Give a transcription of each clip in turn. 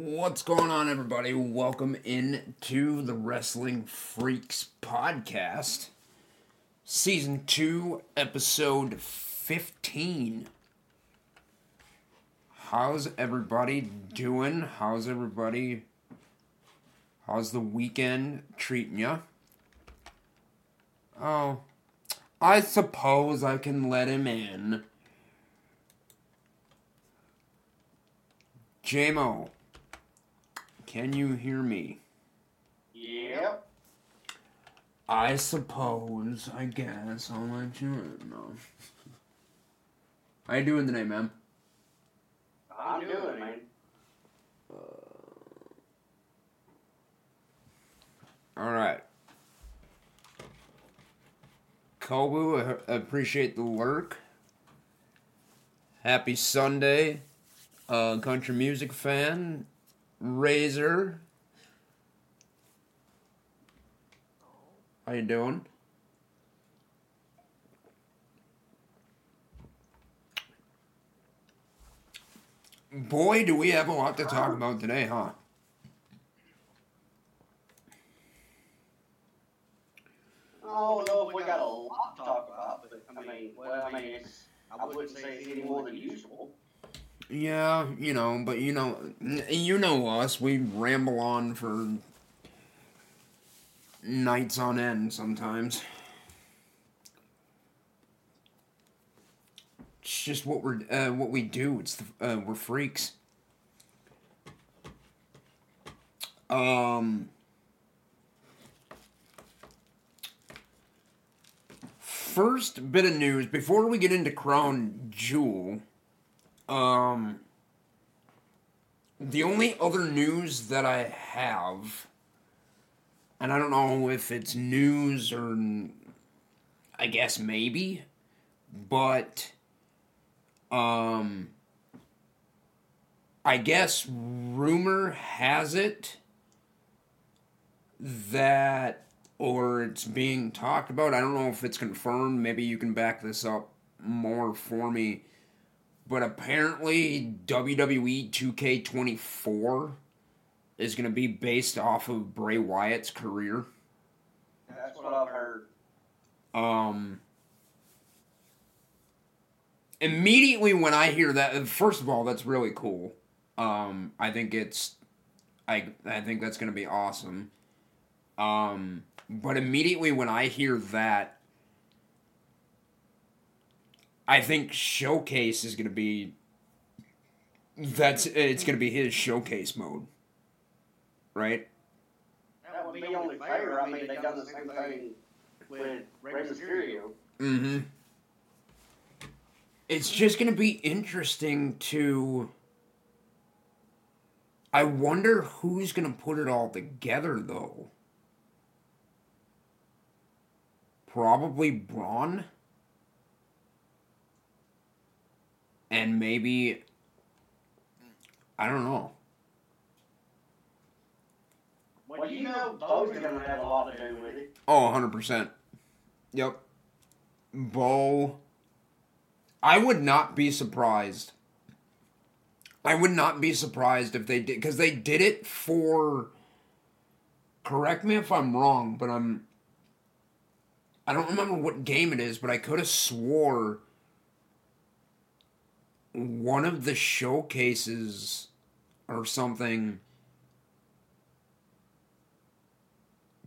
What's going on, everybody? Welcome in to the Wrestling Freaks podcast, season two, episode 15. How's everybody doing? How's everybody? How's the weekend treating ya? Oh, I suppose I can let him in. JMO, can you hear me? Yep. I suppose, I guess, I'll let you in. No. How you doing today, man? I'm doing, man. Alright. Kobu, I appreciate the lurk. Happy Sunday, uh, country music fan. Razor. How you doing? Boy, do we have a lot to talk about today, huh? I don't know if we got a lot to talk about, but I mean, well, I mean, I wouldn't say it's any more than usual. Yeah, you know, but you know, you know us. We ramble on for nights on end sometimes. It's just what we're uh, what we do. It's the, uh, we're freaks. Um. First bit of news before we get into Crown Jewel. Um, the only other news that I have, and I don't know if it's news or I guess maybe, but um, I guess rumor has it that, or it's being talked about. I don't know if it's confirmed. Maybe you can back this up more for me but apparently WWE 2K24 is going to be based off of Bray Wyatt's career. That's what I've heard. Um immediately when I hear that first of all that's really cool. Um I think it's I I think that's going to be awesome. Um but immediately when I hear that I think showcase is gonna be that's it's gonna be his showcase mode, right? That would be only fair. I mean, they done the same thing with Rey Mysterio. Mm-hmm. It's just gonna be interesting to. I wonder who's gonna put it all together though. Probably Braun. And maybe I don't know. Well, you know, going to have a lot to do with it. Oh, 100%. Yep. Bo. I would not be surprised. I would not be surprised if they did, because they did it for. Correct me if I'm wrong, but I'm. I don't remember what game it is, but I could have swore one of the showcases or something.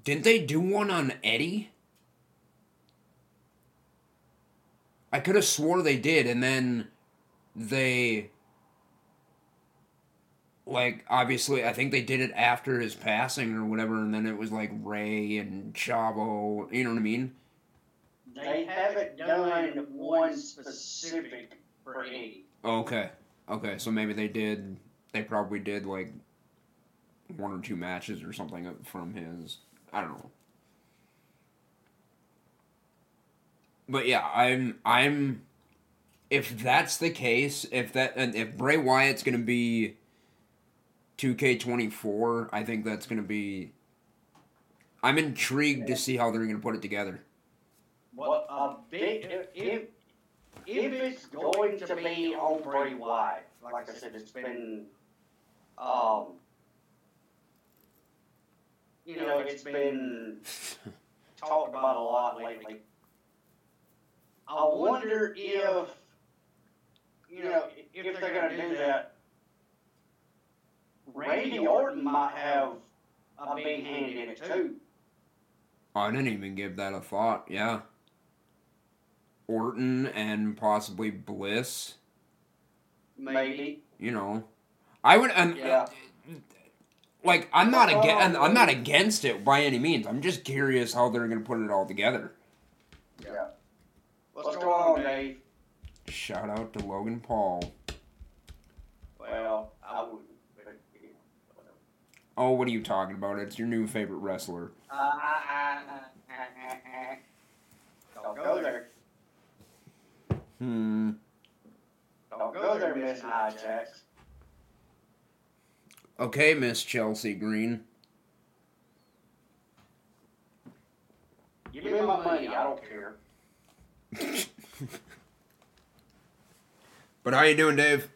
Didn't they do one on Eddie? I could have swore they did, and then they. Like, obviously, I think they did it after his passing or whatever, and then it was like Rey and Chavo, you know what I mean? They haven't done one specific for Eddie. Okay. Okay, so maybe they did. They probably did like one or two matches or something from his. I don't know. But yeah, I'm I'm. If that's the case, if that and if Bray Wyatt's gonna be. 2K24, I think that's gonna be. I'm intrigued to see how they're gonna put it together. What a big if, if if it's going to be on Bray Wyatt, like I said, it's been um, you know, it's been talked about a lot lately. I wonder if, you know, if they're going to do that, Randy Orton might have a big hand in it too. I didn't even give that a thought. Yeah. Orton and possibly Bliss. Maybe. You know, I would. And, Yeah. Like I'm not Oh, against. I'm not against it by any means. I'm just curious how they're gonna put it all together. Yeah. What's going on, Dave? Shout out to Logan Paul. Well, I wouldn't. but, you know, Oh, what are you talking about? It's your new favorite wrestler. Uh, uh, uh, uh, uh, uh. Don't go there. Hmm. Don't go there, Miss Nia Okay, Miss Chelsea Green. Give me my money. I don't care. But how you doing, Dave?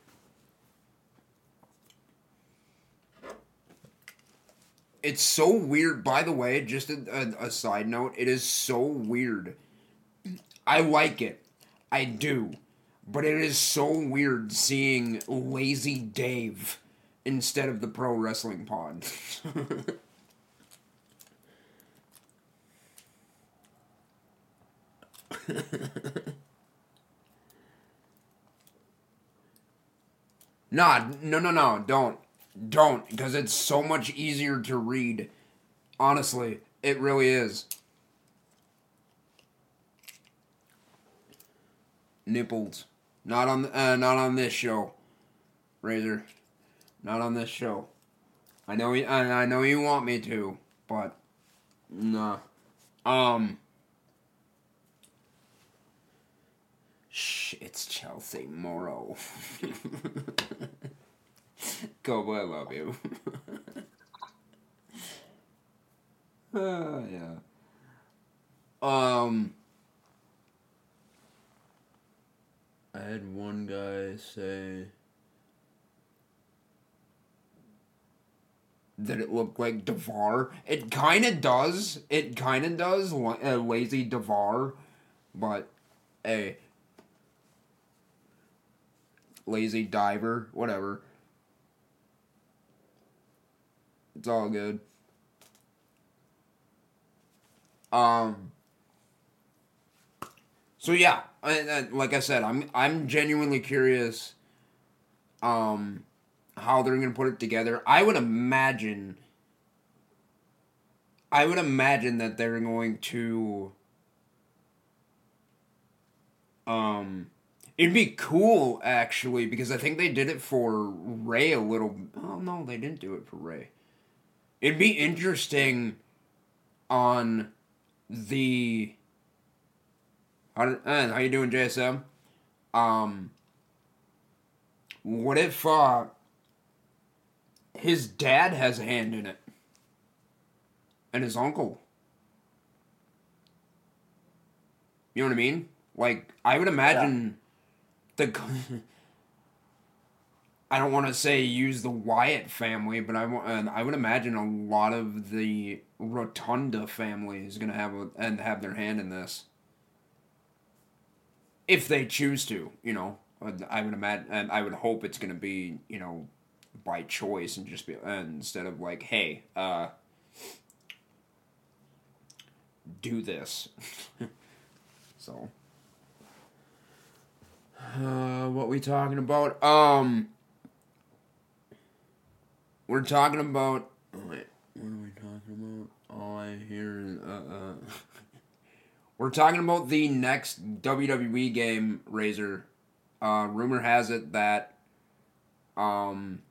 It's so weird. By the way, just a, a, a side note, it is so weird. I like it, I do, but it is so weird seeing Lazy Dave instead of the Pro Wrestling Pod. Nah, no, no, no, don't. Don't, because it's so much easier to read. Honestly, it really is. Nipples. Not on, uh, not on this show. Razor. Not on this show. I know, you, I, I know you want me to, but, nah. Um. Shh, it's Chelsea Morrow. Kobo, I love you. Ah, yeah. Um. I had one guy say that it looked like Devar. It kind of does. It kind of does. Uh, lazy Devar, but hey, lazy diver, whatever. It's all good. Um. So yeah, Like I said, I'm I'm genuinely curious. Um, how they're gonna put it together. I would imagine. I would imagine that they're going to. Um, it'd be cool actually because I think they did it for Rey a little. Oh no, they didn't do it for Rey. It'd be interesting on the how, uh, how you doing JSM? Um what if uh his dad has a hand in it? And his uncle. You know what I mean? Like I would imagine the I don't want to say use the Wyatt family, but I and I would imagine a lot of the Rotunda family is gonna have a, and have their hand in this, if they choose to. You know, I would imagine, I would hope it's gonna be you know by choice and just be instead of like, hey, uh, do this. so, uh, what we talking about? Um. We're talking about. Oh, wait, what are we talking about? All I hear is. Uh, uh. We're talking about the next WWE game, Razor. Uh, rumor has it that. Um.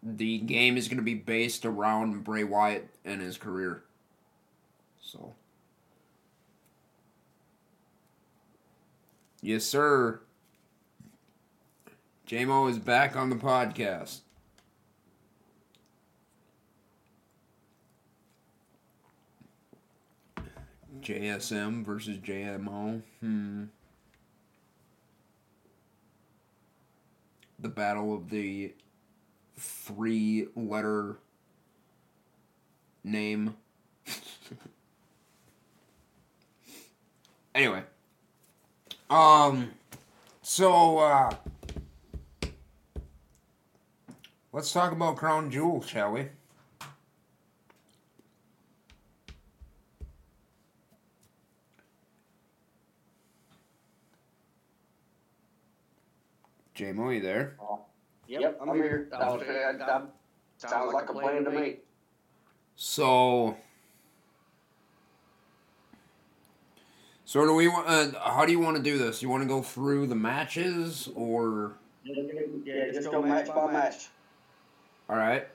The game is going to be based around Bray Wyatt and his career. So. Yes, sir. JMO is back on the podcast. JSM versus JMO. Hmm. The battle of the three letter name. anyway. Um so uh let's talk about Crown Jewel, shall we? JMO, you there? Yep, I'm here. That was, that, that sounds like a plan to me. So, so do we want? Uh, how do you want to do this? You want to go through the matches, or Yeah, just go match by match. all right?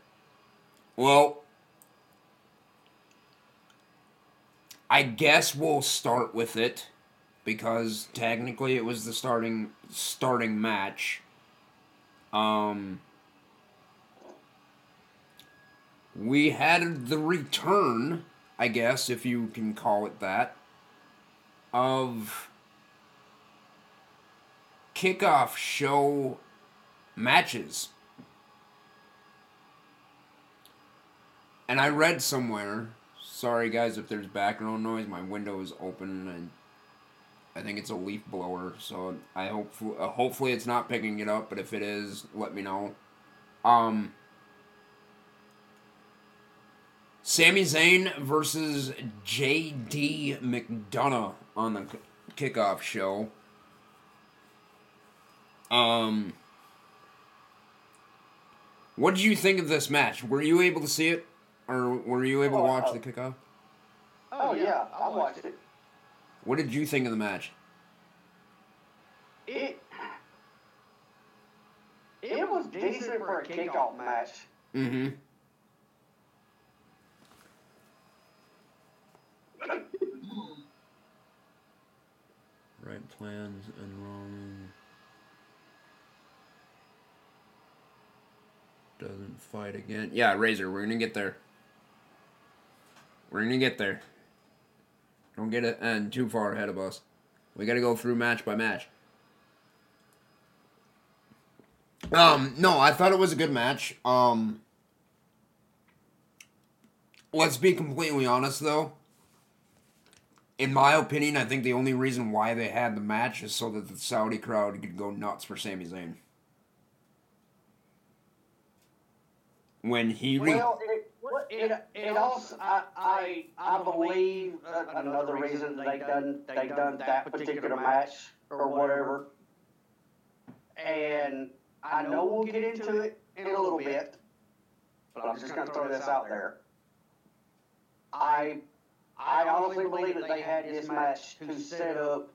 Well, I guess we'll start with it because technically it was the starting starting match. Um, we had the return, I guess, if you can call it that, of kickoff show matches. And I read somewhere, sorry guys if there's background noise, my window is open and think it's a leaf blower, so I hope uh, hopefully it's not picking it up, but if it is, let me know. Um Sami Zayn versus JD McDonagh on the kickoff show. Um What did you think of this match? Were you able to see it or were you able to watch the kickoff? Oh, yeah, I watched it. What did you think of the match? It, it was decent for a kickoff match. Mm-hmm. Right plans and wrong. Doesn't fight again. Yeah, Razor, we're gonna get there. We're gonna get there. Don't get it and too far ahead of us. We gotta go through match by match. Um, no, I thought it was a good match. Um, let's be completely honest though. In my opinion, I think the only reason why they had the match is so that the Saudi crowd could go nuts for Sami Zayn. When he re- Well, it, it, it also, I, I, I believe another reason they done, they done that particular match or whatever. And I know we'll get into it in a little bit, but I'm just gonna throw this out there. I, I honestly believe that they had this match to set up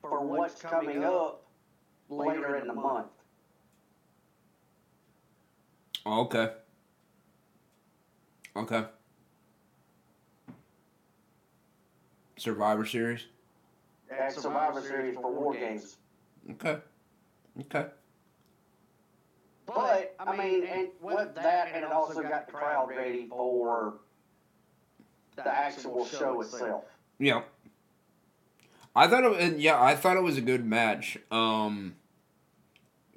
for what's coming up later in the month. Oh, okay. Okay. Survivor Series. At Survivor Series for War Games. Okay. Okay. But I mean, and with that, and it also got the crowd ready for the actual show itself. Yeah. I thought it yeah, I thought it was a good match. Um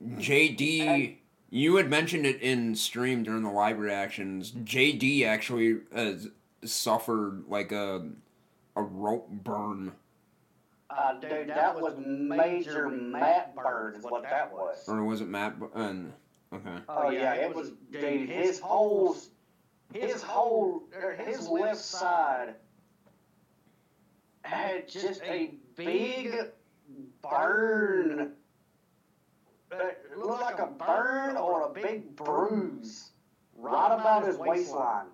JD you had mentioned it in stream during the live reactions. JD actually uh, suffered like a a rope burn Uh, dude, that was major mat burn, is what that was. or was it Matt Bu- and okay. Oh yeah, it was, dude. His whole, his whole, or his left side had just a big burn. It looked like a burn or a big bruise right about his waistline.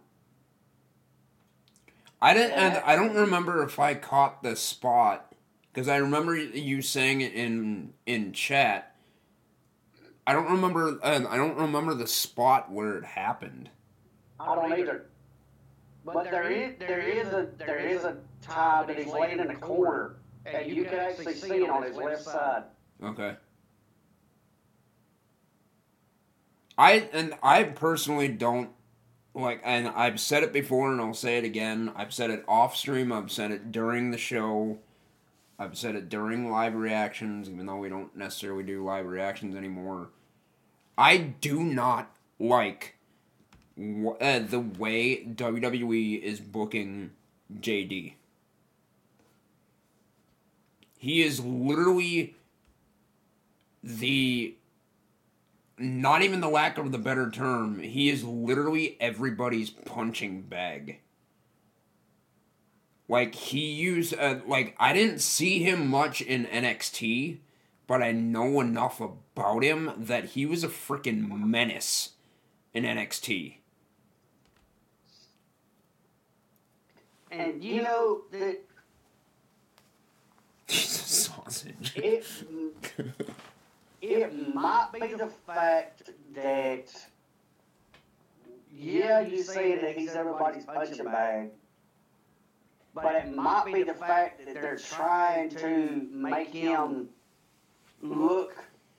I didn't and I don't remember if I caught the spot cuz I remember you saying it in in chat. I don't remember uh, I don't remember the spot where it happened. I don't either. But there is there is a there is a time that he's laying in the corner, and you can actually see it on his left side. Okay. I and I personally don't like and I've said it before and I'll say it again. I've said it off stream, I've said it during the show. I've said it during live reactions even though we don't necessarily do live reactions anymore. I do not like uh, the way WWE is booking JD. He is literally the not even the lack of the better term, he is literally everybody's punching bag. Like he used uh, like I didn't see him much in NXT, but I know enough about him that he was a freaking menace in NXT. And you know that He's a sausage. it it might be the fact that yeah, you say that he's everybody's punching bag, but it might be the fact that they're trying to make him look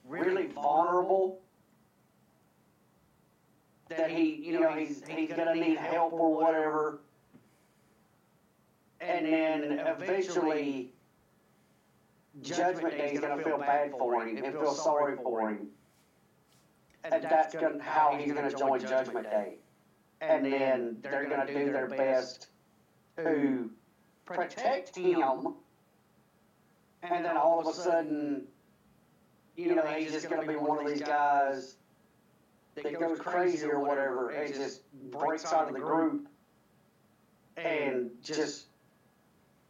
really vulnerable. That he, you know, he's he's gonna need help or whatever, and then eventually. Judgment Day is gonna feel bad for him and feel sorry for him. And that's gonna, how he's gonna join Judgment Day. And then they're gonna do their best to protect him. And then all of a sudden, you know, he's just gonna be one of these guys that goes crazy or whatever and just breaks out of the group and just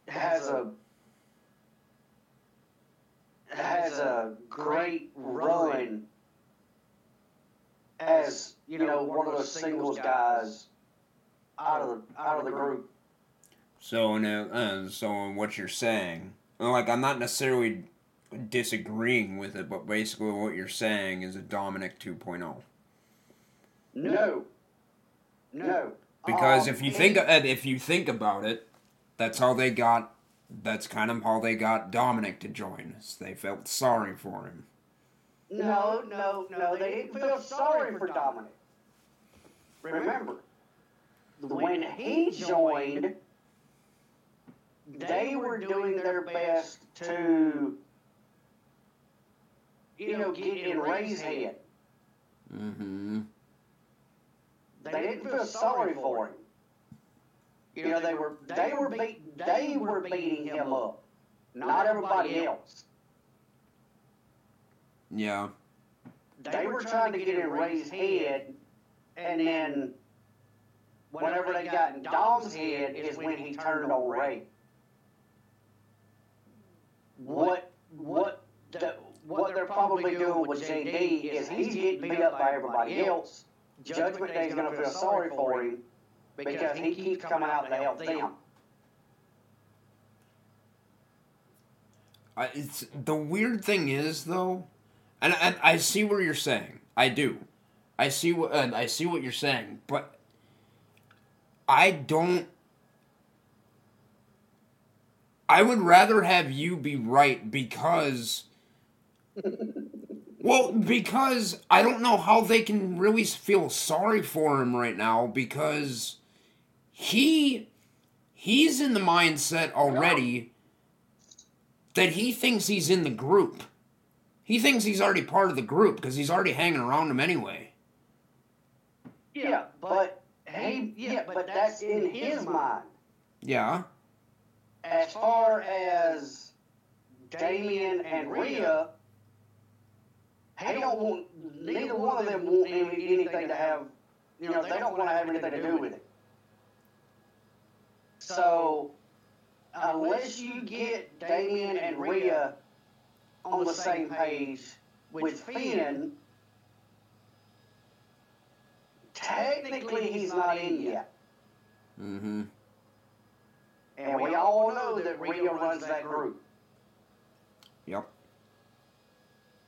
has a has a great run as you know one of those singles guys out of the out of the group. So, in a, uh, so in what you're saying, like I'm not necessarily disagreeing with it, but basically what you're saying is a Dominic oh. 2.0. No, no. Because Um, if you think uh, if you think about it, that's how they got. That's kind of how they got Dominic to join us. They felt sorry for him. No, no, no. They didn't feel sorry for Dominic. Remember, when he joined, they were doing their best to, you know, get in Rey's head. Mm-hmm. They didn't feel sorry for him. You know, they were they were beat they were beating him up, not everybody else. Yeah. they were trying to get in Rey's head, and then whenever they got in Dom's head is when he turned on Rey. What what the, what they're probably doing with JD is he's getting beat up by everybody else. Judgment Day's gonna feel sorry for him because he keeps coming out to help them. I, it's the weird thing is though, and, and I see where you're saying. I do. I see what I see what you're saying, but I don't. I would rather have you be right because. Well, because I don't know how they can really feel sorry for him right now because he he's in the mindset already that he thinks he's in the group. He thinks he's already part of the group because he's already hanging around him anyway. Yeah, but he yeah, but that's in his mind. Yeah. as far as Damien and Rhea, they don't want neither one of them want any, anything to have. You know, they don't want to have anything to do with it. So, unless you get Damien and Rhea on the same page with Finn, technically he's not in yet. Mm-hmm. And we all know that Rhea runs that group. Yep.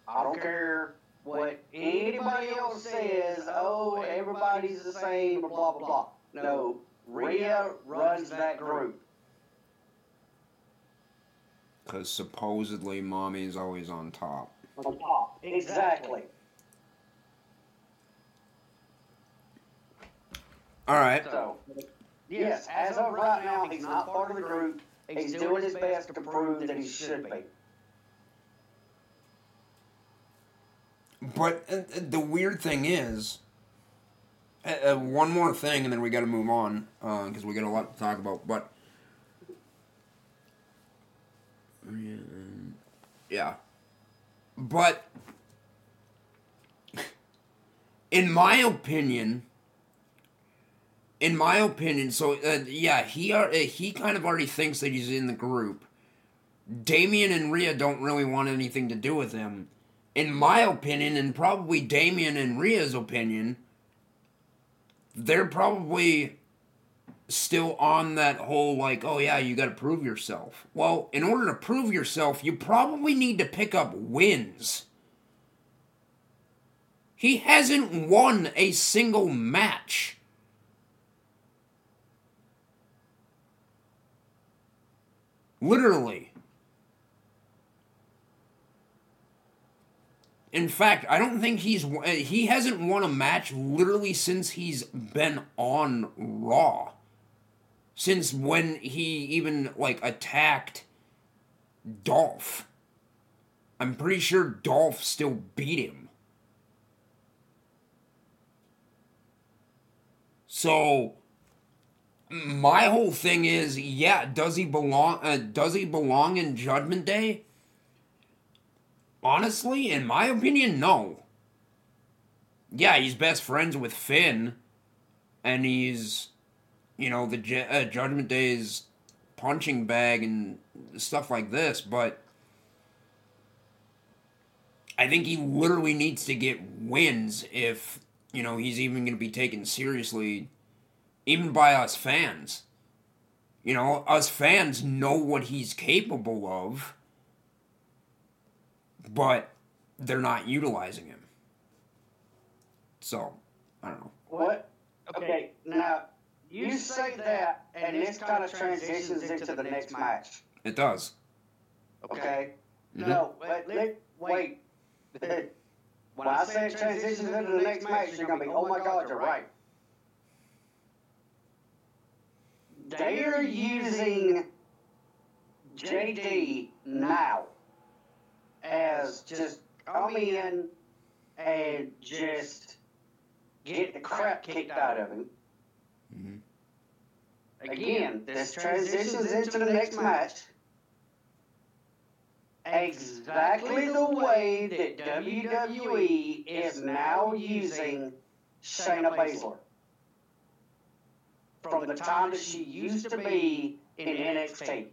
I don't care what anybody else says, oh, everybody's the same, blah, blah, blah. No, Rhea runs that group. Because supposedly mommy's always on top. On top. Exactly. All right. So, yes, as of right now, he's not part of the group. He's doing his best to prove that he should be. But uh, uh, the weird thing is, Uh, uh, one more thing, and then we got to move on because we got a lot to talk about. But yeah, but in my opinion, in my opinion, so uh, yeah, he are, uh, he kind of already thinks that he's in the group. Damien and Rhea don't really want anything to do with him. In my opinion, and probably Damien and Rhea's opinion, they're probably still on that whole like, oh yeah, you got to prove yourself. Well, in order to prove yourself, you probably need to pick up wins. He hasn't won a single match. Literally. In fact, I don't think he's uh, he hasn't won a match literally since he's been on Raw. Since when he even like attacked Dolph. I'm pretty sure Dolph still beat him. So my whole thing is, yeah, does he belong uh, does he belong in Judgment Day? Honestly, in my opinion, no. Yeah, he's best friends with Finn, and he's, you know, the uh, Judgment Day's punching bag and stuff like this, but I think he literally needs to get wins if, you know, he's even going to be taken seriously, even by us fans. You know, us fans know what he's capable of but they're not utilizing him. So, I don't know. What? Okay, now you say that, and this kind of transitions into the next match. It does. Okay. Mm-hmm. No, but let, wait. when I say it transitions into the next match, you're gonna be, oh my God, you're right. They're using JD now as just come in and just get the crap kicked out of him. Again, this transitions into the next match exactly the way that WWE is now using Shayna Baszler. From the time that she used to be in NXT.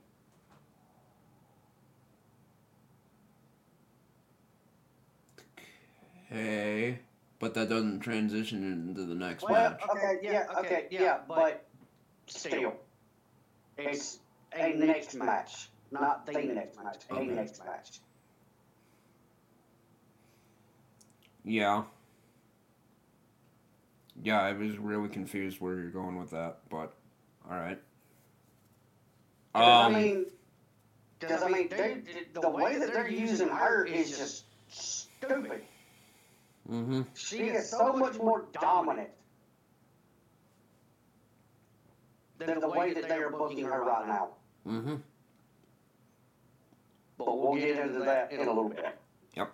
Okay, but that doesn't transition into the next well, match. Okay, yeah, okay, yeah, but still, it's a next match, not the next match, a okay. next match. Yeah. Yeah, I was really confused where you're going with that, but all right. Um, I mean, because I mean, they, the way that they're using her is just stupid. Mm-hmm. She is so much more dominant than the way that they are booking her right now. Mm-hmm. But we'll get into that in a little bit. Yep.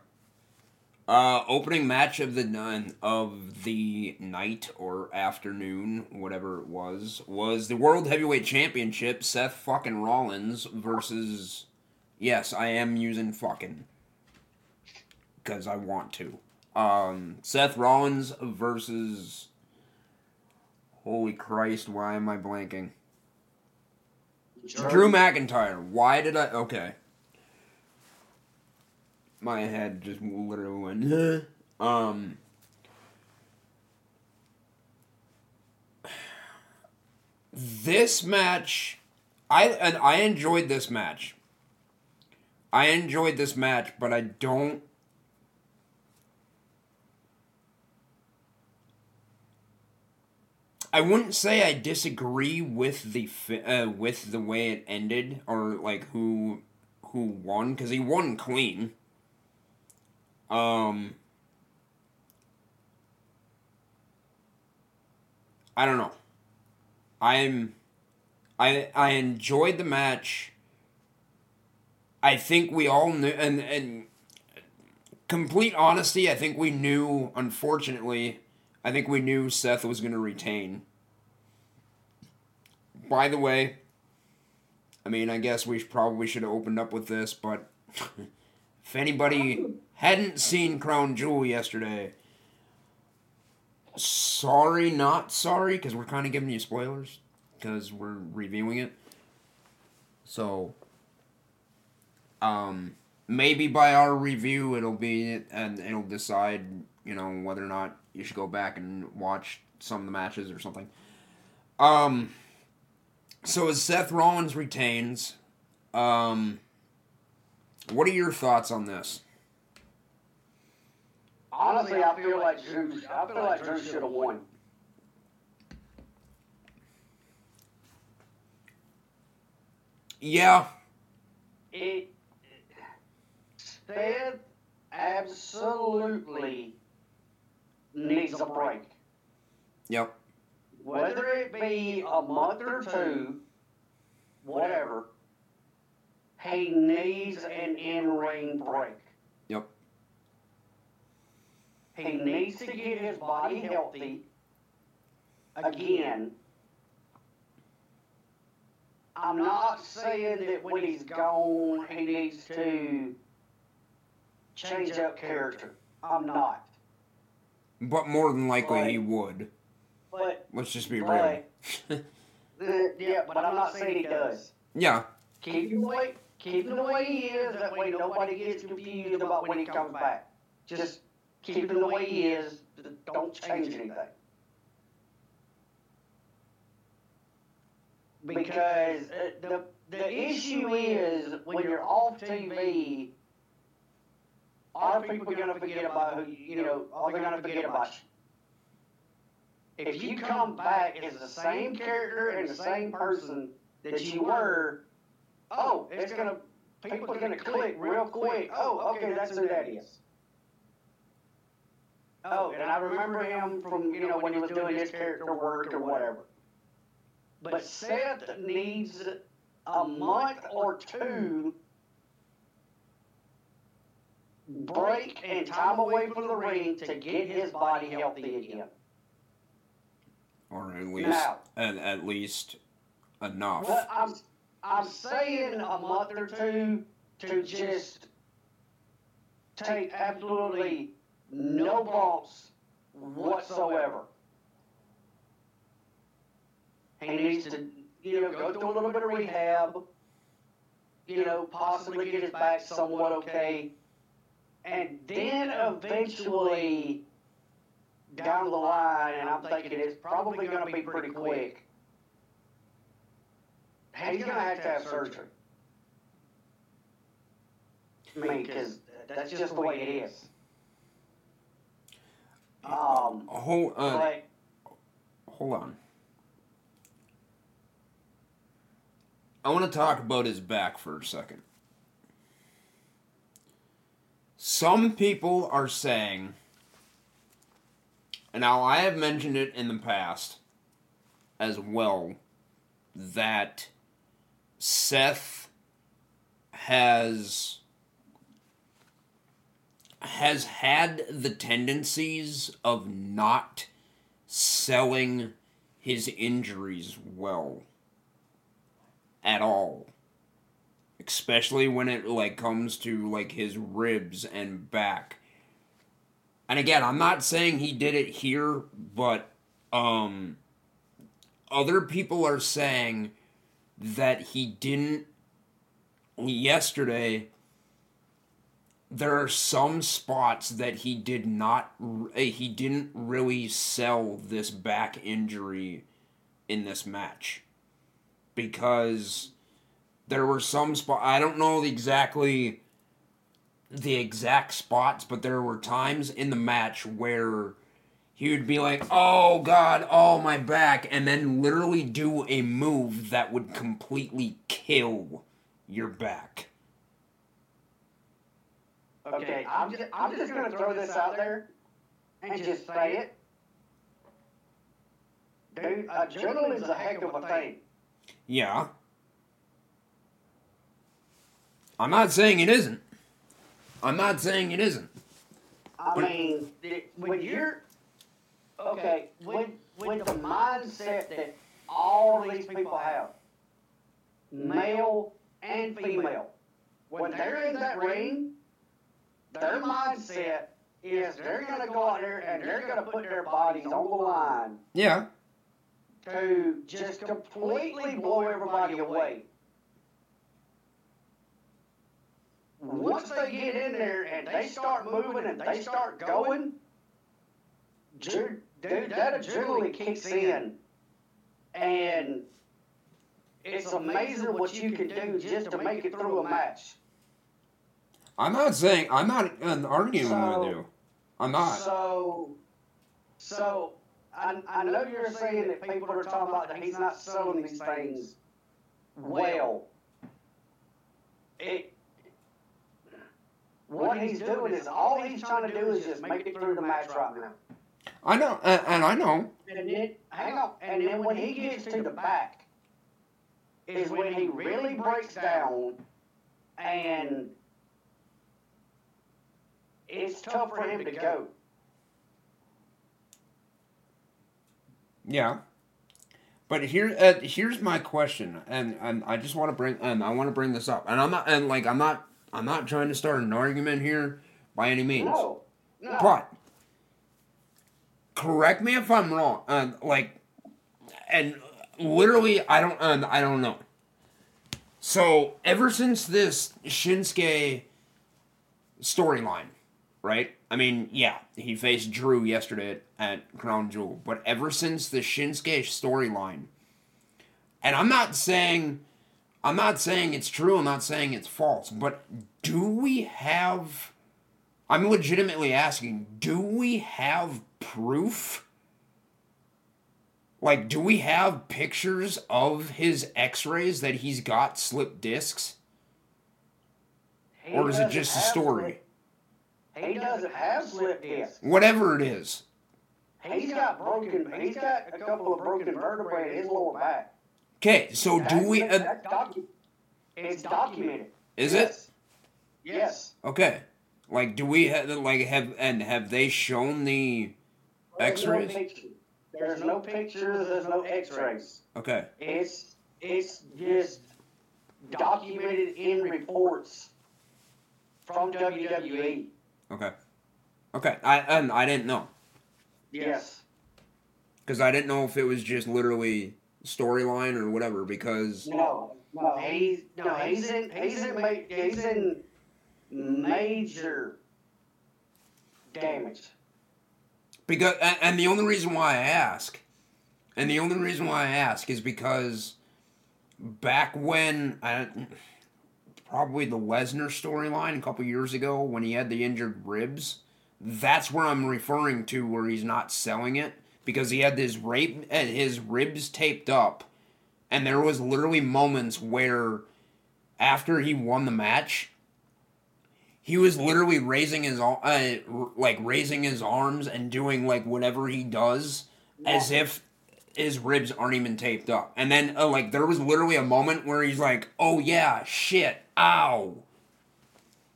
Uh, opening match of the none of the night or afternoon, whatever it was, was the World Heavyweight Championship. Seth fucking Rollins versus. Yes, I am using fucking because I want to. Um, Seth Rollins versus. Holy Christ! Why am I blanking? Drew McIntyre. Why did I? Okay. My head just literally went. um. This match, I and I enjoyed this match. I enjoyed this match, but I don't I wouldn't say I disagree with the uh, with the way it ended or like who who won because he won clean. Um, I don't know. I'm I I enjoyed the match. I think we all knew and and complete honesty, I think we knew unfortunately I think we knew Seth was going to retain. By the way, I mean, I guess we probably should have opened up with this, but if anybody hadn't seen Crown Jewel yesterday, sorry, not sorry, because we're kind of giving you spoilers because we're reviewing it. So, um, maybe by our review it'll be and it'll decide, you know, whether or not you should go back and watch some of the matches or something. Um, so as Seth Rollins retains, um, what are your thoughts on this? Honestly, I feel like Drew. I feel like Drew should have won. Yeah, It. Seth absolutely needs a break. yep, Whether it be a month or two, whatever, he needs an in-ring break. yep, He needs to get his body healthy again. I'm not saying that when he's gone, he needs to change up character. I'm not. But more than likely Right. he would. But, Let's just be real. Right. yeah, but I'm not saying he does. yeah, Keep him the way, keep him the way he is. That way nobody gets confused about when he comes back. Just keep him the way he is. Don't change anything. Because uh, the the issue is when you're off TV, are people gonna forget about who you know? Are they gonna forget about you? If you come back as the same character and the same person that you were, oh, oh, it's gonna people are gonna click real quick. Oh, oh, okay, that's who that is. Oh, oh, and I remember him from you know when he was doing his character work or whatever. But Seth needs a month or two break and time away from the ring to get his body healthy again. or at least Now. at, at least enough. But I'm I'm saying a month or two to just take absolutely no bumps whatsoever. He needs to, you know, go through a little bit of rehab, you know, possibly get his back somewhat okay, and then eventually down the line, and I'm thinking it's probably going to be pretty quick. He's going to have to have surgery. I mean, because that's just the way it is. Um, Hold, uh, but hold on. I want to talk about his back for a second. Some people are saying, and now I have mentioned it in the past as well, that Seth has has had the tendencies of not selling his injuries well at all especially when it like comes to like his ribs and back. And again i'm not saying he did it here but um other people are saying that he didn't yesterday. There are some spots that he did not uh, he didn't really sell this back injury in this match. Because there were some spot I don't know exactly the exact spots but there were times in the match where he would be like oh god oh my back and then literally do a move that would completely kill your back okay, I'm just I'm just going to throw this out there and just say it. Dude, is a heck of a thing. Yeah. I'm not saying it isn't. I'm not saying it isn't. I mean, it, when you're okay, with with the mindset that all these people have, male and female, when they're in that ring, their mindset is they're gonna go out there and they're gonna put their bodies on the line Yeah. to just completely blow everybody away. Once they get in there and they start moving and they start going, dude, dude that adrenaline kicks in. And it's amazing what you can do just to make it through a match. I'm not saying I'm not arguing So- with you. I'm not. So, so I, I know you're saying that people are talking about that he's not selling these things well. It, what he's doing is all he's trying to do is just make it through the match right now. I know, and, and I know. And then, hang on, and then when he gets to the back, is when he really breaks down, and it's tough for him to go. Yeah. But here, uh, here's my question, and, and I just want to bring, and I want to bring this up, and I'm not, and like I'm not, I'm not trying to start an argument here by any means. No, no. But correct me if I'm wrong. Uh, like, and literally, I don't. Uh, I don't know. So ever since this Shinsuke storyline, right? I mean, yeah, he faced Drew yesterday at, at Crown Jewel, but ever since the Shinsuke storyline, and I'm not saying. I'm not saying it's true, I'm not saying it's false, but do we have I'm legitimately asking, do we have proof? Like, do we have pictures of his x rays that he's got slip discs? He Or is it just a story? slip- He doesn't have slip discs. Whatever it is. He's got broken. He's got a couple of broken vertebrae in his lower back. Okay, so do we. Uh, docu- it's documented. is it? Yes. Yes. Okay. Like, do we have, like, have, and have they shown the There's no picture. There's no pictures. There's no X-rays. Okay. It's it's just documented in reports from. WWE. Okay. Okay. I, and I didn't know. Yes. Because I didn't know if it was just literally storyline or whatever, because. No. No. He's no. He's in. He's in. ma- He's in major damage. Because and, and the only reason why I ask, and the only reason why I ask is because back when I, probably the Lesnar storyline a couple years ago when he had the injured ribs, that's where I'm referring to where he's not selling it because he had his rape uh, his ribs taped up, and there was literally moments where after he won the match he was literally raising his uh, like raising his arms and doing like whatever he does as if his ribs aren't even taped up. And then uh, like there was literally a moment where he's like oh yeah shit ow.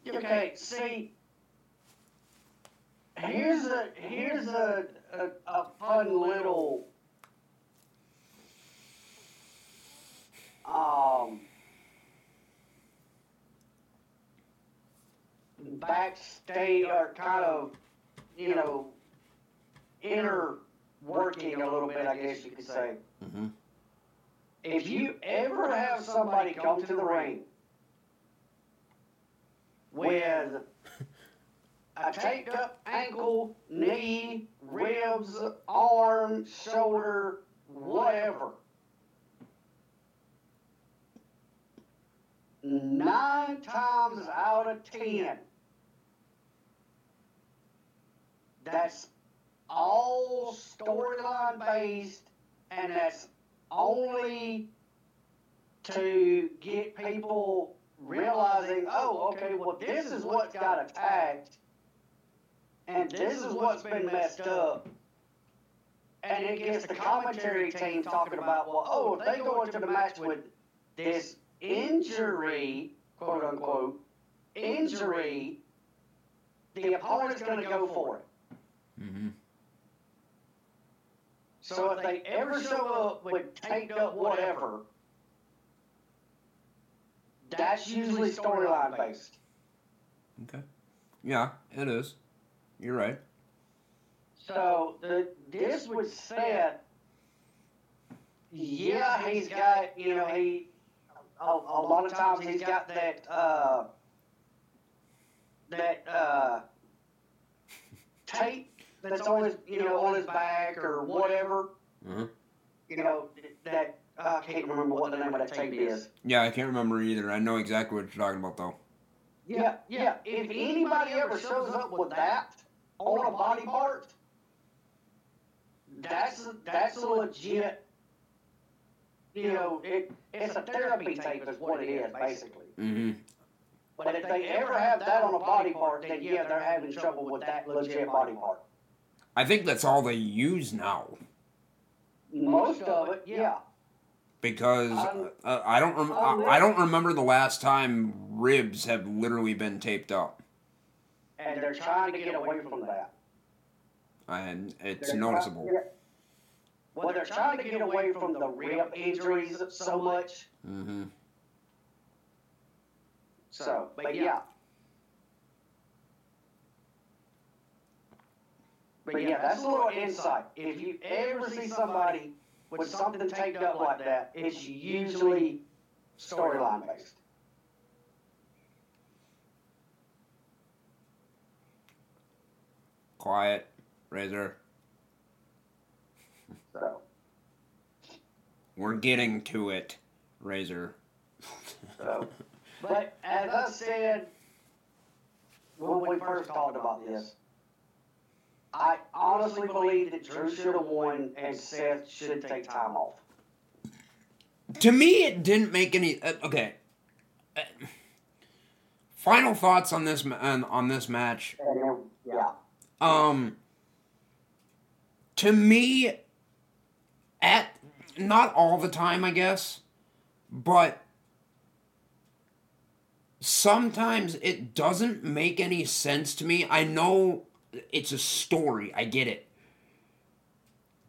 Okay, see, here's a here's a a, a fun little um backstage or kind of you know inner working a little bit, I guess you could say. Mhm. If you ever have somebody come to the ring with a taped up ankle, knee, ribs, arm, shoulder, whatever. Nine times out of ten, that's all storyline based, and that's only to get people realizing, oh, okay, well, this is what got attacked, and this is what's been messed up. And it gets the commentary team talking about, well, oh, if they go into the match with this injury, quote unquote, injury, the opponent's going to go for it. mm-hmm. So if they ever show up with taped up whatever, that's usually storyline based. Okay. Yeah, it is. You're right. So the this would set. Yeah, he's got you know he a, a lot of times he's got that uh, that uh, tape that's on his you know on his back or whatever. Uh-huh. You know that uh, I can't remember what the name of that tape is. Yeah, I can't remember either. I know exactly what you're talking about, though. Yeah, yeah. If anybody ever shows up with that on a body part, that's that's a legit. You know, it it's a therapy tape, is what it is basically. Mm-hmm. But if they ever have that on a body part, then yeah, they're having trouble with that legit body part. I think that's all they use now Most of it, yeah. because uh, I don't rem- I, I don't remember the last time ribs have literally been taped up, And they're trying to get away from that. and it's They're noticeable. try- yeah. Well, they're trying to get away from the rib injuries so much. Mm-hmm. So, but yeah. But yeah, that's a little insight. If you ever see somebody with something taped up like that, it's usually storyline based. Quiet, Razor. So, We're getting to it, Razor. so. But as I said when we first talked about this, I honestly believe that Drew should have won and Seth should take time off. to me, it didn't make any. Uh, okay. Uh, final thoughts on this on, on this match. Yeah. Um, to me, at not all the time, I guess, but sometimes it doesn't make any sense to me. I know it's a story, I get it,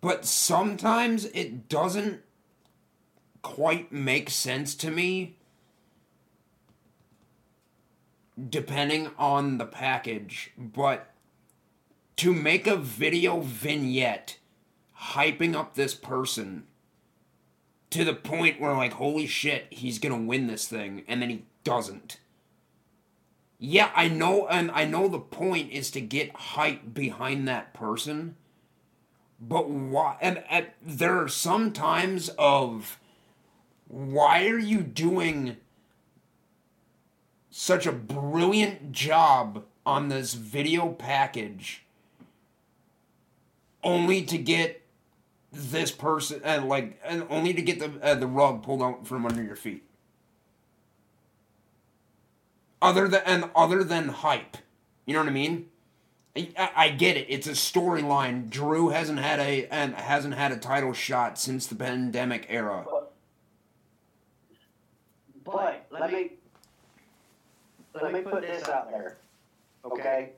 but sometimes it doesn't quite make sense to me. Depending on the package, but to make a video vignette hyping up this person to the point where like holy shit he's gonna win this thing and then he doesn't. Yeah i know and i know the point is to get hype behind that person but why and, and there are some times of why are you doing such a brilliant job on this video package only to get this person and like and only to get the uh, the rug pulled out from under your feet. Other than and other than hype, you know what I mean? I, I- get it. It's a storyline. Drew hasn't had a and hasn't had a title shot since the pandemic era. But let me let me put this out there, okay?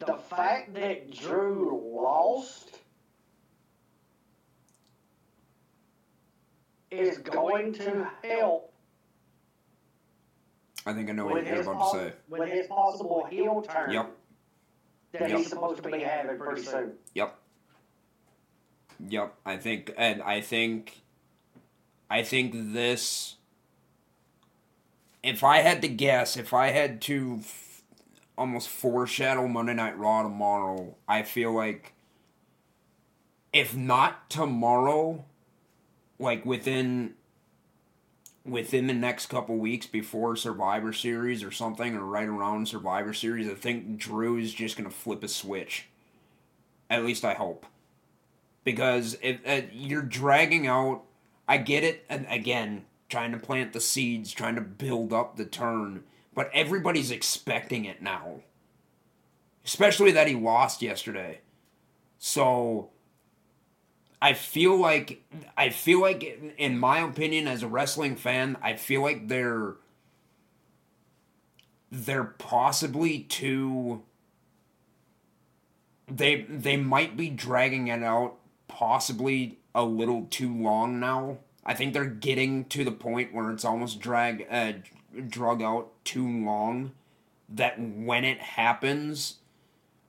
The fact that Drew lost is going to help I think I know what with you're about pos- to say. with his possible heel turn Yep. that Yep. he's supposed to be having pretty soon. Yep. Yep. I think, and I think, I think this. If I had to guess, if I had to f- almost foreshadow Monday Night Raw tomorrow, I feel like, if not tomorrow, like within within the next couple weeks before Survivor Series or something, or right around Survivor Series, I think Drew is just gonna flip a switch. At least I hope. Because if uh, you're dragging out, I get it. And again, trying to plant the seeds, trying to build up the turn, but everybody's expecting it now. Especially that he lost yesterday. So I feel like I feel like in my opinion as a wrestling fan, I feel like they're they're possibly too they they might be dragging it out possibly a little too long now. I think they're getting to the point where it's almost drag uh, drug out too long that when it happens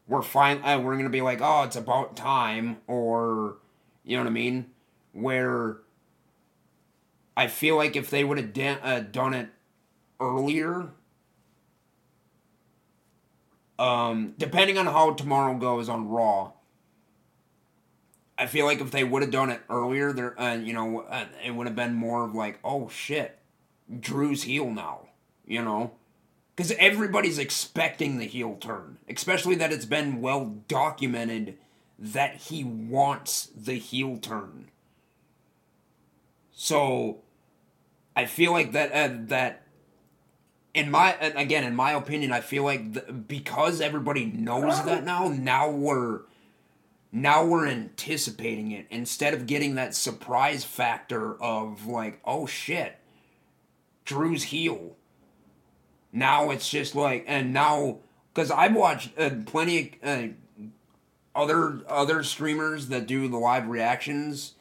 we're fine uh, we're to be like, "Oh, it's about time," or you know what I mean? Where I feel like if they would have de- uh, done it earlier, um, depending on how tomorrow goes on Raw, I feel like if they would have done it earlier, there, uh, you know, uh, it would have been more of like, oh shit, Drew's heel now, you know, because everybody's expecting the heel turn, especially that it's been well documented that he wants the heel turn. So, I feel like that uh, that in my again in my opinion i feel like because everybody knows that now now we're now we're anticipating it instead of getting that surprise factor of like oh shit drew's heel now it's just like and now because i've watched uh, plenty of uh, other other streamers that do the live reactions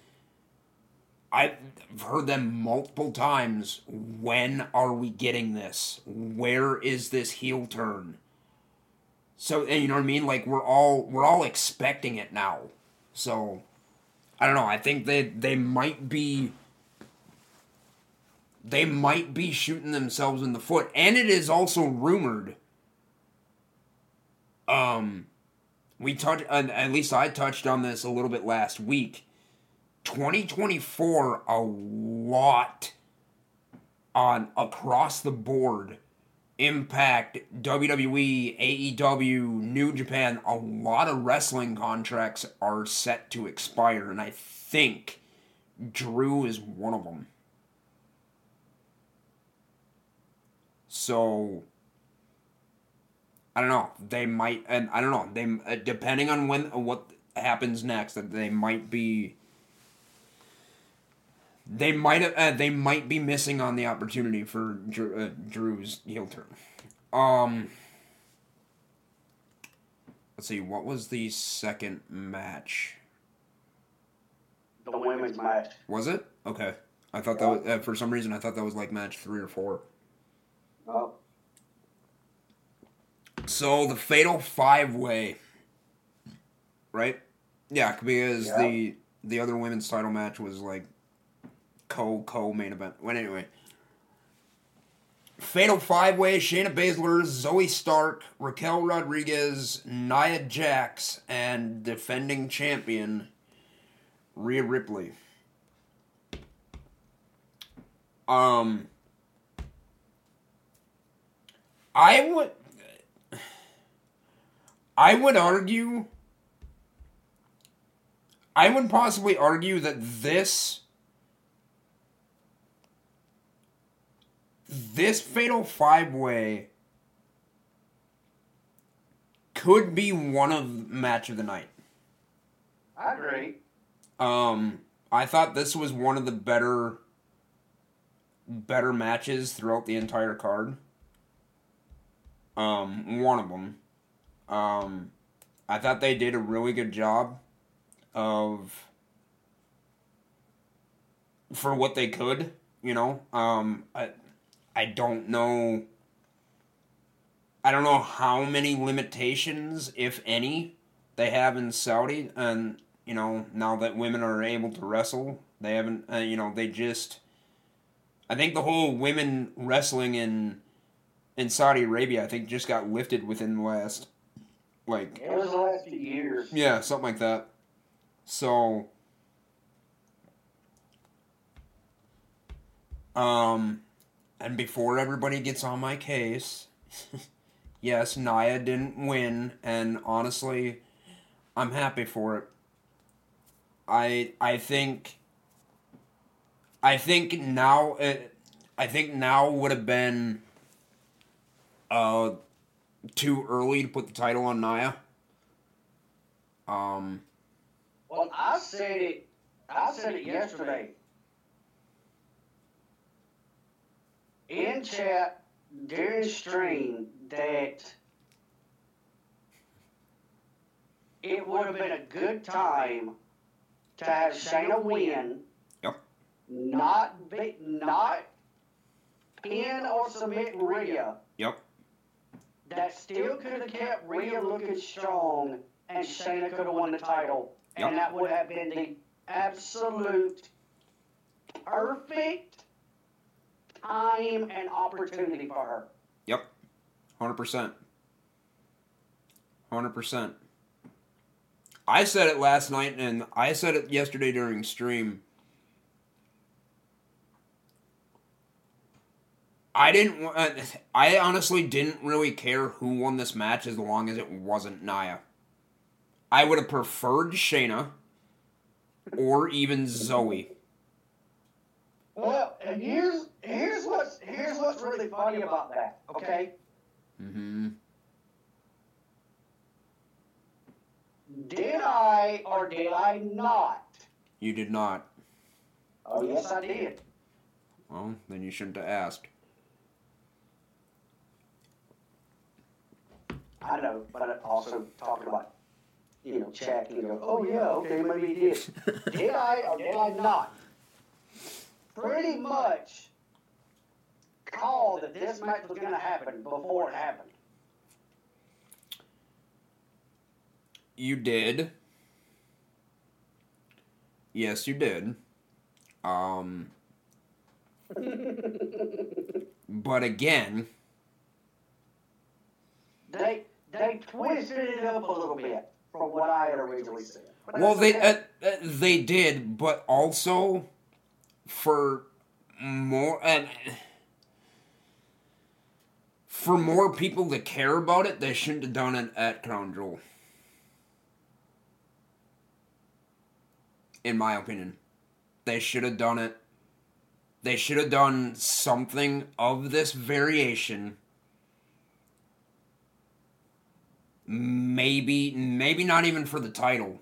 I've heard them multiple times. When are we getting this? Where is this heel turn? So you know what I mean? Like we're all we're all expecting it now. So I don't know. I think they they might be they might be shooting themselves in the foot, and it is also rumored. Um, we touched at least I touched on this a little bit last week. 2024 a lot on across the board impact WWE AEW New Japan. A lot of wrestling contracts are set to expire and I think Drew is one of them so I don't know they might and I don't know they uh, depending on when what happens next that they might be they might have uh, they might be missing on the opportunity for Drew, uh, Drew's heel turn. Um, let's see, what was the second match? The women's match. Was it okay? I thought that was, uh, for some reason I thought that was like match three or four. Oh. So the fatal five way, right? Yeah, because Yeah. the the other women's title match was like co co main event. Well, anyway, fatal five way: Shayna Baszler, Zoey Stark, Raquel Rodriguez, Nia Jax, and defending champion Rhea Ripley. Um, I would. I would argue. I would possibly argue that this. This fatal five way could be one of match of the night. I agree. Um, I thought this was one of the better, better matches throughout the entire card. Um, one of them. Um, I thought they did a really good job of for what they could. You know, um, I, I don't know. I don't know how many limitations, if any, they have in Saudi, and you know now that women are able to wrestle, they haven't. Uh, you know, they just. I think the whole women wrestling in in Saudi Arabia, I think, just got lifted within the last, like, It was the last few years. yeah, something like that. So, um, and before everybody gets on my case, yes, Nia didn't win, and honestly, I'm happy for it. I I think. I think now it, I think now would have been. Uh, too early to put the title on Nia. Um, Well, I said it. I said it yesterday. In chat during stream that it would have been a good time to have Shayna win. Yep. Not be, not pin or submit Rhea. Yep. That still could have kept Rhea looking strong, and Shayna could have won the title, and that would have been the absolute perfect time and opportunity for her. Yep. Hundred percent. Hundred percent. I said it last night, and I said it yesterday during stream. I didn't. uh, I honestly didn't really care who won this match as long as it wasn't Nia. I would have preferred Shayna, or even Zoey. Well, and here's here's what's here's what's really funny about that. Okay, Mm-hmm. did I or did I not? You did not. Oh yes, I did. Well, then you shouldn't have asked. I know, but also talking about you know check. You go, oh yeah, okay, maybe he did. did I or did I not? Pretty much called that this match was going to happen before it happened. You did. Yes, you did. Um. but again, They they twisted it up a little bit from what I had originally said. But well, they okay. uh, uh, they did, but also for more uh, for more people to care about it, they shouldn't have done it at Crown Jewel. In my opinion, they should have done it. They should have done something of this variation. Maybe, maybe not even for the title,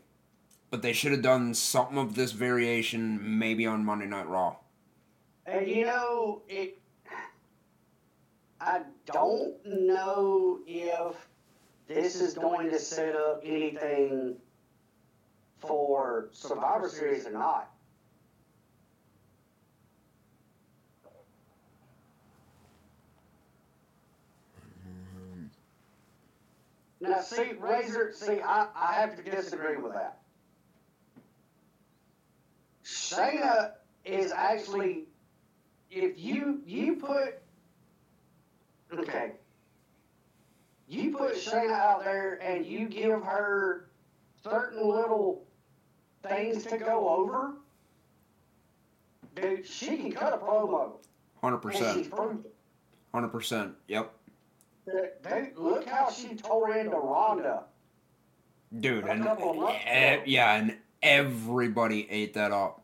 but they should have done something of this variation maybe on Monday Night Raw. And you know, it. I don't know if this is going to set up anything for Survivor Series or not. Now, see, Razor, see, I, I have to disagree with that. Shayna is actually if you you put okay, you put Shayna out there and you give her certain little things to go over, dude, she can cut a promo. Hundred And she's percent, hundred percent. Yep, Dude, look how she tore into Ronda. dude, A and couple of months eh, ago. yeah, and everybody ate that up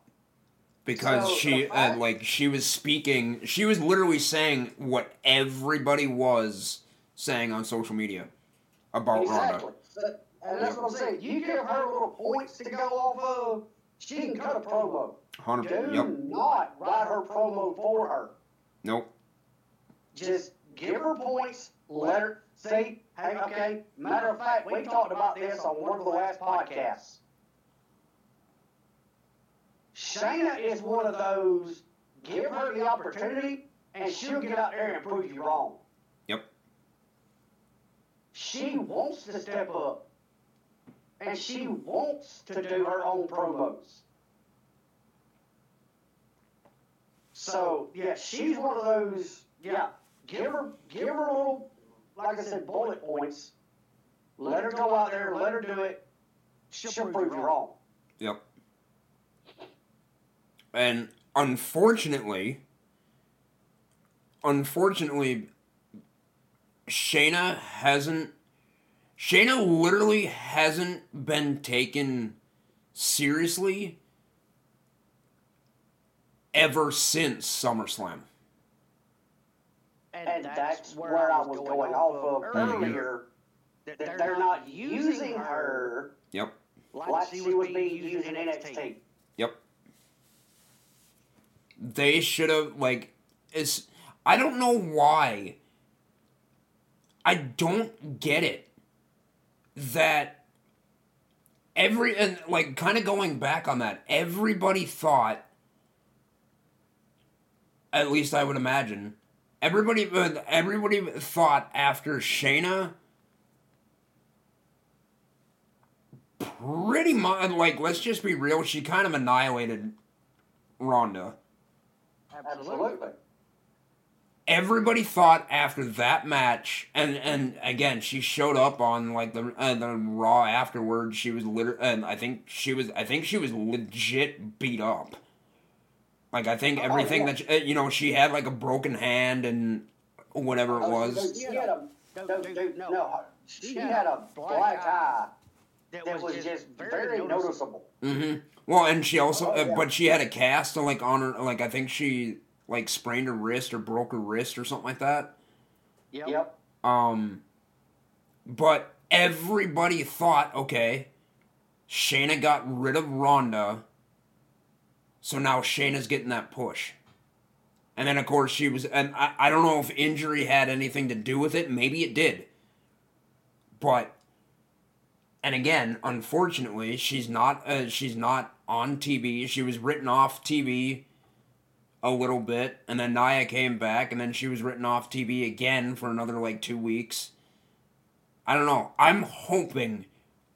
because So, she the fact- uh, like she was speaking. She was literally saying what everybody was saying on social media about Exactly. Ronda. So- and that's what I'm saying. You give her little points to go off of, she can cut a promo. Hundred. Do Yep. not write her promo for her. Nope. Just give her points. Let her see. Hey, okay. Matter of fact, we talked about this on one of the last podcasts. Shayna is one of those. Give her the opportunity, and she'll get out there and prove you wrong. Yep. She wants to step up, and she wants to do her own promos. So yeah, she's one of those. Yeah, give her give her a little, like I said, bullet points. Let her go out there, let her do it. She'll, prove you wrong. Yep. And unfortunately, unfortunately, Shayna hasn't. Shayna literally hasn't been taken seriously ever since SummerSlam. And that's where I was going off of earlier. That they're not using her Yep. like she was being used in NXT. Yep. They should have like is I don't know why. I don't get it that every and like kind of going back on that, everybody thought. At least I would imagine, everybody everybody thought after Shayna. Pretty much, like let's just be real. She kind of annihilated Ronda. Absolutely. everybody thought after that match, and and again, she showed up on like the uh, the Raw afterwards. She was literally, and I think she was, I think she was legit beat up. Like I think Oh, everything yeah. that she, uh, you know, she had like a broken hand and whatever it Oh, was. She had a No, no, dude, dude, no. no. She had a black eye that was just very noticeable. hmm Well, and she also, Oh, uh, yeah. but she had a cast like on her, like I think she like sprained her wrist or broke her wrist or something like that. Yep. Yep. Um, but everybody thought, okay, Shayna got rid of Ronda, so now Shayna's getting that push. And then, of course, she was, and I, I don't know if injury had anything to do with it. Maybe it did. But, and again, unfortunately, she's not, uh, she's not on TV. She was written off TV a little bit, and then Nia came back, and then she was written off TV again for another like two weeks. I don't know. I'm hoping,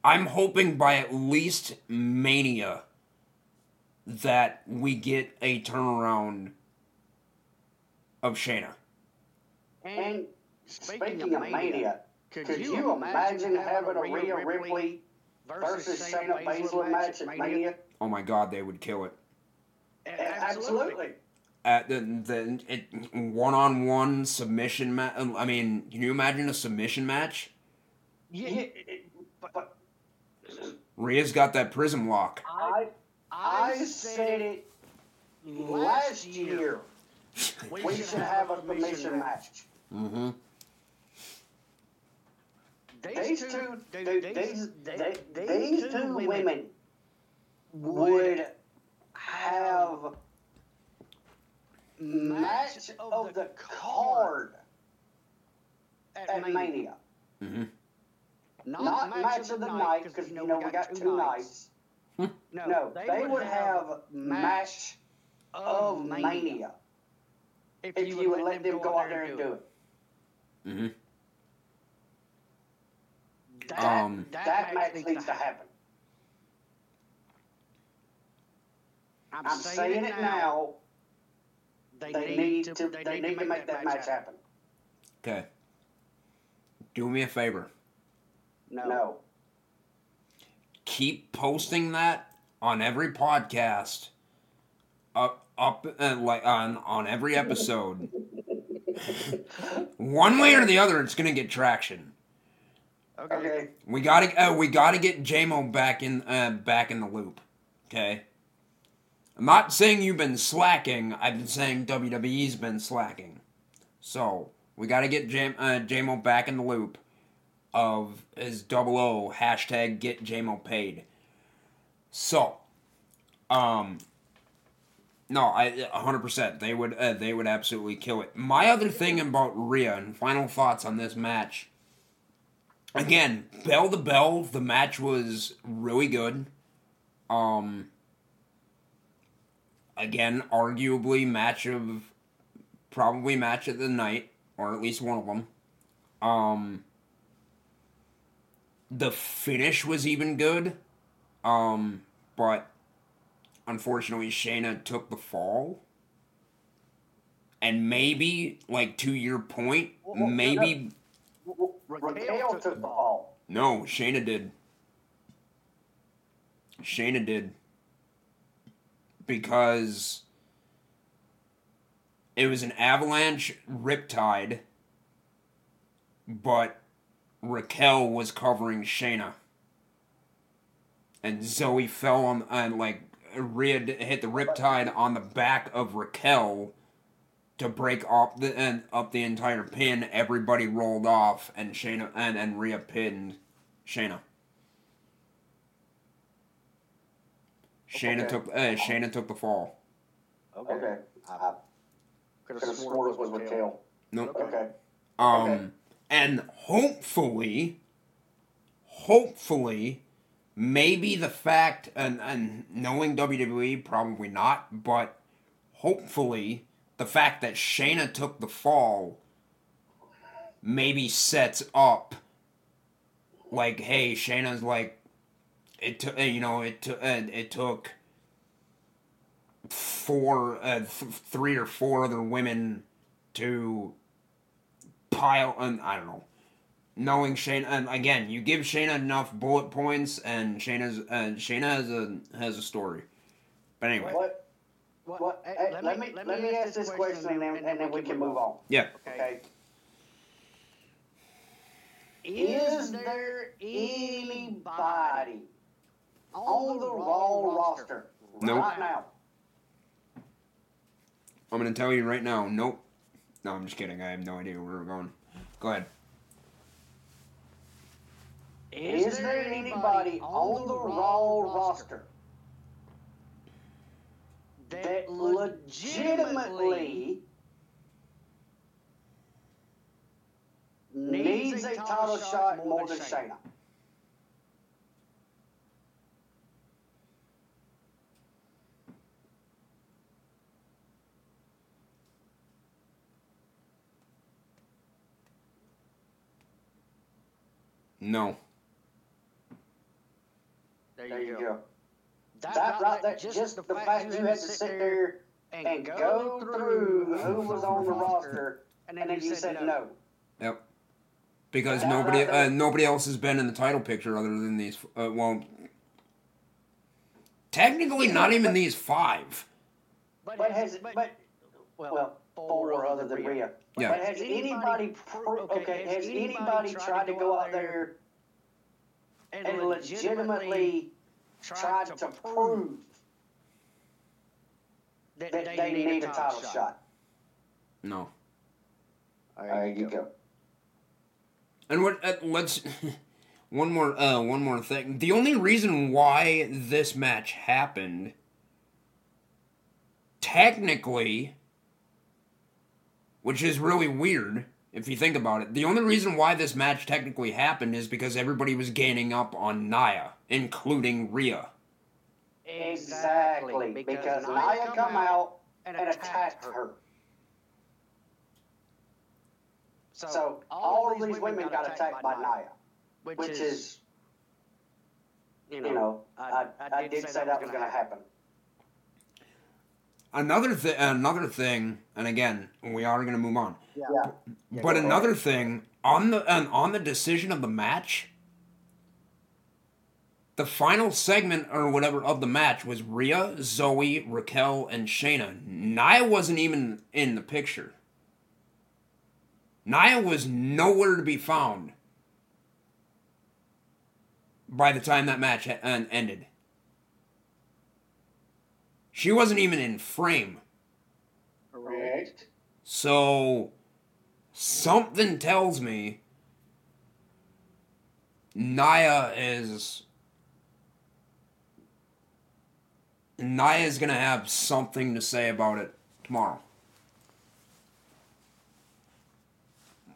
I'm hoping by at least Mania that we get a turnaround of Shayna. And speaking of Mania, could you imagine having a Rhea Ripley versus Shayna Baszler match at Mania? Oh my God, they would kill it. Absolutely. At the the one-on-one submission match. Um, I mean, can you imagine a submission match? Yeah, but Rhea's got that prism lock. I I said it last year. We should have a submission match. Mm-hmm. These two, dude, these, they, these two women would have match of the card at Mania. Mm-hmm. Not match of the night, because, you know, we got two nights. No, they would have match of Mania if you would let them go out there and do it. Mm-hmm. That, Um, That match needs to happen. I'm saying it now. They need to, they need to make that match happen. Okay. Do me a favor. No. No. Keep posting that on every podcast. Up, up, uh, like on on every episode. One way or the other, it's gonna get traction. Okay. We gotta, uh, we gotta get JMO back in, uh, back in the loop. Okay. I'm not saying you've been slacking. I've been saying WWE's been slacking. So we gotta get J- uh, JMO back in the loop of his double O hashtag get JMO paid. So, um, no, I 100%. They would, uh, they would absolutely kill it. My other thing about Rhea and final thoughts on this match again, bell to bell, the match was really good. Um, again, arguably match of probably match of the night, or at least one of them. Um, the finish was even good. Um, but unfortunately, Shayna took the fall. And maybe, like to your point, Well, well, maybe Raquel took the fall. no, Shayna did. Shayna did. Because it was an avalanche riptide, but Raquel was covering Shayna. And Zoey fell on, and like, Rhea d- hit the riptide on the back of Raquel to break up the and up the entire pin. Everybody rolled off, and Shayna and and Rhea pinned Shayna. Shayna Okay. took uh, Shayna took the fall. Okay. I Could could have sworn it was Raquel. Nope. Okay. Um, Okay. and hopefully, hopefully, maybe the fact and and knowing WWE probably not, but hopefully the fact that Shayna took the fall maybe sets up like hey Shayna's like it took you know it took uh, it took four uh, th- three or four other women to pile and I don't know knowing Shayna and again you give Shayna enough bullet points and Shayna's uh, Shayna has a has a story but anyway What? What? hey, let, me let me ask this question and then, and then we can move on. yeah Okay. Is there anybody on the Raw roster Nope. right now? I'm gonna tell you right now nope no I'm just kidding I have no idea where we're going go ahead Is there anybody on the Raw roster that legitimately needs a title shot more than Shayna? no There you go. That right there, just the fact you had to sit there and go through who was on the roster, and then you said no. Yep. Because That nobody right there- uh, nobody else has been in the title picture other than these. Uh, well, technically, not even these five. But has it, but, well, four other than Rhea. Yeah. But has anybody, pro- okay, has anybody tried to go out there and legitimately tried to prove that they need a title shot? No. There you go. And what? Uh, let's. one more. Uh, one more thing. The only reason why this match happened, technically, which is really weird if you think about it. The only reason why this match technically happened is because everybody was gaining up on Nia, including Rhea. Exactly, because Nia come out and attacked her. So all of these women got attacked by Nia, which is, you know, I, I did say that was going to happen. Another thing. Another thing. And again, we are going to move on. Yeah. But another thing on the and on the decision of the match, the final segment or whatever of the match was Rhea, Zoey, Raquel, and Shayna. Nia wasn't even in the picture. Nia was nowhere to be found by the time that match ended. She wasn't even in frame. Correct. So something tells me Nia is Nia's gonna have something to say about it tomorrow.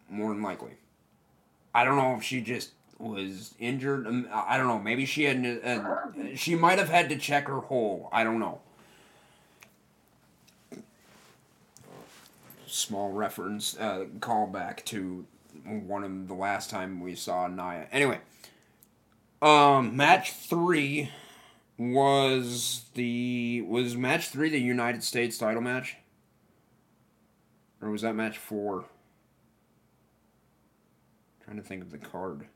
More than likely. I don't know if she just was injured. I I don't know. Maybe she had. Uh, she might have had to check her hole. I don't know. Small reference uh, callback to one of the last time we saw Nia. Anyway, um, match three was the was match three the United States title match, or was that match four? trying to think of the card.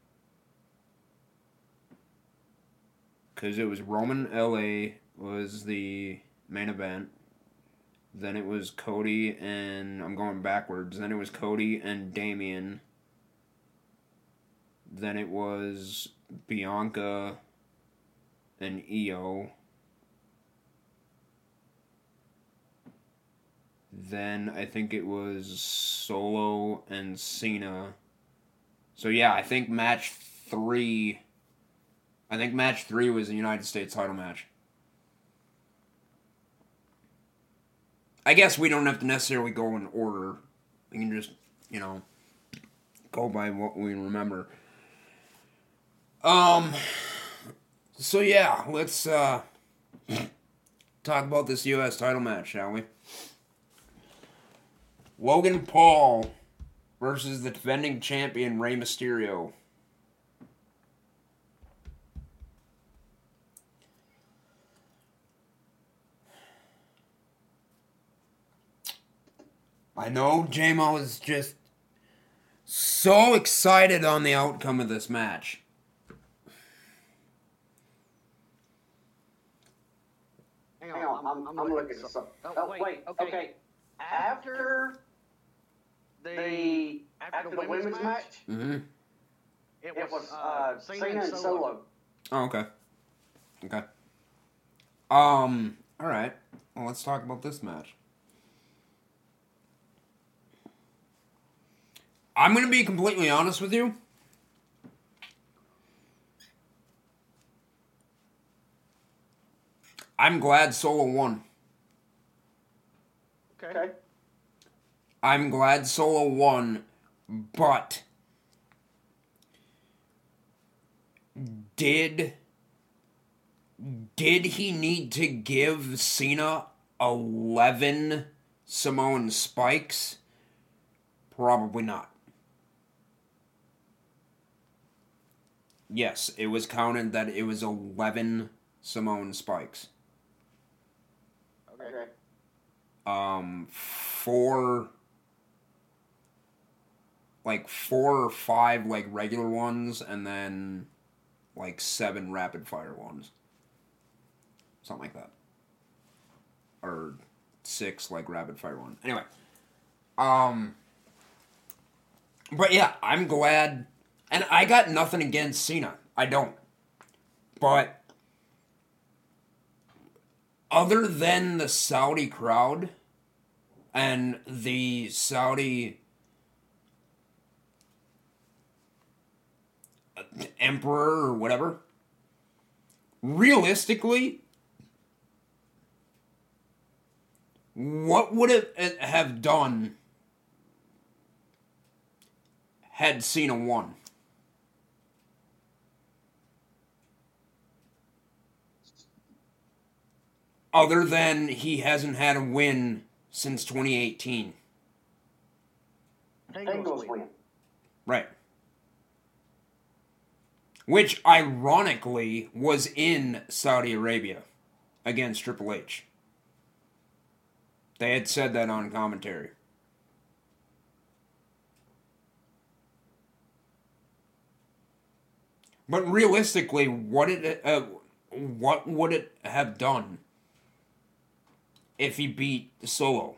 Because it was Roman LA was the main event. Then it was Cody and I'm going backwards. Then it was Cody and Damien. Then it was Bianca and Io. Then I think it was Solo and Cena. So yeah, I think match three. I think match three was the United States title match. I guess we don't have to necessarily go in order. We can just, you know, go by what we remember. Um, So yeah, let's uh talk about this US title match, shall we? Logan Paul versus the defending champion Rey Mysterio. I know JMO is just so excited on the outcome of this match. Hang on, I'm, I'm, I'm looking at something. Oh, wait, okay. After the after the women's match, Mm-hmm. it was uh, Cena and Solo. Oh, okay. Okay. Um, alright. Well, let's talk about this match. I'm going to be completely honest with you. I'm glad Solo won. Okay. I'm glad Solo won, but did did he need to give Cena 11 Samoan spikes? Probably not. Yes, it was counted that it was 11 Samoan spikes. Okay. um four like four or five like regular ones and then like seven rapid fire ones something like that or six like rapid fire ones anyway um but yeah i'm glad and i got nothing against cena i don't but other than the Saudi crowd and the Saudi uh, emperor or whatever, realistically, what would it have done had Cena won? Other than he hasn't had a win since 2018. Bengals win. Right. Which ironically was in Saudi Arabia against Triple H. They had said that on commentary. But realistically, what it uh, what would it have done if he beat Solo.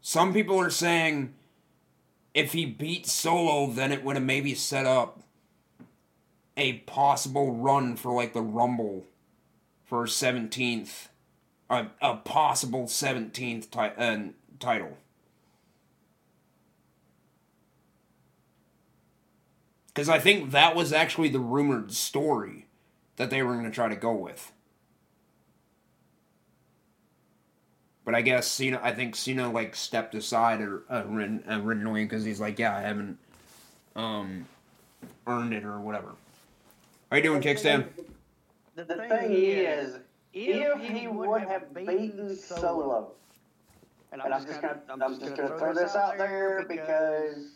Some people are saying if he beat Solo, then it would have maybe set up a possible run for like the Rumble for 17th, a, a possible 17th ti- uh, title. Because I think that was actually the rumored story that they were going to try to go with. But I guess Cena, I think Cena like stepped aside or uh, uh, originally because he's like, yeah, I haven't um earned it or whatever. How you doing, Kickstand? The thing is, if he would have beaten Solo, and I'm just gonna, I'm just gonna throw this out there because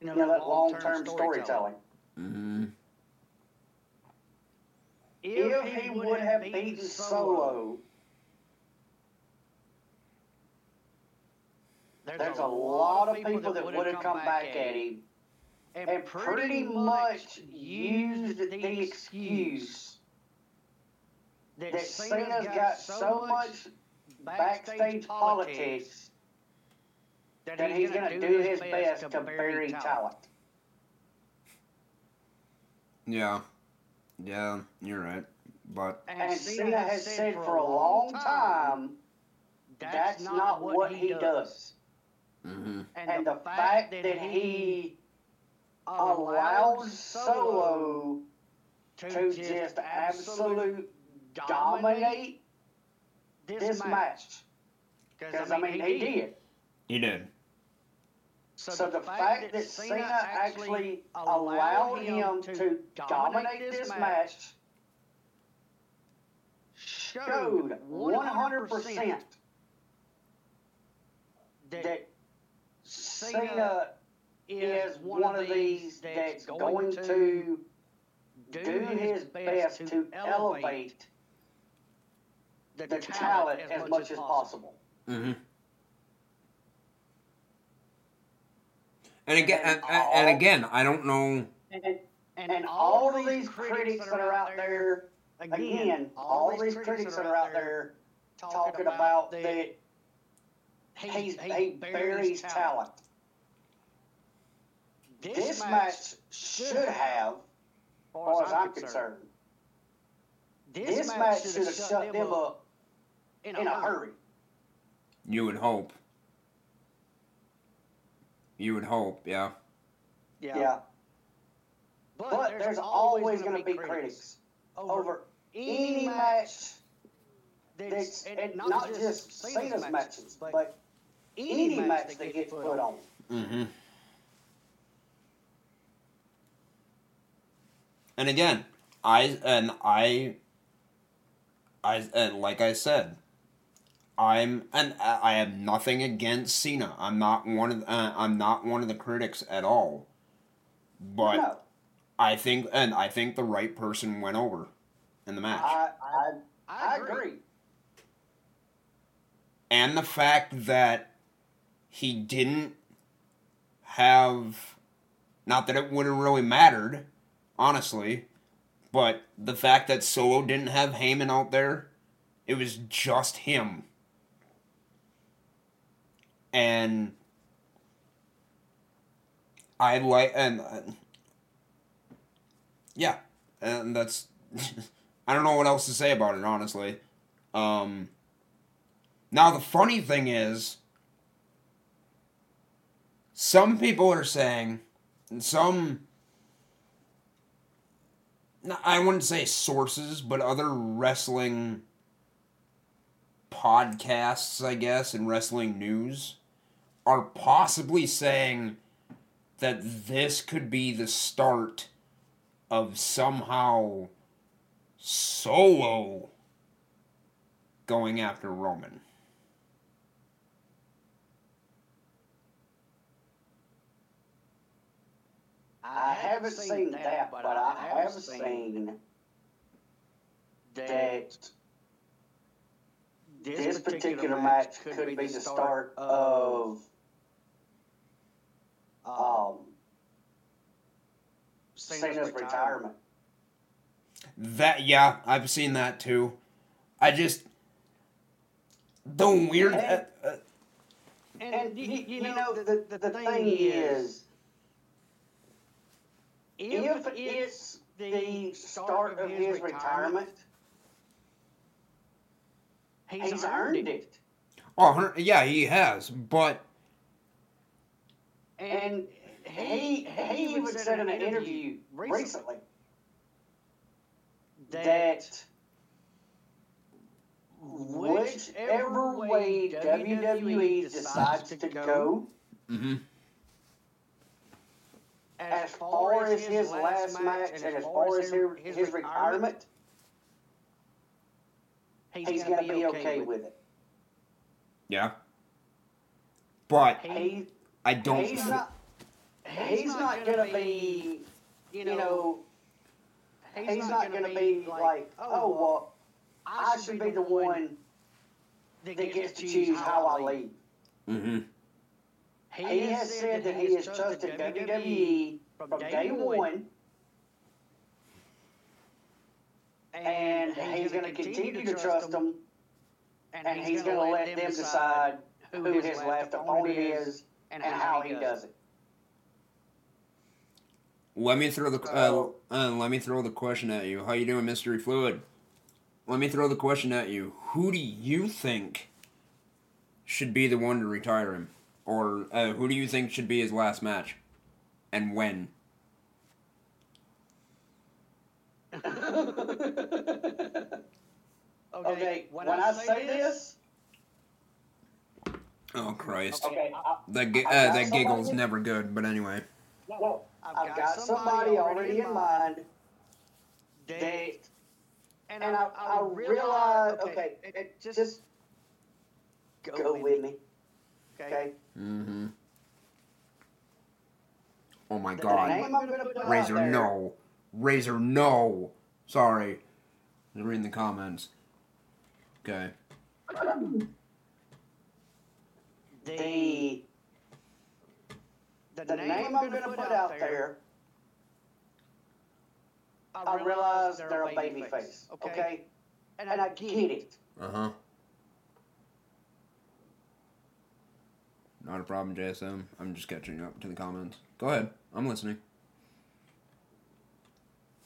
you know that long-term storytelling. Mm-hmm. If he would have beaten Solo, there's a lot of people that would have come back at him and pretty much used the excuse that Cena's got so much backstage politics that he's going to do his best to bury talent. Yeah, yeah, you're right. But And Cena has said for a long time that's not what he does. Mm-hmm. And the fact that he allows Solo to just absolute dominate this match. Because, I mean, he did. he did. So the fact that Cena actually allowed him to dominate this match showed 100% that Cena is one of these that's going to do his best to elevate the talent as much as possible. Mm-hmm. And again, and, and, and again, I don't know. And, and all of these critics that are out there, again, all these critics that are out there talking about that he's, he buries talent. This match should have, as far as I'm concerned, this match should have shut them up in a hurry. You would hope. You would hope, yeah. Yeah. yeah. But there's always going to be critics over any match that's, and not just Cena's matches, but any match that gets put on. Mm-hmm. And again, I and I, I and like I said, I'm and I have nothing against Cena. I'm not one of uh, I'm not one of the critics at all. But No, I think and I think the right person went over in the match. I, I, I agree. and the fact that he didn't have not that it would have really mattered honestly but the fact that solo didn't have Heyman out there it was just him. And I like and uh, yeah and that's I don't know what else to say about it honestly. Um now the funny thing is, some people are saying, some, I wouldn't say sources, but other wrestling podcasts, I guess, and wrestling news are possibly saying that this could be the start of somehow Solo going after Roman. I haven't seen that, but I have seen that this particular match could be the start of um, Cena's retirement. That yeah, I've seen that too. I just the weird. Uh, uh, And you, you know, the, the, the thing is, if it's the start of his retirement, he's earned it. oh, yeah, he has, but And he he even said in an interview recently that whichever way WWE decides to go, mhm. As far as his last match and as far as his, his retirement, he's going to be okay with it. yeah. But He, I don't. he's not. He's not going to be, you know, he's not going to be like, oh well, I should be the one that gets to choose how I leave. hmm He has said that he has trusted WWE from day one, and he's going to continue to trust them, and he's going to let them decide who his last opponent is and how he does it. Let me throw the uh, uh, let me throw the question at you. How you doing, Mystery Fluid? Let me throw the question at you. Who do you think should be the one to retire him, or uh, who do you think should be his last match, and when? okay, when I say this, Oh Christ. Okay, I, That gi- I've uh, got that giggle's somebody- never good, but anyway. no, I've got somebody already in mind Date, and I, I realize, okay, it, just go with me, okay? Mm-hmm. Oh my The God. name I'm gonna put out Razor, no. Razor, no. Sorry. I'm reading the comments. Okay. The, the name I'm gonna put out there, I realize they're a baby face, okay? And I get it. Uh huh. Not a problem, JSM. I'm just catching up to the comments. Go ahead. I'm listening.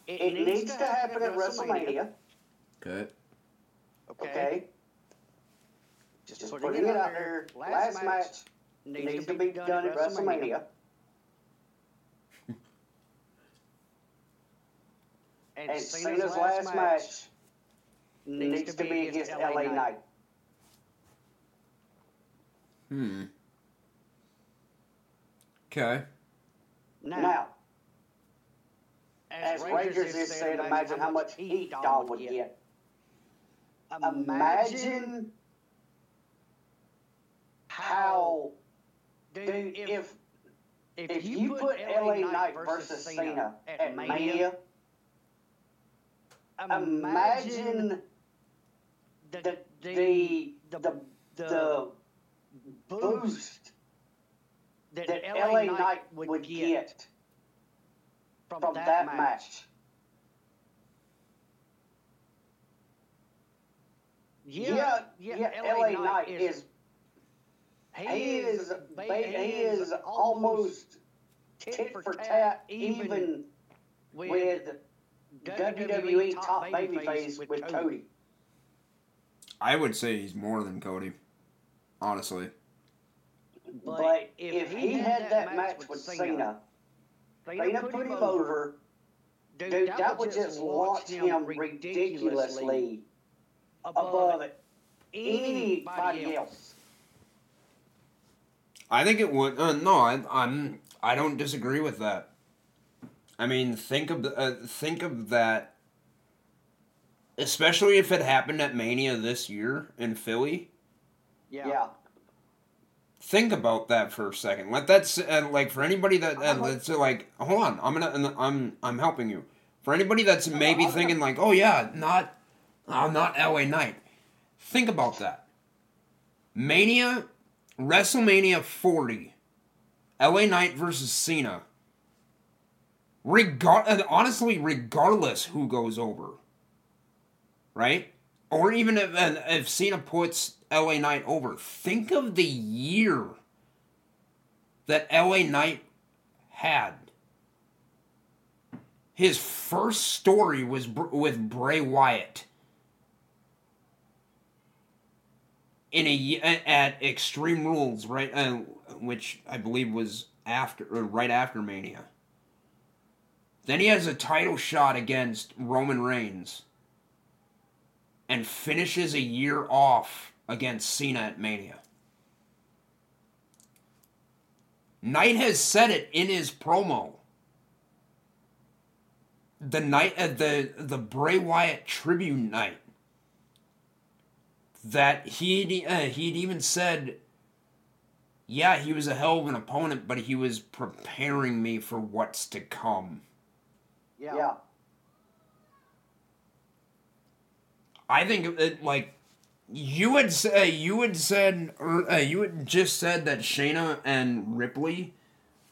It needs to happen at WrestleMania, Okay. okay? Just putting it out there, last match needs to be done at WrestleMania. And Cena's last match needs to be against LA Knight. Hmm. Okay. Now, as Rangers is said, imagine how much heat Dawn would get. Imagine how, dude, if if you put LA Knight versus Cena at Mania, imagine the the the the boost that LA Knight would get from that match. Yeah, yeah, yeah, LA Knight is he is ba- he is almost tit for tat even with WWE top babyface with Cody. I would say he's more than Cody. Honestly. But if he had that match with Cena, Cena put him over, dude, that would just launch him ridiculously above anybody else. I think it would. Uh, no, I, I'm. I don't disagree with that. I mean, think of uh, think of that. Especially if it happened at Mania this year in Philly. Yeah. Yeah. Think about that for a second. Let that s- uh, like for anybody that uh, that's uh, like, hold on, I'm gonna, I'm, I'm helping you. For anybody that's maybe thinking like, oh yeah, not, oh, not LA Knight. Think about that. Mania, WrestleMania 40, LA Knight versus Cena. Regard, honestly, regardless who goes over, right? Or even if if Cena puts LA Knight over, think of the year that LA Knight had. His first story was with Bray Wyatt. In a at Extreme Rules, right, uh, which I believe was after right after Mania. Then he has a title shot against Roman Reigns and finishes a year off against Cena at Mania. Knight has said it in his promo. The night at the the Bray Wyatt tribute night that he'd uh, he'd even said yeah, he was a hell of an opponent, but he was preparing me for what's to come. Yeah. Yeah. I think it, like you would say you would said uh, you would just said that Shayna and Ripley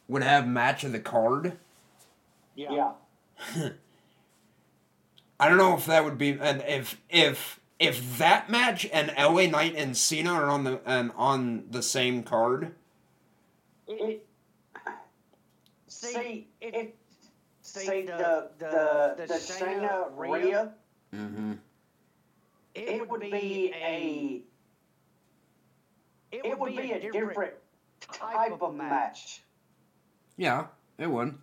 would have match of the card. Yeah. yeah. I don't know if that would be and if if if that match and LA Knight and Cena are on the and on the same card. It, see, it, see the the the Shayna Rhea, Mm-hmm. It would be a it would be a different type of match. Yeah, it would.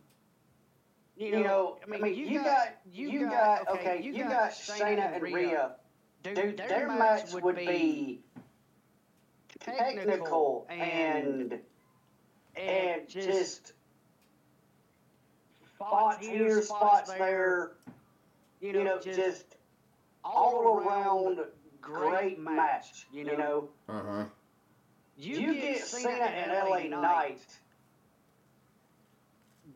You know, I mean, you got you got okay, you got Shayna and Rhea. Dude, their match would be technical and and just spots here, spots there. You know, just all around great match. You know, Uh huh. you get Cena and LA Knight.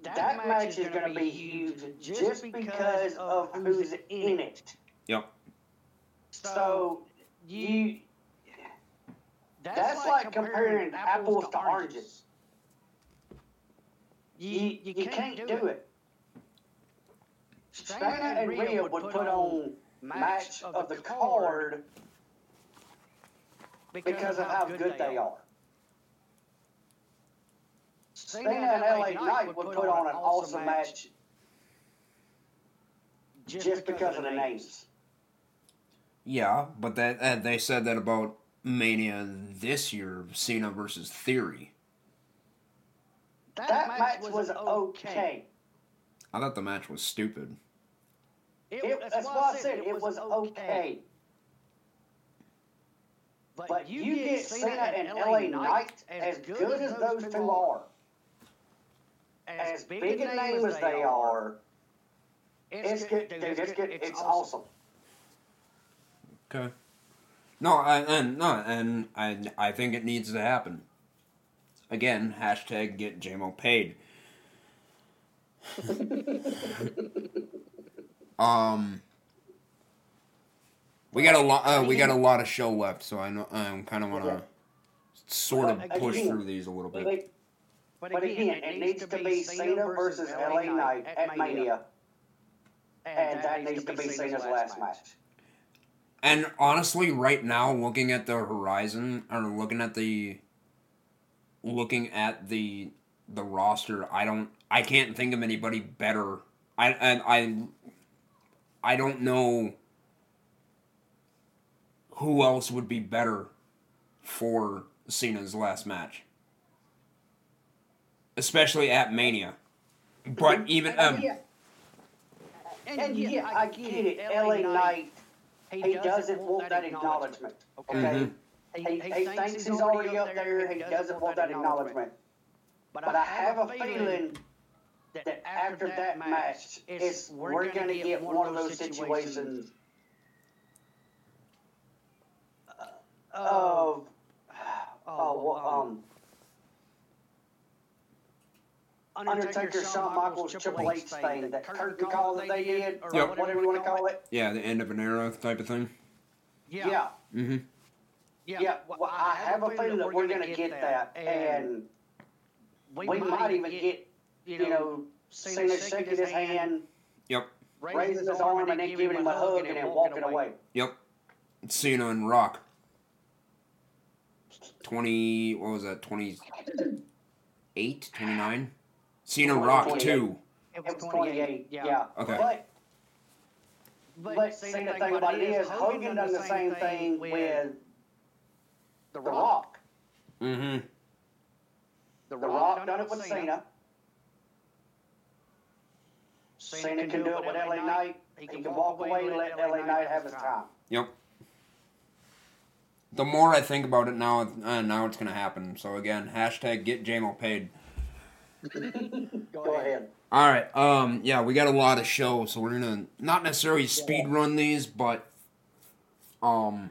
That match is going to be huge just because of who's in it. Yep. So you that's like comparing apples to oranges. You you can't do it. Shayna and Rhea would put on match of the card because of how good they are. Cena and LA Knight would put on an awesome match just because of the names. Yeah, but that uh, they said that about Mania this year, Cena versus Theory. That match was okay. I thought the match was stupid. It, that's why I said it was okay. But you get Cena and LA Knight as good as those two are, as big a name as they are, it's good, dude. It's good. It's awesome. Okay. No, I, and no, and I I think it needs to happen. Again, hashtag get JMO paid. um, we got a lot. Uh, we got a lot of show left, so I know I kind of want to sort of push Again, through these a little bit. But, but again, it needs to be Cena versus LA Knight at Mania, and that needs to be Cena's last match. And honestly, right now, looking at the horizon or looking at the looking at the the roster, I don't, I can't think of anybody better. I and I, I don't know who else would be better for Cena's last match, especially at Mania. But even um, yeah, and yeah, I get it. LA Knight, he doesn't want that acknowledgement. Okay, Mhm. he, he thinks he's already up there. He doesn't want that acknowledgement. But I have a feeling that after that match, it's we're gonna get one of those situations of oh well, um Undertaker, Shawn Michaels, Triple H thing, that curtain call that they did, or Yep. whatever you want to call it. yeah, the end of an era type of thing. Yeah, Mm-hmm. yeah. Well, I have a feeling that we're gonna get that, and we might even get, you know, Cena shaking his hand, Yep. raising his arm, and then giving him a hug, and then walking away. Yep. Cena and Rock. 20, what was that, 28, 29? Cena Rock 2. It was 28, yeah. Okay. But, but see, the thing about it is, Hogan done the same thing with The Rock. Mm-hmm. The Rock done it with Cena. Cena can do it with LA Knight. He can walk away and let LA Knight have his time. Yep. The more I think about it now, uh, now it's going to happen. So again, hashtag get JMO paid. Go ahead. All right. Um. Yeah, we got a lot of shows, so we're gonna not necessarily speed run these, but um,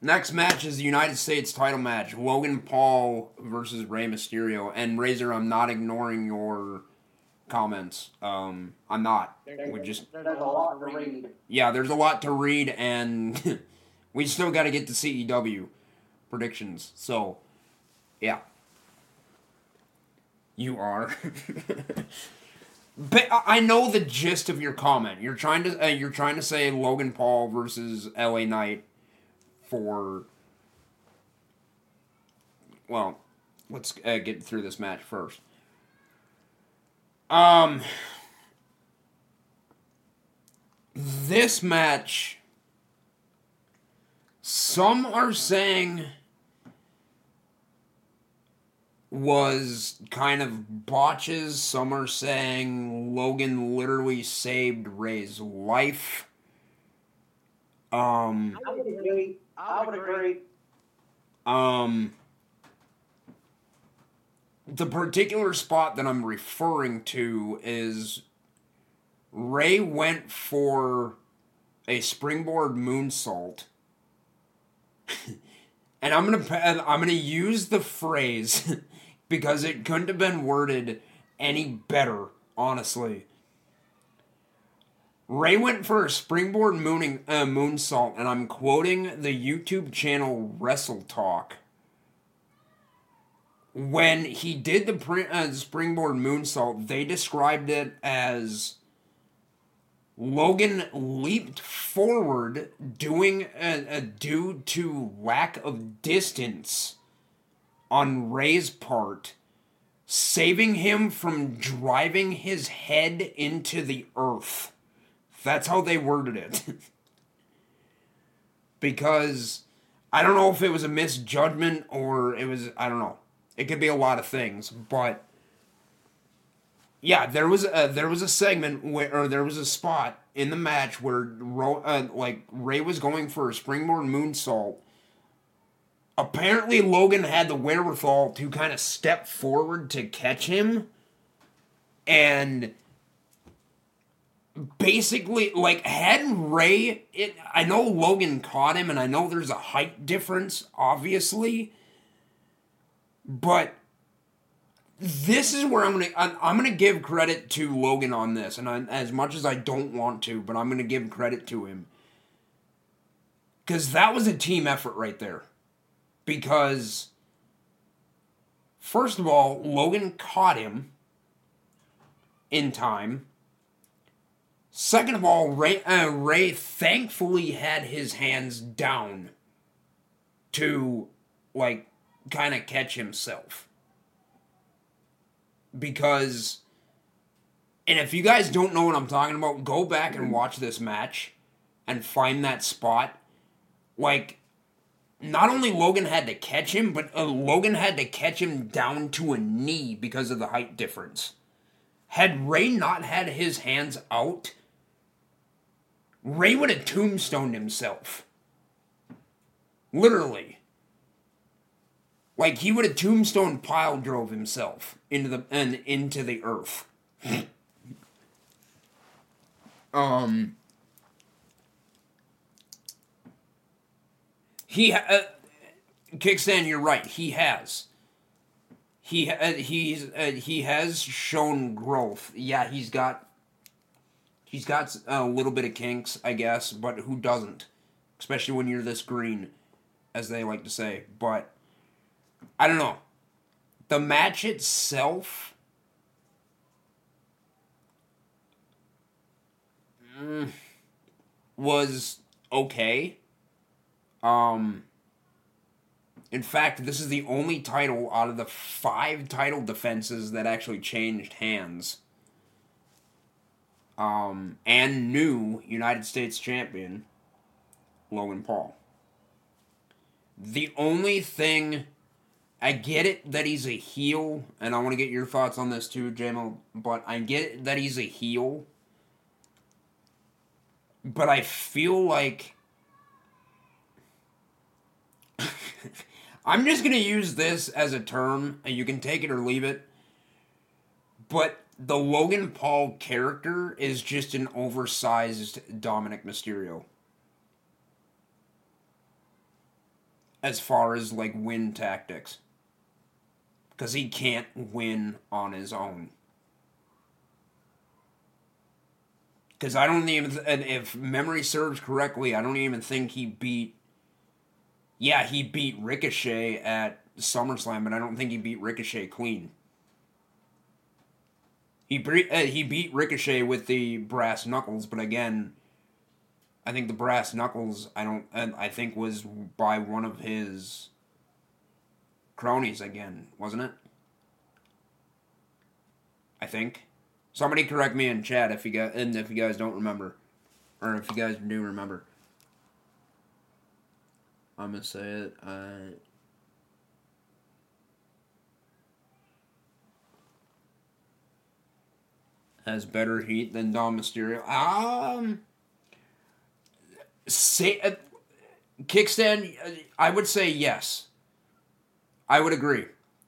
next match is the United States title match: Logan Paul versus Rey Mysterio. And Razor, I'm not ignoring your comments. Um, I'm not. We just There's a lot to read. yeah, there's a lot to read, and we still got to get to CEW predictions. So, yeah, you are. but I I know the gist of your comment. You're trying to uh, you're trying to say Logan Paul versus LA Knight for. Well, let's uh, get through this match first. Um. This match. Some are saying was kind of botches. Some are saying Logan literally saved Rey's life. Um, I would agree. I would agree. um, the particular spot that I'm referring to is Rey went for a springboard moonsault. and I'm going to I'm going to use the phrase because it couldn't have been worded any better, honestly. Rey went for a springboard mooning, uh, moonsault, and I'm quoting the YouTube channel Wrestle Talk. When he did the pre- uh, springboard moonsault, they described it as Logan leaped forward, doing uh, due to lack of distance on Rey's part, saving him from driving his head into the earth. That's how they worded it. because I don't know if it was a misjudgment or it was, I don't know. It could be a lot of things, but yeah, there was a there was a segment where or there was a spot in the match where Ro, uh, like Rey was going for a springboard moonsault. Apparently, Logan had the wherewithal to kind of step forward to catch him, and basically like had Rey it I know Logan caught him and I know there's a height difference obviously but this is where I'm gonna I'm gonna give credit to Logan on this, and I, as much as I don't want to, but I'm gonna give credit to him because that was a team effort right there. Because first of all, Logan caught him in time. Second of all, Rey, uh, Rey thankfully had his hands down to like kind of catch himself because and if you guys don't know what I'm talking about, go back and watch this match and find that spot. Like, not only Logan had to catch him, but uh, Logan had to catch him down to a knee because of the height difference. Had Rey not had his hands out, Rey would have tombstoned himself. Literally. Like he would have tombstone pile drove himself into the and into the earth. um. He uh, kickstand. You're right. He has. He uh, he's uh, he has shown growth. Yeah, he's got. He's got a little bit of kinks, I guess, but who doesn't? Especially when you're this green, as they like to say. But I don't know. The match itself. Mm, was okay. Um. In fact, this is the only title out of the five title defenses that actually changed hands. Um, and new United States champion, Logan Paul. The only thing I get it that he's a heel, and I want to get your thoughts on this too, JMO, but I get that he's a heel. But I feel like. I'm just to use this as a term, and you can take it or leave it. But the Logan Paul character is just an oversized Dominic Mysterio. As far as like win tactics because he can't win on his own. Because I don't even, and if memory serves correctly, I don't even think he beat. Yeah, he beat Ricochet at SummerSlam, but I don't think he beat Ricochet clean. He uh, he beat Ricochet with the brass knuckles, but again, I think the brass knuckles I don't I think was by one of his cronies again, wasn't it? I think. Somebody correct me in chat if you guys and if you guys don't remember, or if you guys do remember. I'm gonna say it. Uh, has better heat than Dom Mysterio. Um, say uh, kickstand. I would say yes. I would agree.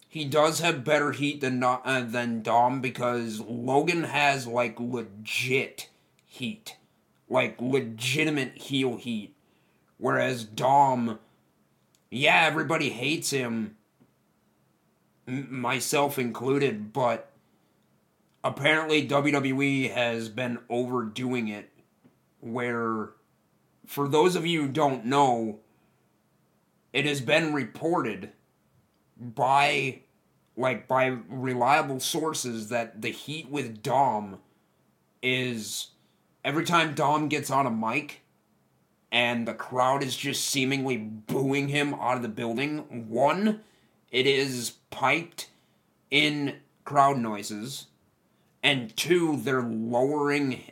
he does have better heat than not uh, than Dom because Logan has like legit heat, like legitimate heel heat, whereas Dom, yeah, everybody hates him, m- myself included, but apparently WWE has been overdoing it, where, for those of you who don't know, it has been reported by like by reliable sources that the heat with Dom is every time Dom gets on a mic and the crowd is just seemingly booing him out of the building, one, it is piped in crowd noises, and two, they're lowering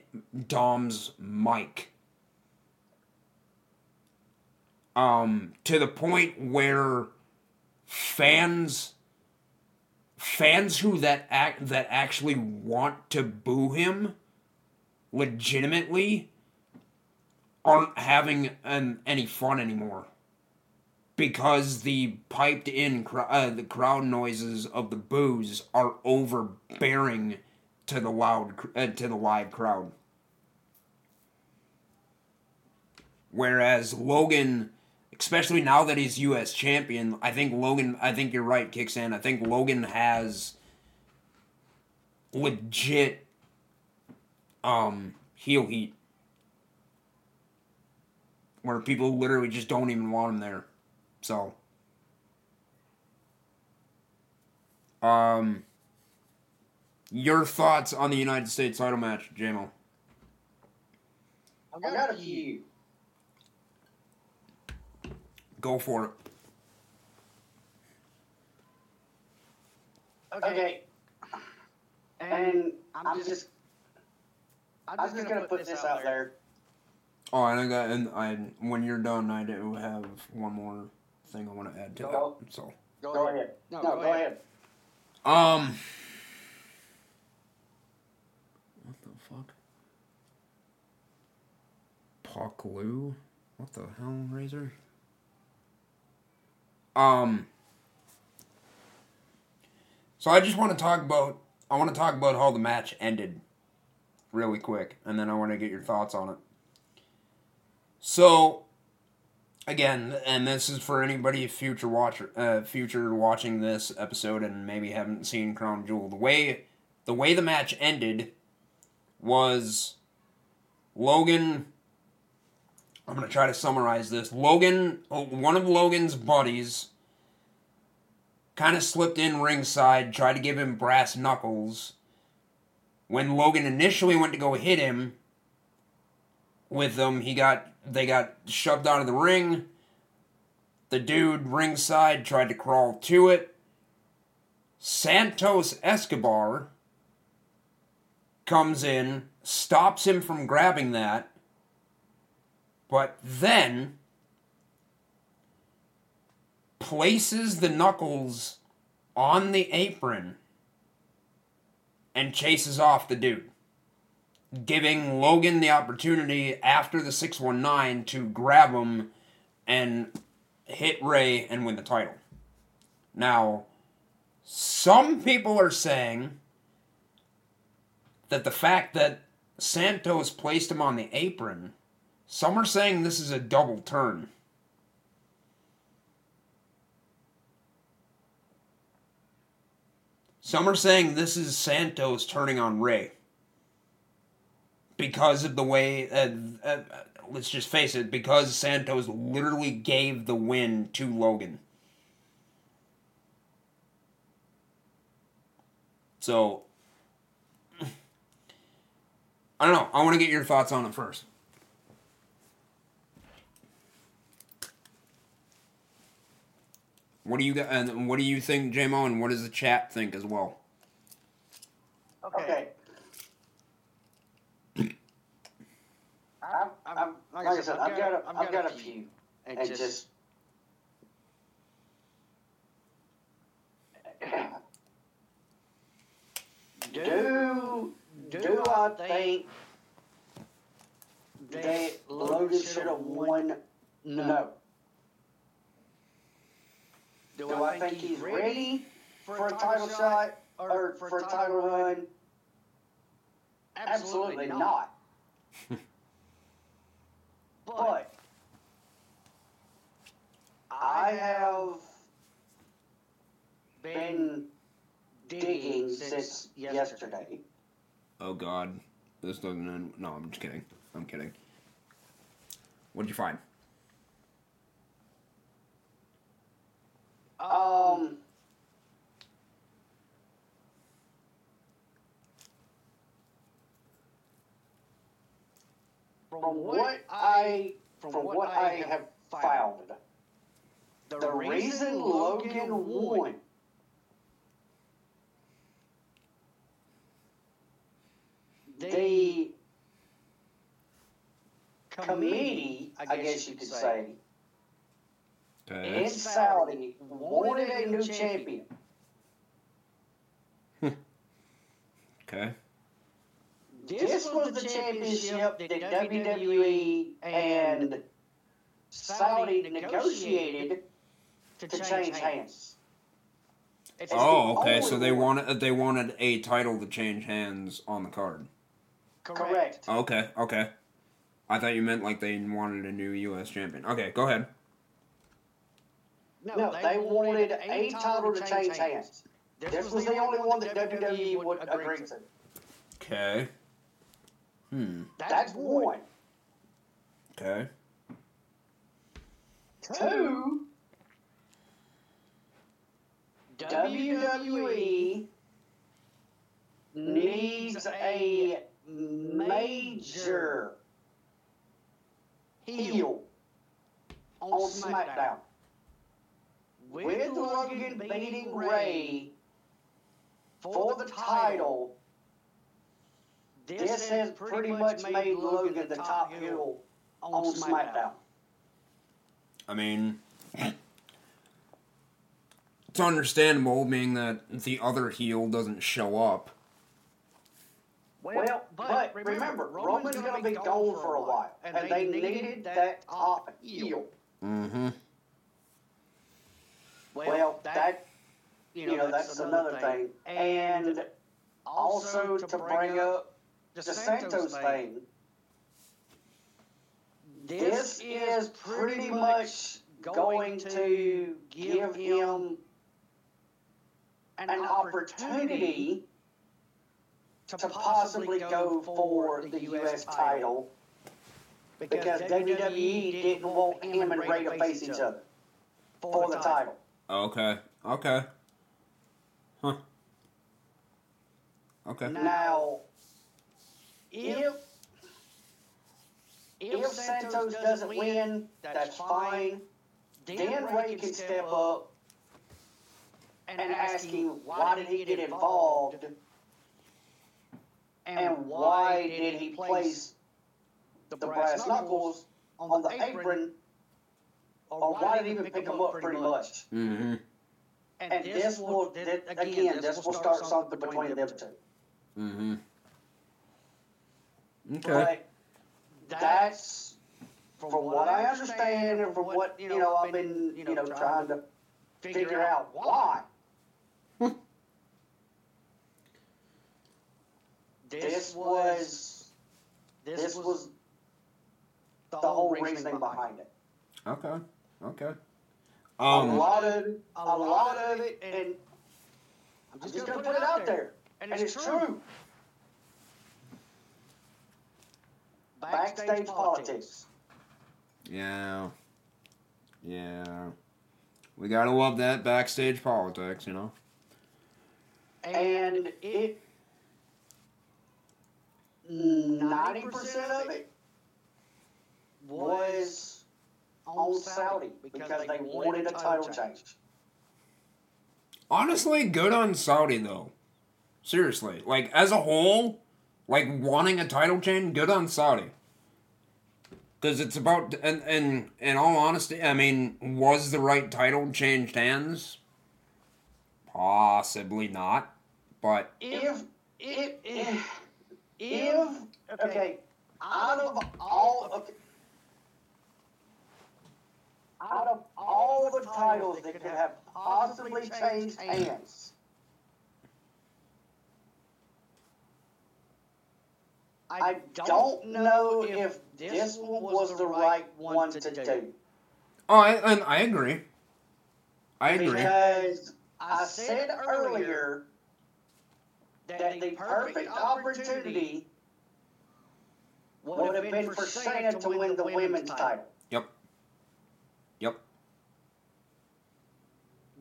Dom's mic. Um, to the point where fans fans who that act that actually want to boo him legitimately aren't having an, any fun anymore because the piped in uh, the crowd noises of the boos are overbearing to the loud uh, to the live crowd. Whereas Logan especially now that he's US champion, I think Logan I think you're right, Kickstand. I think Logan has legit um heel heat. Where people literally just don't even want him there. So um your thoughts on the United States title match, JMO? I've got a few. Go for it. Okay. And I'm just, I'm just gonna put this out there. Oh, and I got and I when you're done, I do have one more thing I want to add to Go. that. So, Go ahead. No, go ahead. um, what the fuck? Paklu? What the hell, Razor? Um. So I just want to talk about I want to talk about how the match ended, really quick, and then I want to get your thoughts on it. So, again, and this is for anybody future watcher, uh, future watching this episode and maybe haven't seen Crown Jewel. The way, the way the match ended, was Logan. I'm gonna try to summarize this. Logan, oh, one of Logan's buddies, kind of slipped in ringside, tried to give him brass knuckles. When Logan initially went to go hit him with them, he got they got shoved out of the ring. The dude ringside tried to crawl to it. Santos Escobar comes in, stops him from grabbing that, but then places the knuckles on the apron and chases off the dude, giving Logan the opportunity after the 619 to grab him and hit Rey and win the title. Now, some people are saying that the fact that Santos placed him on the apron, some are saying this is a double turn. Some are saying this is Santos turning on Rey. Because of the way, uh, uh, let's just face it, because Santos literally gave the win to Logan. So, I don't know. I want to get your thoughts on it first. What do you got? And what do you think, JMO? And what does the chat think as well? Okay. I'm, I'm, like I said, I've got a, I've got a few, and just. Do do I think that Logan should have won? No. Do I think he's ready? for a title shot or for a title run? Absolutely not. but I have been digging since yesterday. Oh God, this doesn't end. No, I'm just kidding. I'm kidding. What'd you find? Um. From what I from what I have found, the reason Logan won the committee, I guess you could say, in Saudi wanted a new champion. Hmm. Okay. This was the championship that WWE and Saudi negotiated to change hands. It's Oh, okay. So they wanted they wanted a title to change hands on the card. Correct. Okay, okay. I thought you meant like they wanted a new U.S. champion. Okay, go ahead. No, they wanted a title to change hands. This was the only one that WWE would agree to. Okay. Hmm. That's one. Okay. Two, WWE needs a major heel on SmackDown. With Logan beating Rey for the title, this has pretty much made Logan the top heel on SmackDown. I mean, it's understandable, being that the other heel doesn't show up. Well, but remember, Roman's going to be gone for a while, and they needed that top heel. Mm-hmm. Well, that you know that's another thing, and also to bring up the Santos thing. This is pretty much going to give him an opportunity to possibly go for the U.S. title because WWE didn't want him and Rey to face each other for the title. Okay. Okay. Huh. Okay. Now, if if Santos doesn't win, that's fine. Then Rey can step up and ask him why did he get involved and why did he place the brass knuckles on the apron or why did he even pick them up pretty much. Mm-hmm. And this will, th- again, this will start something between them two. Mm-hmm. Okay. But that's from what I understand and from what you know I've been you know trying to figure out why. this was this was the whole reasoning behind it. Okay. Okay. a Um. lot of a lot of it, and I'm just, gonna put it out there, and it's true. Backstage politics. Yeah. Yeah. We gotta love that backstage politics, you know. and it ninety percent of it was on Saudi because they wanted a title change. Honestly, good on Saudi though. Seriously, like as a whole, like wanting a title change, good on Saudi. Because it's about, and, and in all honesty, I mean, was the right title changed hands? Possibly not, but If if if, if eh, okay, out of all okay, out of all the titles that could have possibly changed hands, I don't know if this one was the right one to do. Oh, I, and I agree. I agree. Because I said earlier that the perfect opportunity would have been for Shayna to win the women's title.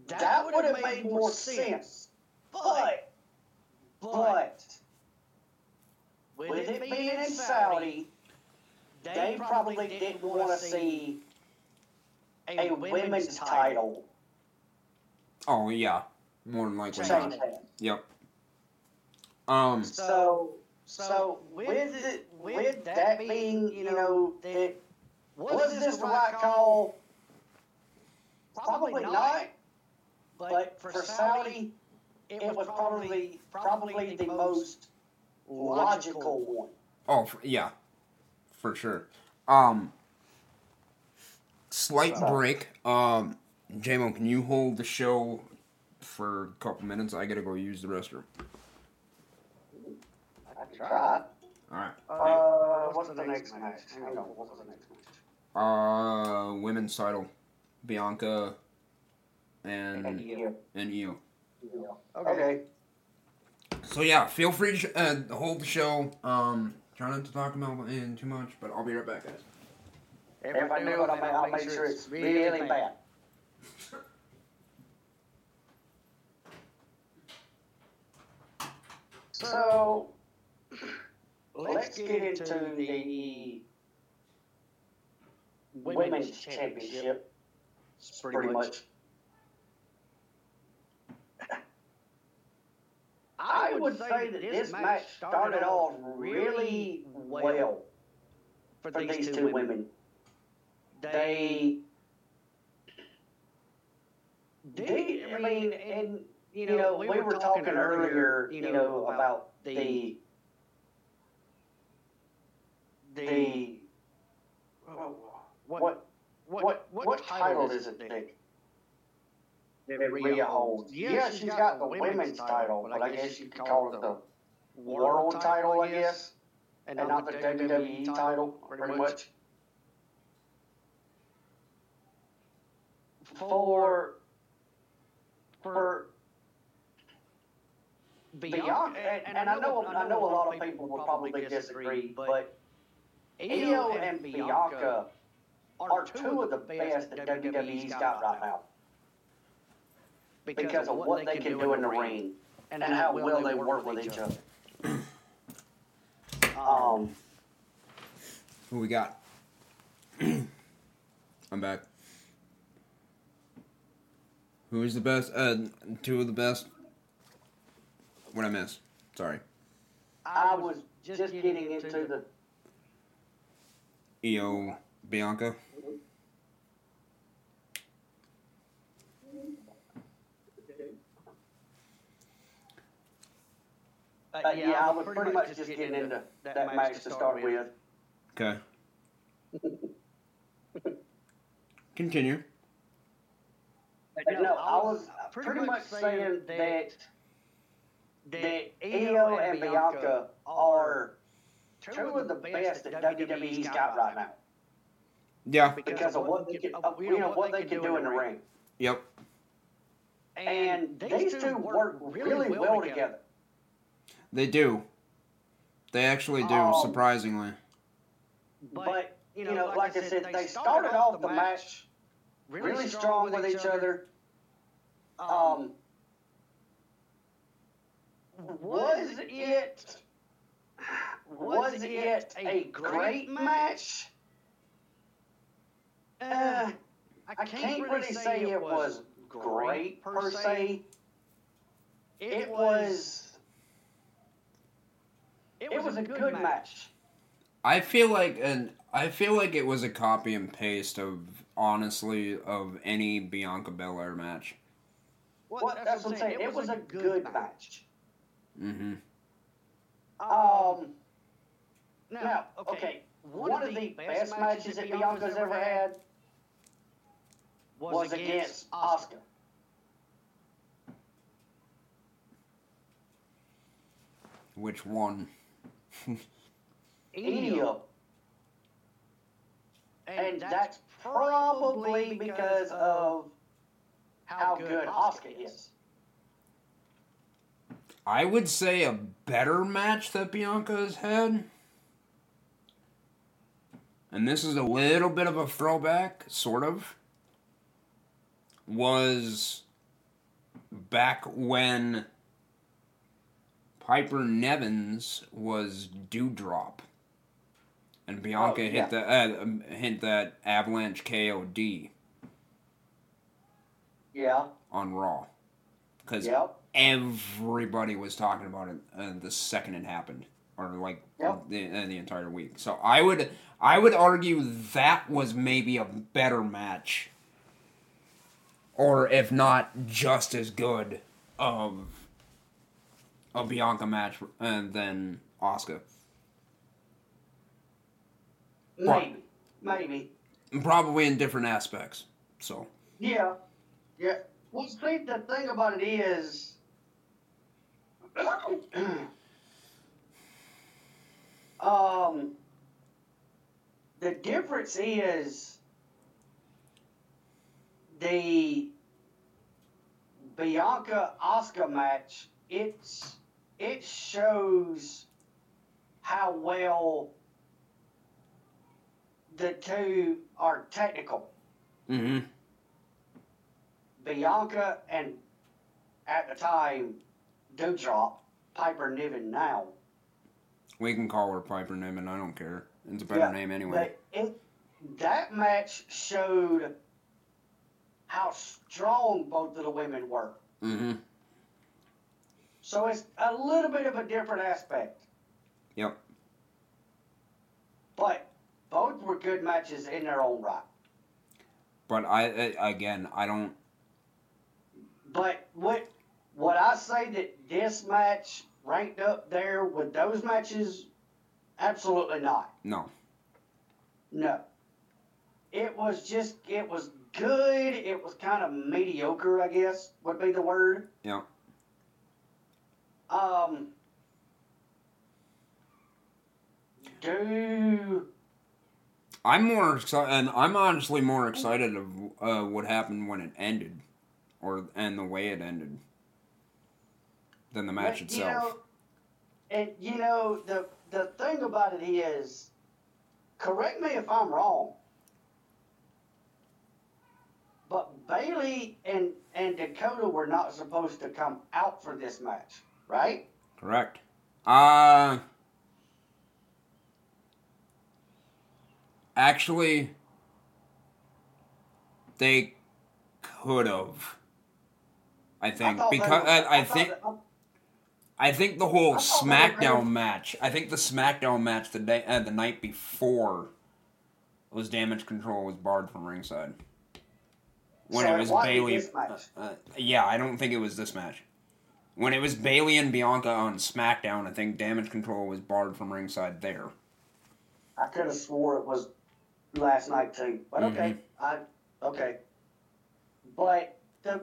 That would have made more sense. But, but, with it being in Saudi, they probably didn't want to see a women's title Oh yeah, more than likely not. Yep. Um. So, so with it, with that being, you know, that was this the right call? Probably not. But for Saudi, it was probably probably the most logical one. Oh f- yeah, for sure. Um. Slight So- break. Um. JMO, can you hold the show for a couple minutes? I gotta go use the restroom. I try. All right. Uh, what's the next match? Hang on, what's the next match? Uh, women's title, Bianca, and Yeah. and Io. Okay. So yeah, feel free to sh- uh, hold the show. Um, try not to talk about it too much, but I'll be right back, guys. If I do it, I'll make, I'll make sure it's really bad. So, let's get into the women's championship, pretty much. I would say that this match started off really well for these two women. They, they, I mean, and you know, we were talking earlier, you know, about the the what what what title is it that Rhea holds? Yeah, she's got the women's title, but I guess you could call it the world title, I guess, and not the WWE title, pretty much. For for Bianca, and, and I know I know a lot of people will probably disagree, but Io and Bianca are two of the best that WWE's got right now because of what they can do in the ring and how well they work with each other. Um, Who we got? I'm back. Who is the best? Uh, two of the best. What I miss? Sorry. I was just getting into the Io, Bianca. Uh, yeah, I was pretty much just getting into that match to start with. Okay. Continue. No, I was pretty much saying that that Io and Bianca are two of the best that WWE's got right now Yeah. because of what they can, of, you know, what they can do in the ring. Yep. And these two work really well together. They do. They actually do, Um, surprisingly. But you know, like I said, they started off the match really strong with each other. Um, was it was it a great match? Uh, I can't really say it was great per se. It was it was a good match. I feel like and I feel like it was a copy and paste of honestly of any Bianca Belair match. Well, that's what I'm saying. It was a good match. Mm-hmm. Um, now, okay, one of the best matches that Bianca's ever had was against Oscar. Which one? Any of them. And that's probably because of how good Oscar is. I would say a better match that Bianca has had. And this is a little bit of a throwback, sort of. Was back when Piper Nivens was Doudrop. And Bianca Oh, yeah. hit the uh, um, hit that Avalanche KOD Yeah, on Raw. Because yep. everybody was talking about it uh, the second it happened, or like Yep. the uh, the entire week. So I would I would argue that was maybe a better match, or if not just as good of a Bianca match and then Oscar. Maybe. Maybe. Probably in different aspects. So Yeah. Yeah. Well, see, the thing about it is, um, the difference is the Bianca Oscar match. It's it shows how well the two are technical. hmm Bianca and at the time Doudrop, Piper Niven now. we can call her Piper Niven. I don't care. It's a better Yeah, name anyway. But it, that match showed how strong both of the women were. hmm So it's a little bit of a different aspect. Yep. But both were good matches in their own right. But I, again I don't But what what I say that this match ranked up there with those matches, absolutely not. no. No. It was just, it was good. It was kind of mediocre, I guess, would be the word. Yeah. Um, do, I'm more excited, and I'm honestly more excited of uh, what happened when it ended, or and the way it ended, than the match but, you itself. know, and you know, the, the thing about it is, correct me if I'm wrong, but Bayley and, and Dakota were not supposed to come out for this match, right? Correct. Uh actually, they could have. I think they because were- I, I thought think that- I think the whole I thought they were SmackDown match. I think the SmackDown match the day uh, the night before was Damage Control was barred from ringside. When So it it was Bayley. match? Uh, yeah, I don't think it was this match. When it was Bayley and Bianca on SmackDown, I think Damage Control was barred from ringside there. I could have swore it was last night too, but mm-hmm. okay, I okay. But the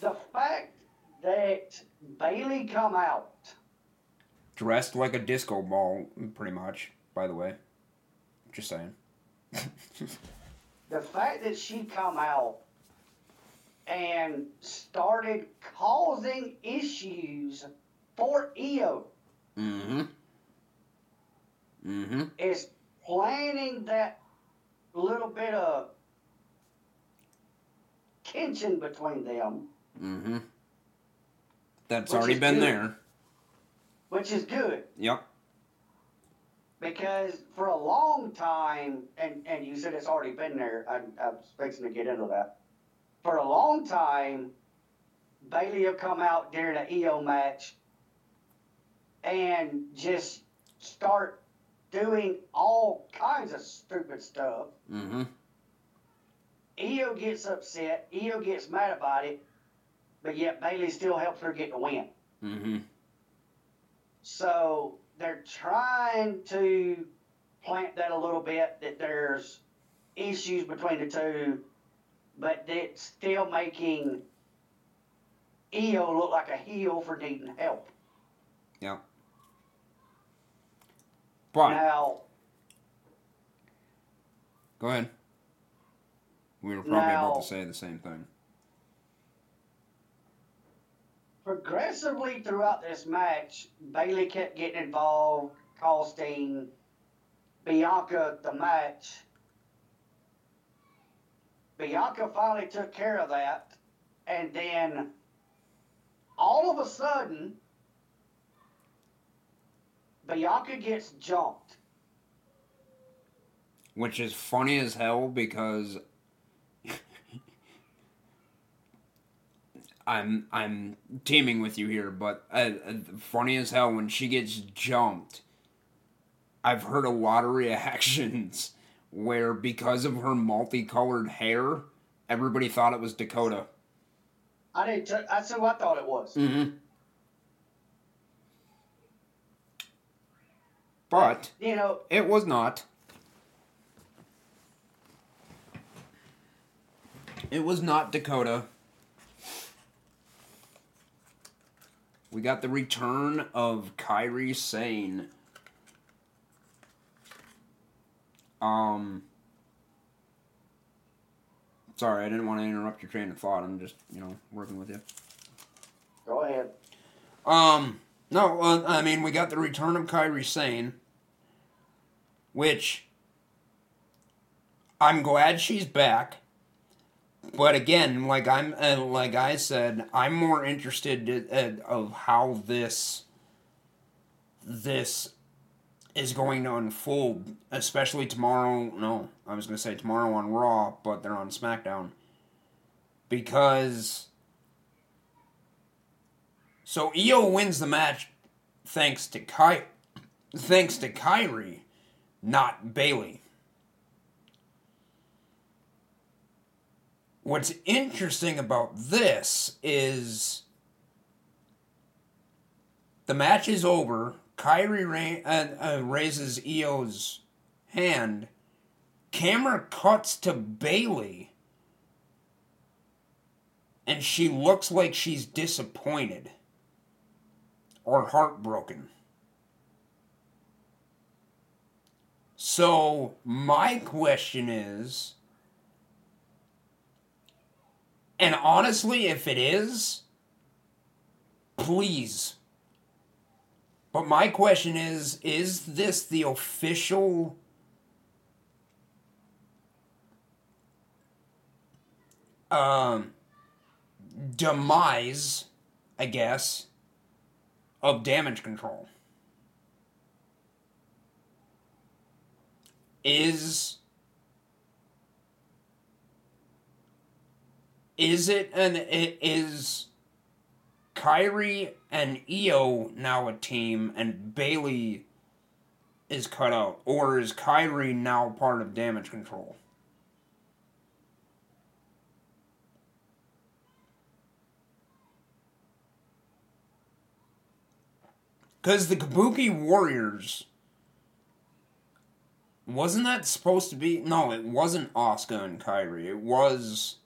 the fact that Bayley come out, Dressed like a disco ball, pretty much. By the way, just saying. the fact that she come out and started causing issues for Io mm-hmm. Mm-hmm. is planting that little bit of tension between them, Mm-hmm. That's already been good. there. which is good. Yep. Because for a long time, and, and you said it's already been there, I, I was fixing to get into that. For a long time, Bayley will come out during an Io match and just start doing all kinds of stupid stuff. Mm-hmm. Io gets upset, Io gets mad about it, but yet Bayley still helps her get the win. Mm-hmm. So they're trying to plant that a little bit that there's issues between the two, but it's still making Io look like a heel for needing help. Yeah. But Now, go ahead. We were probably about to say the same thing. progressively throughout this match, Bayley kept getting involved, costing Bianca the match. Bianca finally took care of that, and then all of a sudden, Bianca gets jumped. Which is funny as hell because I'm I'm teaming with you here, but uh, uh, funny as hell when she gets jumped. I've heard a lot of reactions where because of her multicolored hair, everybody thought it was Dakota. I didn't. T- that's who I thought it was. Mm-hmm. But You know, it was not. It was not Dakota. We got the return of Kairi Sane. Um. Sorry, I didn't want to interrupt your train of thought. I'm just, you know, working with you. go ahead. Um, no, uh, I mean, we got the return of Kairi Sane, which I'm glad she's back. But again, like I'm, uh, like I said, I'm more interested uh, of how this this is going to unfold, especially tomorrow. No, I was going to say tomorrow on Raw, but they're on SmackDown because so Io wins the match thanks to Ky- thanks to Kairi, not Bayley. What's interesting about this is the match is over. Kairi uh, uh, raises Io's hand. Camera cuts to Bayley, and she looks like she's disappointed or heartbroken. So, my question is, and honestly, if it is, please. But my question is is this the official um demise, I guess, of damage control? Is is it an it is Kairi and Io now a team and Bayley is cut out or is Kairi now part of damage control? Cuz the Kabuki Warriors wasn't that supposed to be No, it wasn't Asuka and Kairi. It was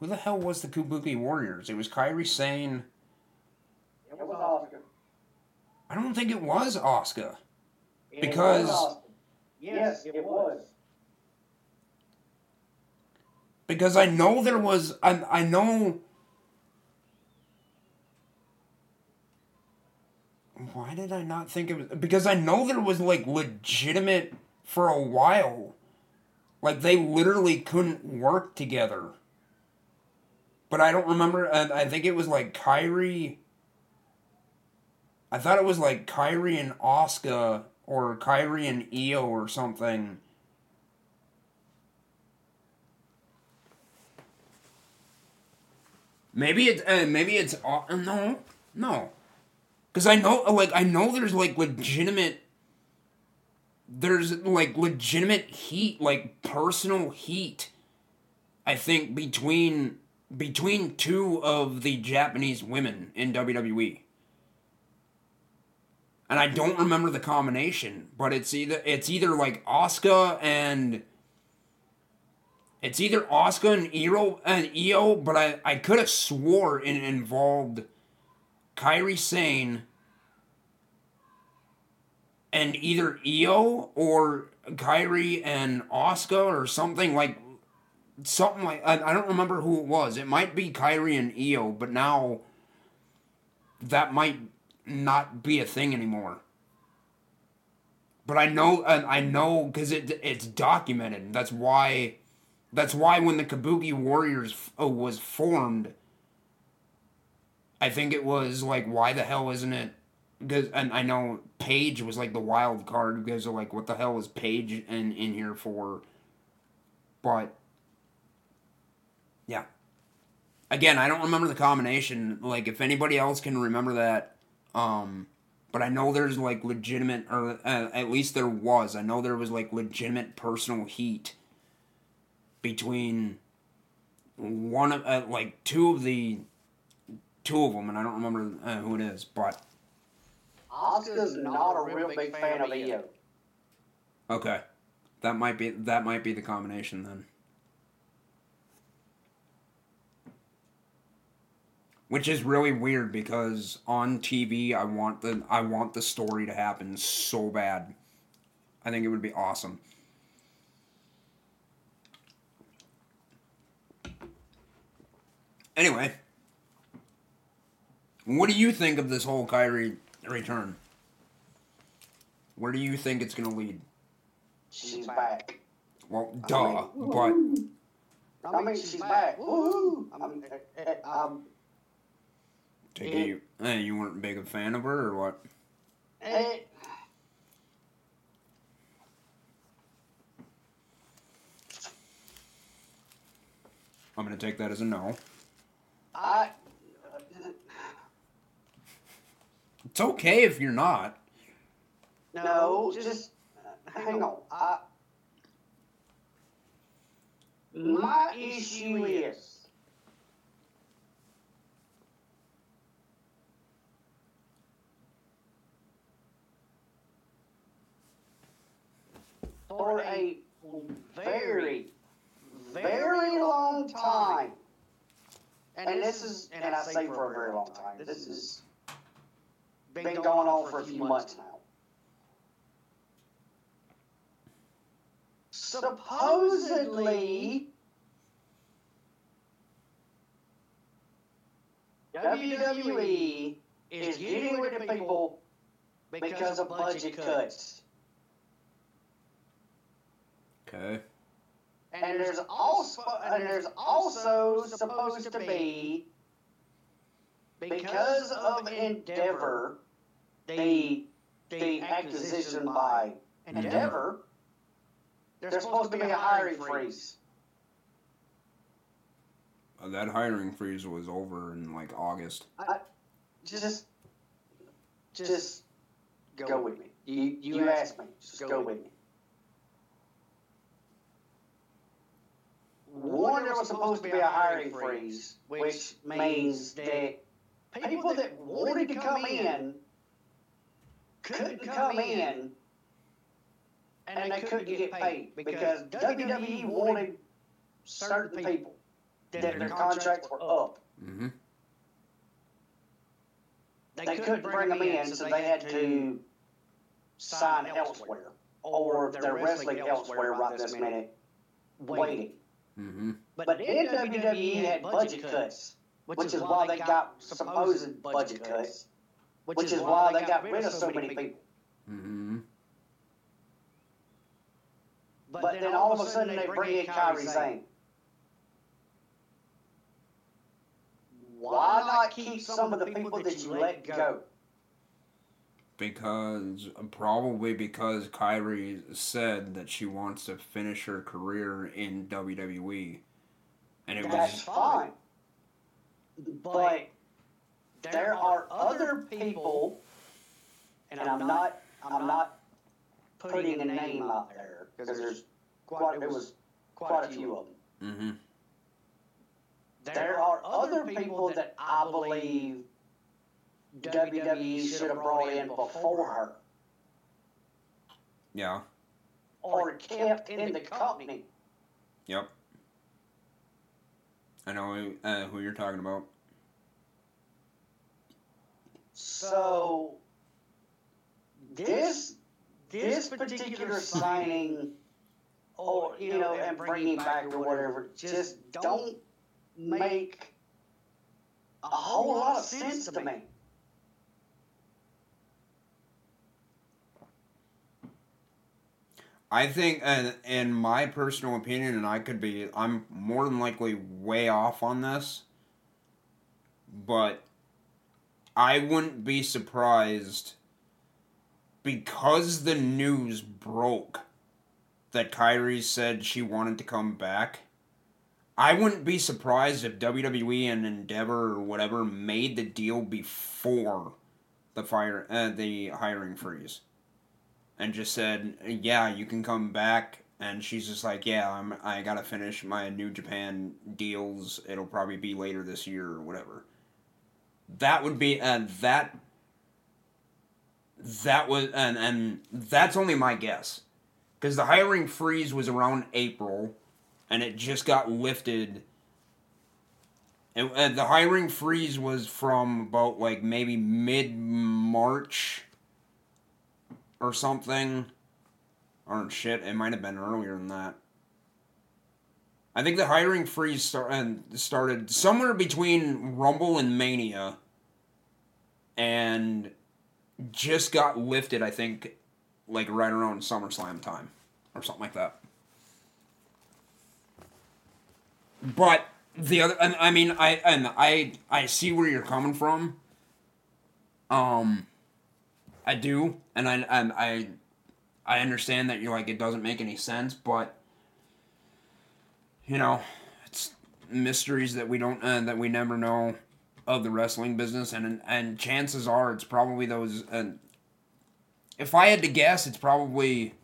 who the hell was the Kabuki Warriors? It was Kairi Sane. It was Oscar. I don't think it was Asuka. It Because- was Oscar. Yes, it was. Because I know there was I I know Why did I not think it was because I know there was like legitimate for a while. Like they literally couldn't work together. But I don't remember and I think it was like Kairi I thought it was like Kairi and Oscar or Kairi and Io or something. Maybe it's uh, maybe it's uh, no no, because I know like I know there's like legitimate. There's like legitimate heat, like personal heat. I think between between two of the Japanese women in WWE. And I don't remember the combination, but it's either it's either like Asuka and it's either Asuka and Io and Io, but I, I could have swore it involved Kairi Sane and either Io or Kairi and Oscar or something like something like I, don't remember who it was. It might be Kairi and Io, but now that might not be a thing anymore. But I know I know because it it's documented. That's why that's why when the Kabuki Warriors uh, was formed, I think it was like, why the hell isn't it? Because and I know Paige was like the wild card because like what the hell is Paige in in here for? But yeah, again, I don't remember the combination. Like if anybody else can remember that, um, but I know there's like legitimate, or uh, at least there was. I know there was like legitimate personal heat between one of uh, like two of the two of them, and I don't remember uh, who it is, but Oscar's not a real big fan of Io. okay, that might be that might be the combination then. Which is really weird because on TV I want the I want the story to happen so bad. I think it would be awesome. Anyway, what do you think of this whole Kairi return? Where do you think it's going to lead? She's back. Well, duh, but I mean, she's back. Woohoo! I'm, eh, eh, um, I'm, take it you, eh, you weren't big a fan of her or what? eh, I'm going to take that as a no. I, It's okay if you're not. no, just hang on. I, my issue is for a very, very long time, and this is, and I say for a very long time, this has been going on for a few months now. Supposedly, WWE is getting rid of people because of budget cuts. Okay. And there's also and there's also supposed to be because of Endeavor, the the acquisition by Endeavor, there's supposed to be a hiring freeze. Uh, that hiring freeze was over in like August. Just, just go with me. You you asked me. Just go with me. One, there was supposed to be a hiring freeze, which means that people that wanted to come in couldn't come in and they couldn't get paid because WWE wanted certain people that their contracts were up. Mm-hmm. They couldn't bring them in, so they had to sign elsewhere or they're wrestling elsewhere right this minute, waiting. Mm-hmm. But then WWE had budget cuts, which is why they got supposed budget cuts, which is why they got rid of so many people. Mm-hmm. But then all of a sudden they bring in Kairi Sane. Why not keep some of the people that you let go? Because probably because Kairi said that she wants to finish her career in WWE, and it That's was fine. But there are other people, and I'm not, I'm not putting a name out there because there's quite, there was quite a few of them. mm-hmm. There are other people that I believe WWE should have brought in before her yeah, or kept in the company. yep. I know uh, who you're talking about. So this this particular signing, or you know, and bringing back or whatever, just don't make a whole lot of sense to me. I think, and in my personal opinion, and I could be, I'm more than likely way off on this, but I wouldn't be surprised because the news broke that Kairi said she wanted to come back. I wouldn't be surprised if WWE and Endeavor or whatever made the deal before the fire uh, the hiring freeze and just said, "Yeah, you can come back." And she's just like, "Yeah, I'm. I gotta finish my New Japan deals. It'll probably be later this year or whatever." That would be, and that. That was, and and that's only my guess, because the hiring freeze was around April, and it just got lifted. And the hiring freeze was from about like maybe mid March or something. Or shit, it might have been earlier than that. I think the hiring freeze start, and started somewhere between Rumble and Mania, and just got lifted. I think, like right around SummerSlam time, or something like that. But the other, and I mean, I and I I see where you're coming from. Um, I do, and I I I understand that you're like it doesn't make any sense, but you know, it's mysteries that we don't uh, that we never know of the wrestling business, and and chances are it's probably those. And if I had to guess, it's probably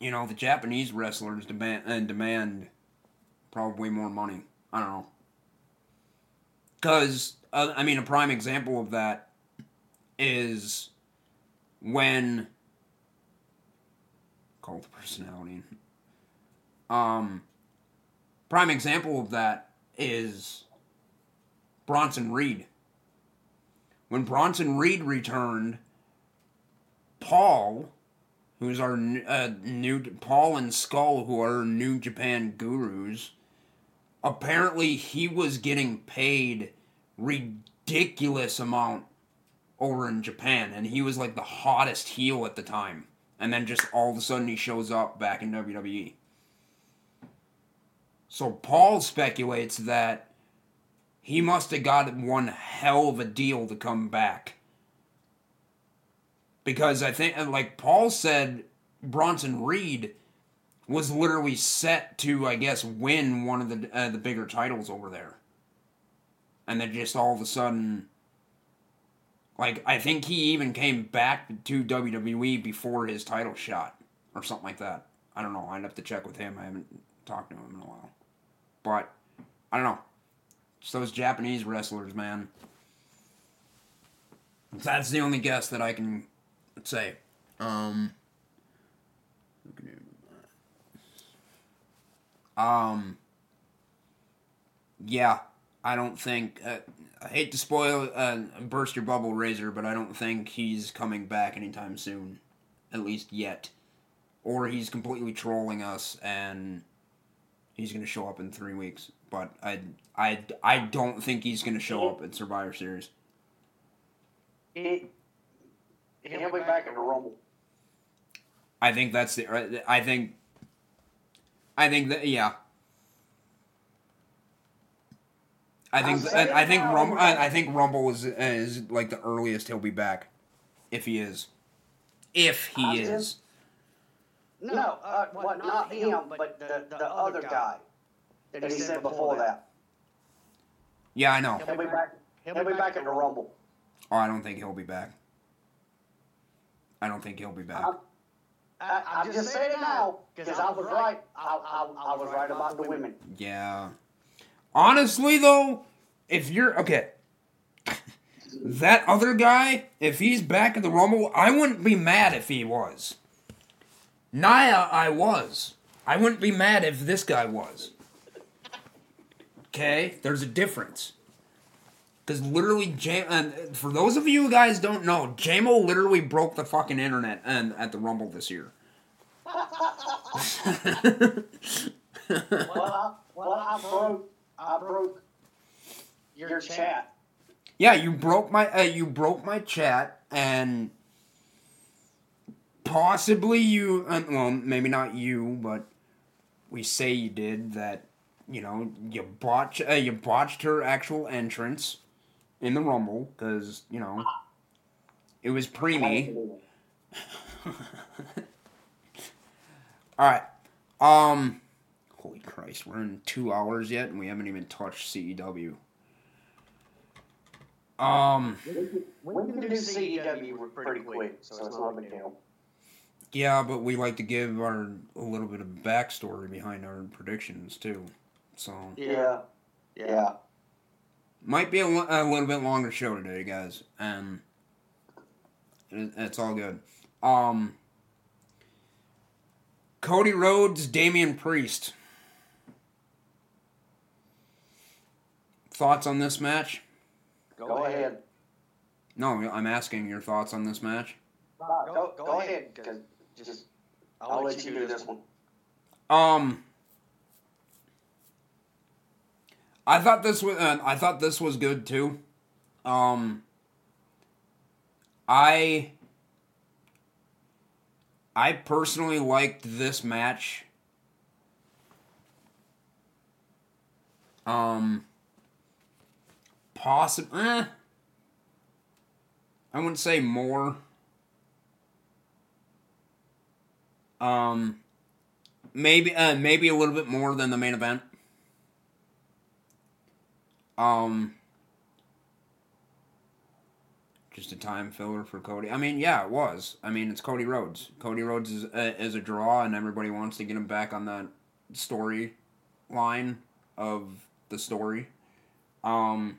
you know the Japanese wrestlers demand and demand probably more money. I don't know. Because uh, I mean, a prime example of that is when cult personality. Um, prime example of that is Bronson Reed. When Bronson Reed returned, Paul, who's our uh, new Paul and Skull, who are New Japan gurus, apparently he was getting paid ridiculous amount over in Japan, and he was like the hottest heel at the time. And then just all of a sudden he shows up back in WWE. So Paul speculates that he must have got one hell of a deal to come back. Because I think, like Paul said, Bronson Reed was literally set to, I guess, win one of the uh, the bigger titles over there. And then just all of a sudden, like I think he even came back to WWE before his title shot or something like that. I don't know. I'd have to check with him. I haven't talked to him in a while. But I don't know. It's those Japanese wrestlers, man. That's the only guess that I can say. Um Um yeah, I don't think uh, I hate to spoil uh, burst your bubble, Razor, but I don't think he's coming back anytime soon, at least yet, or he's completely trolling us and he's going to show up in three weeks. But I, I, I don't think he's going to show up at Survivor Series. He, he'll be back in the Rumble. I think that's the. I think. I think that yeah. I think I, I think Rumble I, I, think Rumble is is like the earliest he'll be back, if he is, if he is. No, uh, well, not him, but the, the other guy that he said before that. Yeah, I know. He'll be back. He'll be back in the Rumble. Oh, I don't think he'll be back. I don't think he'll be back. I, I, am just saying it now because I was right. I, I, I was right about the women. Yeah. Honestly, though, if you're okay, that other guy, if he's back in the Rumble, I wouldn't be mad if he was. Nia, I was. I wouldn't be mad if this guy was. Okay, there's a difference. Because literally, J- and for those of you guys don't know, JMO literally broke the fucking internet and at the Rumble this year. Well, I, well, I broke, I broke your chat. Yeah, you broke my uh, you broke my chat, and possibly you. Uh, well, maybe not you, but we say you did that. You know, you botched uh, you botched her actual entrance in the rumble because you know it was preemie. All right. Um. Holy Christ, we're in two hours yet, and we haven't even touched CEW. Um. We can do CEW pretty quick, so it's not a big deal. Yeah, but we like to give our a little bit of backstory behind our predictions too. So Yeah, yeah. might be a, lo- a little bit longer show today, guys, and it, it's all good. Um. Cody Rhodes, Damian Priest. Thoughts on this match? Go ahead. No, I'm asking your thoughts on this match. Go, go ahead, because just I'll let you do this one. Um, I thought this was uh, I thought this was good too. Um, I I personally liked this match. Um, possible. Eh, I wouldn't say more. Um, maybe uh, maybe a little bit more than the main event. Um, just a time filler for Cody. I mean, yeah, it was. I mean, it's Cody Rhodes. Cody Rhodes is a, is a draw, and everybody wants to get him back on that story line of the story. Um,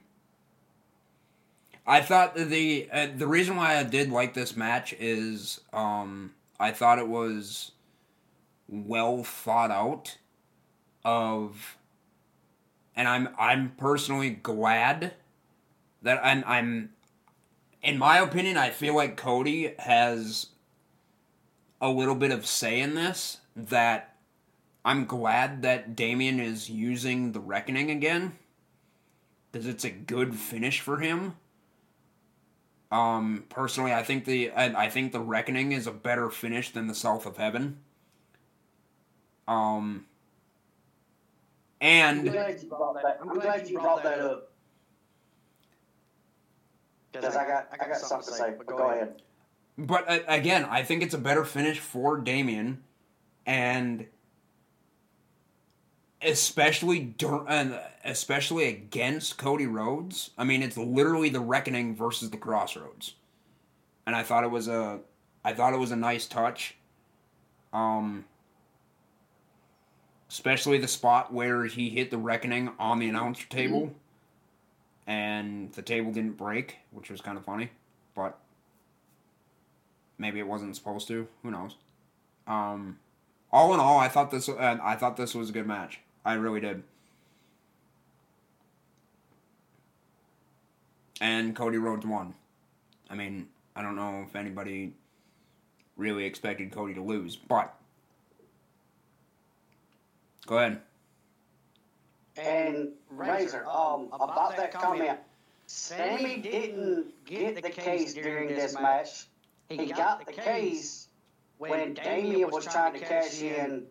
I thought the uh, the reason why I did like this match is um, I thought it was well thought out of and I'm I'm personally glad that I'm I'm in my opinion I feel like Cody has a little bit of say in this that I'm glad that Damian is using the reckoning again because it's a good finish for him. Um, personally, I think the I, I think the reckoning is a better finish than the South of Heaven. Um, I'm and glad you brought that. I'm glad you brought that up because I got I got something to say. But go ahead. but uh, again, I think it's a better finish for Damian, and especially dur- and especially against Cody Rhodes. I mean, it's literally the reckoning versus the Crossroads, and I thought it was a, I thought it was a nice touch. Um, especially the spot where he hit the reckoning on the announcer table, and the table didn't break, which was kind of funny, but maybe it wasn't supposed to. Who knows? Um, all in all, I thought this. Uh, I thought this was a good match. I really did. And Cody Rhodes won. I mean, I don't know if anybody really expected Cody to lose, but go ahead. And Razor, um, about that comment, Sami didn't get the case during this match. He got the case when Damian was trying to cash in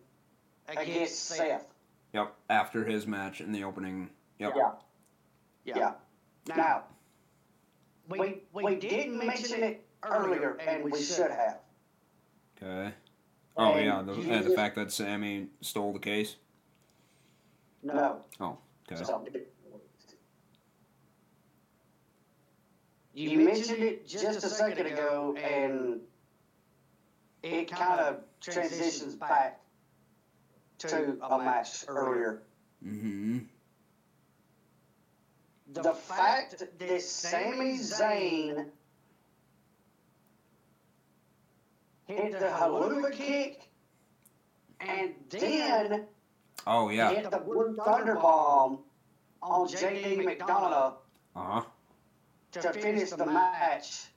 against Seth. Yep. After his match in the opening. Yep. Yeah. Yeah. yeah. Now, we we didn't mention it earlier, and we should have. Okay. Oh And yeah, the, you the fact that Sami stole the case. No. Oh, okay. So, you mentioned it just a second ago, and it kind of transitions back to a match earlier. Mm-hmm. The fact that Sami Zayn hit the Helluva kick and then Oh yeah. hit the wooden thunder bomb on JD McDonagh Uh huh. to finish the match.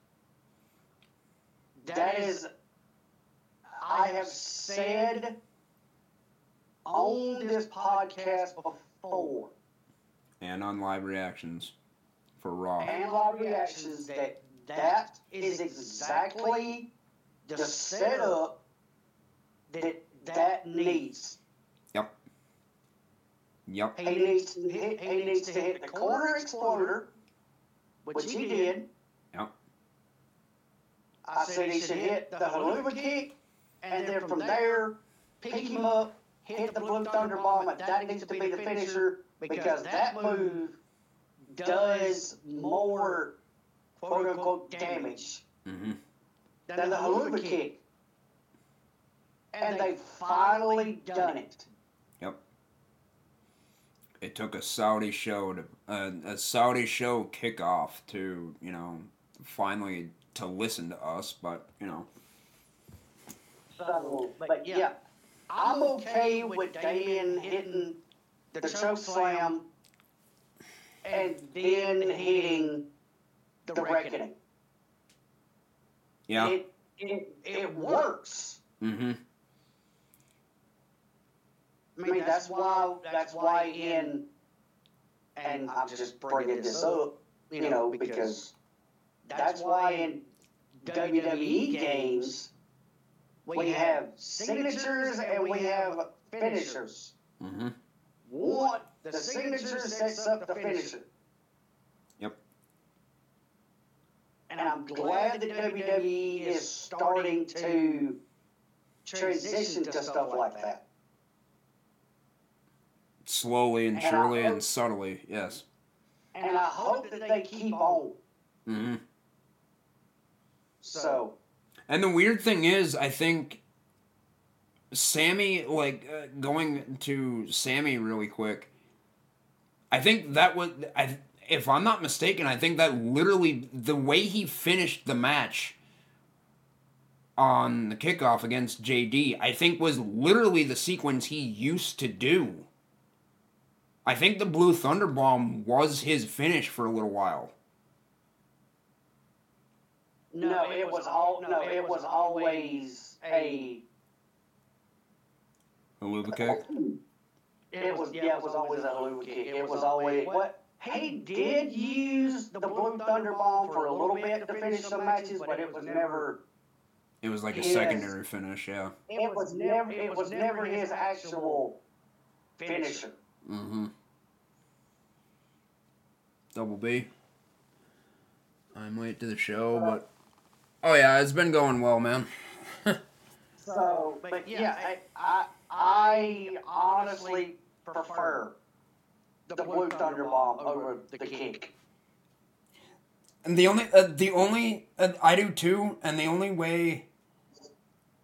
That is, I have said on this podcast before And on live reactions for Raw. and live reactions that that is exactly the setup that that needs. Yep. Yep. He needs to hit. He needs to hit the corner exploder, which he did. Yep. I said he should hit the Helluva kick, and then from there, pick him up, hit the blue thunder bomb. and That needs to be the finisher because that move does more quote unquote damage Mm-hmm. than the Helluva kick. And they've finally done it. Yep. It took a Saudi show to uh, a Saudi show kickoff to you know finally to listen to us, but you know So, but yeah, I'm okay with Damian hitting the choke slam and then hitting the reckoning. yeah. It, it, it works. Mm-hmm. I mean, that's why, that's why in, and I'm just bringing this up, you know, because that's why in WWE games, we have signatures and we have finishers. Mm-hmm. One, the signature sets up the finisher. Yep. And I'm glad that WWE is starting to transition to stuff like that. Slowly and And surely hope- and subtly, yes. And I hope that they keep on. Mm-hmm. So, And the weird thing is, I think Sami, like uh, going to Sami really quick. I think that was, I, if I'm not mistaken, I think that literally the way he finished the match on the kickoff against JD, I think was literally the sequence he used to do. I think the Blue Thunder Bomb was his finish for a little while. No, it was all no, it was always a Helluva kick. It was yeah, it was always a Helluva kick. It was always what he did use the blue thunder bomb for a little bit to finish some matches, but it was never It was like a Yes. secondary finish, yeah. it was never it was never his actual finisher. Mm-hmm. Double B. I'm late to the show, but oh yeah, it's been going well, man. So, but yeah, I I, I honestly prefer the blue thunder bomb over the kick. And the only, uh, the only, uh, I do too. And the only way,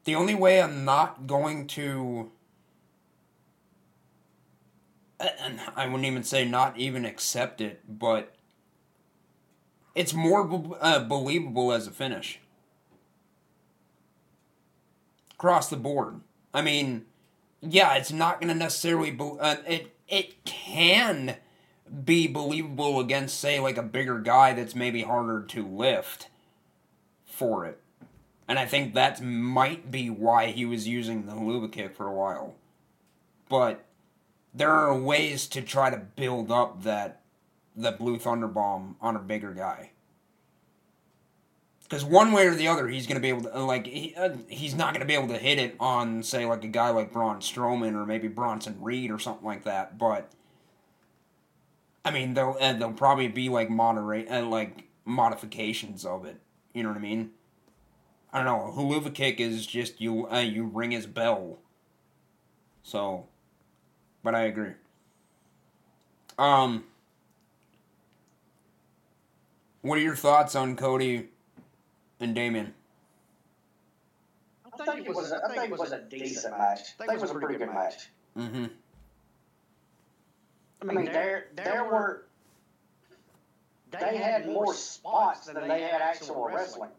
the only way I'm not going to, uh, and I wouldn't even say not even accept it, but it's more uh, believable as a finish. Across the board. I mean, yeah, it's not going to necessarily, be- uh, it, it can be believable against, say, like a bigger guy that's maybe harder to lift for it. And I think that might be why he was using the Helluva kick for a while. But there are ways to try to build up that the blue thunder bomb on a bigger guy. Because one way or the other, he's going to be able to like he, uh, he's not going to be able to hit it on say like a guy like Braun Strowman or maybe Bronson Reed or something like that. But I mean, there'll uh, there'll probably be like moderate uh, like modifications of it. You know what I mean? I don't know. A Helluva kick is just you uh, you ring his bell. So, but I agree. Um, what are your thoughts on Cody and Damian? I think it was a, I think it was a decent match. I think it was a pretty good match. Mm-hmm. I mean, there there were they had more spots than they had actual wrestling.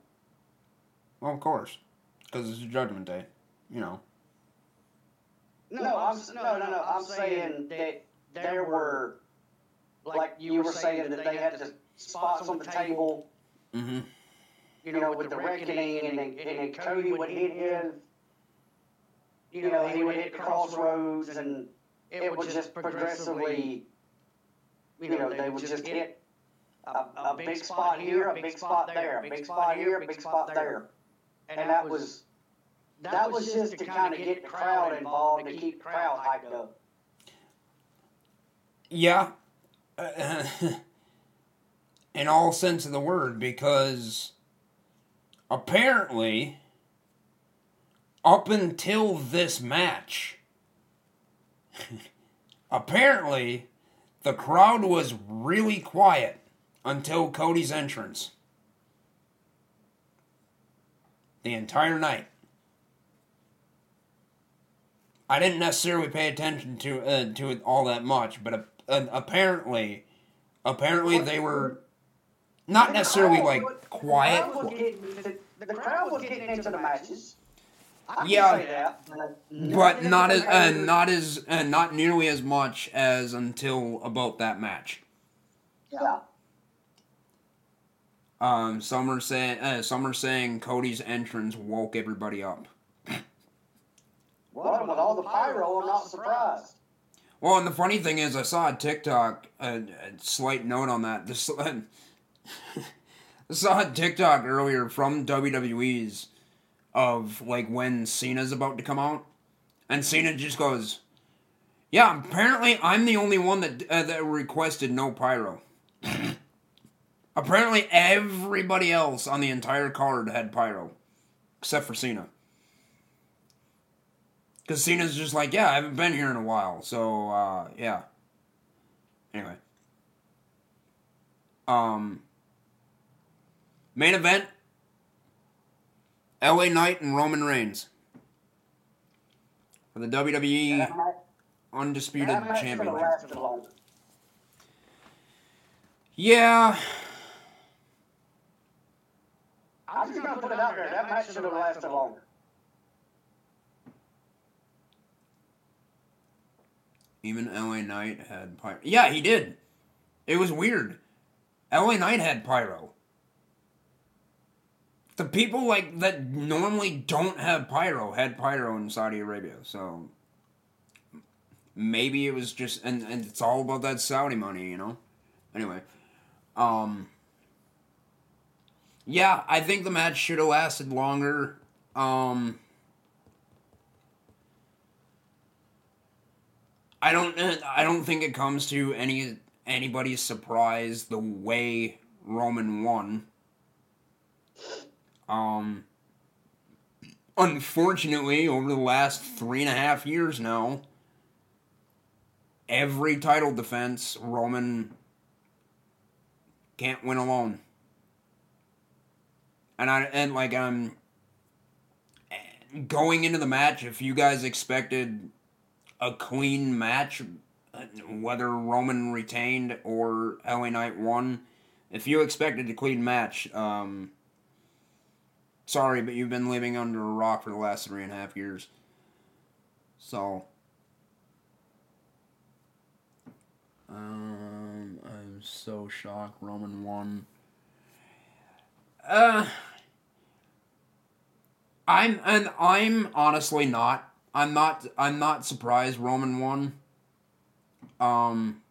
Well, of course, because it's a Judgment Day. You know. No, I'm s- no no no. I'm saying that there were like you were saying that they had the spots on the table. Mm-hmm. You know, with the reckoning, and then, and then Cody would hit his. You know, he would hit crossroads, and it would just progressively. You know, they would just hit a, a big spot here, a big spot there, a big spot here, a big spot there, and that was that was just to kind of get the crowd involved to keep the crowd hyped up. Yeah. Uh, in all sense of the word, because apparently, up until this match, apparently, the crowd was really quiet until Cody's entrance. The entire night. I didn't necessarily pay attention to uh, to it all that much, but uh, apparently, apparently they were not necessarily like quiet. The crowd was getting, the, the crowd was getting into the matches. Yeah. say that, but, not as uh, not as uh, not nearly as much as until about that match. Yeah. Um, some are saying uh, some are saying Cody's entrance woke everybody up. Well, with all the pyro, I'm not surprised. Well, and the funny thing is, I saw a TikTok. A, a slight note on that. This, I saw a TikTok earlier from WWE's of like when Cena's about to come out, and Cena just goes, "Yeah, apparently I'm the only one that uh, that requested no pyro." apparently, everybody else on the entire card had pyro, except for Cena. Because Cena's just like, yeah, I haven't been here in a while, so uh, yeah. Anyway, um, main event: L.A. Knight and Roman Reigns for the WWE That match, Undisputed Championship. Yeah, I'm just gonna put it out there. That match should have lasted longer. even L.A. Knight had pyro. Yeah, he did. It was weird. L.A. Knight had pyro. The people like that normally don't have pyro had pyro in Saudi Arabia, so maybe it was just and, and it's all about that Saudi money, you know. Anyway, um yeah, I think the match should have lasted longer. Um I don't I don't think it comes to any anybody's surprise the way Roman won. Um unfortunately over the last three and a half years now every title defense Roman can't win alone. And I and like I'm going into the match if you guys expected a clean match, whether Roman retained or LA Knight won. If you expected a clean match, um, sorry, but you've been living under a rock for the last three and a half years. So, um, I'm so shocked Roman won. Uh, I'm and I'm honestly not. I'm not. I'm not surprised Roman won. Um,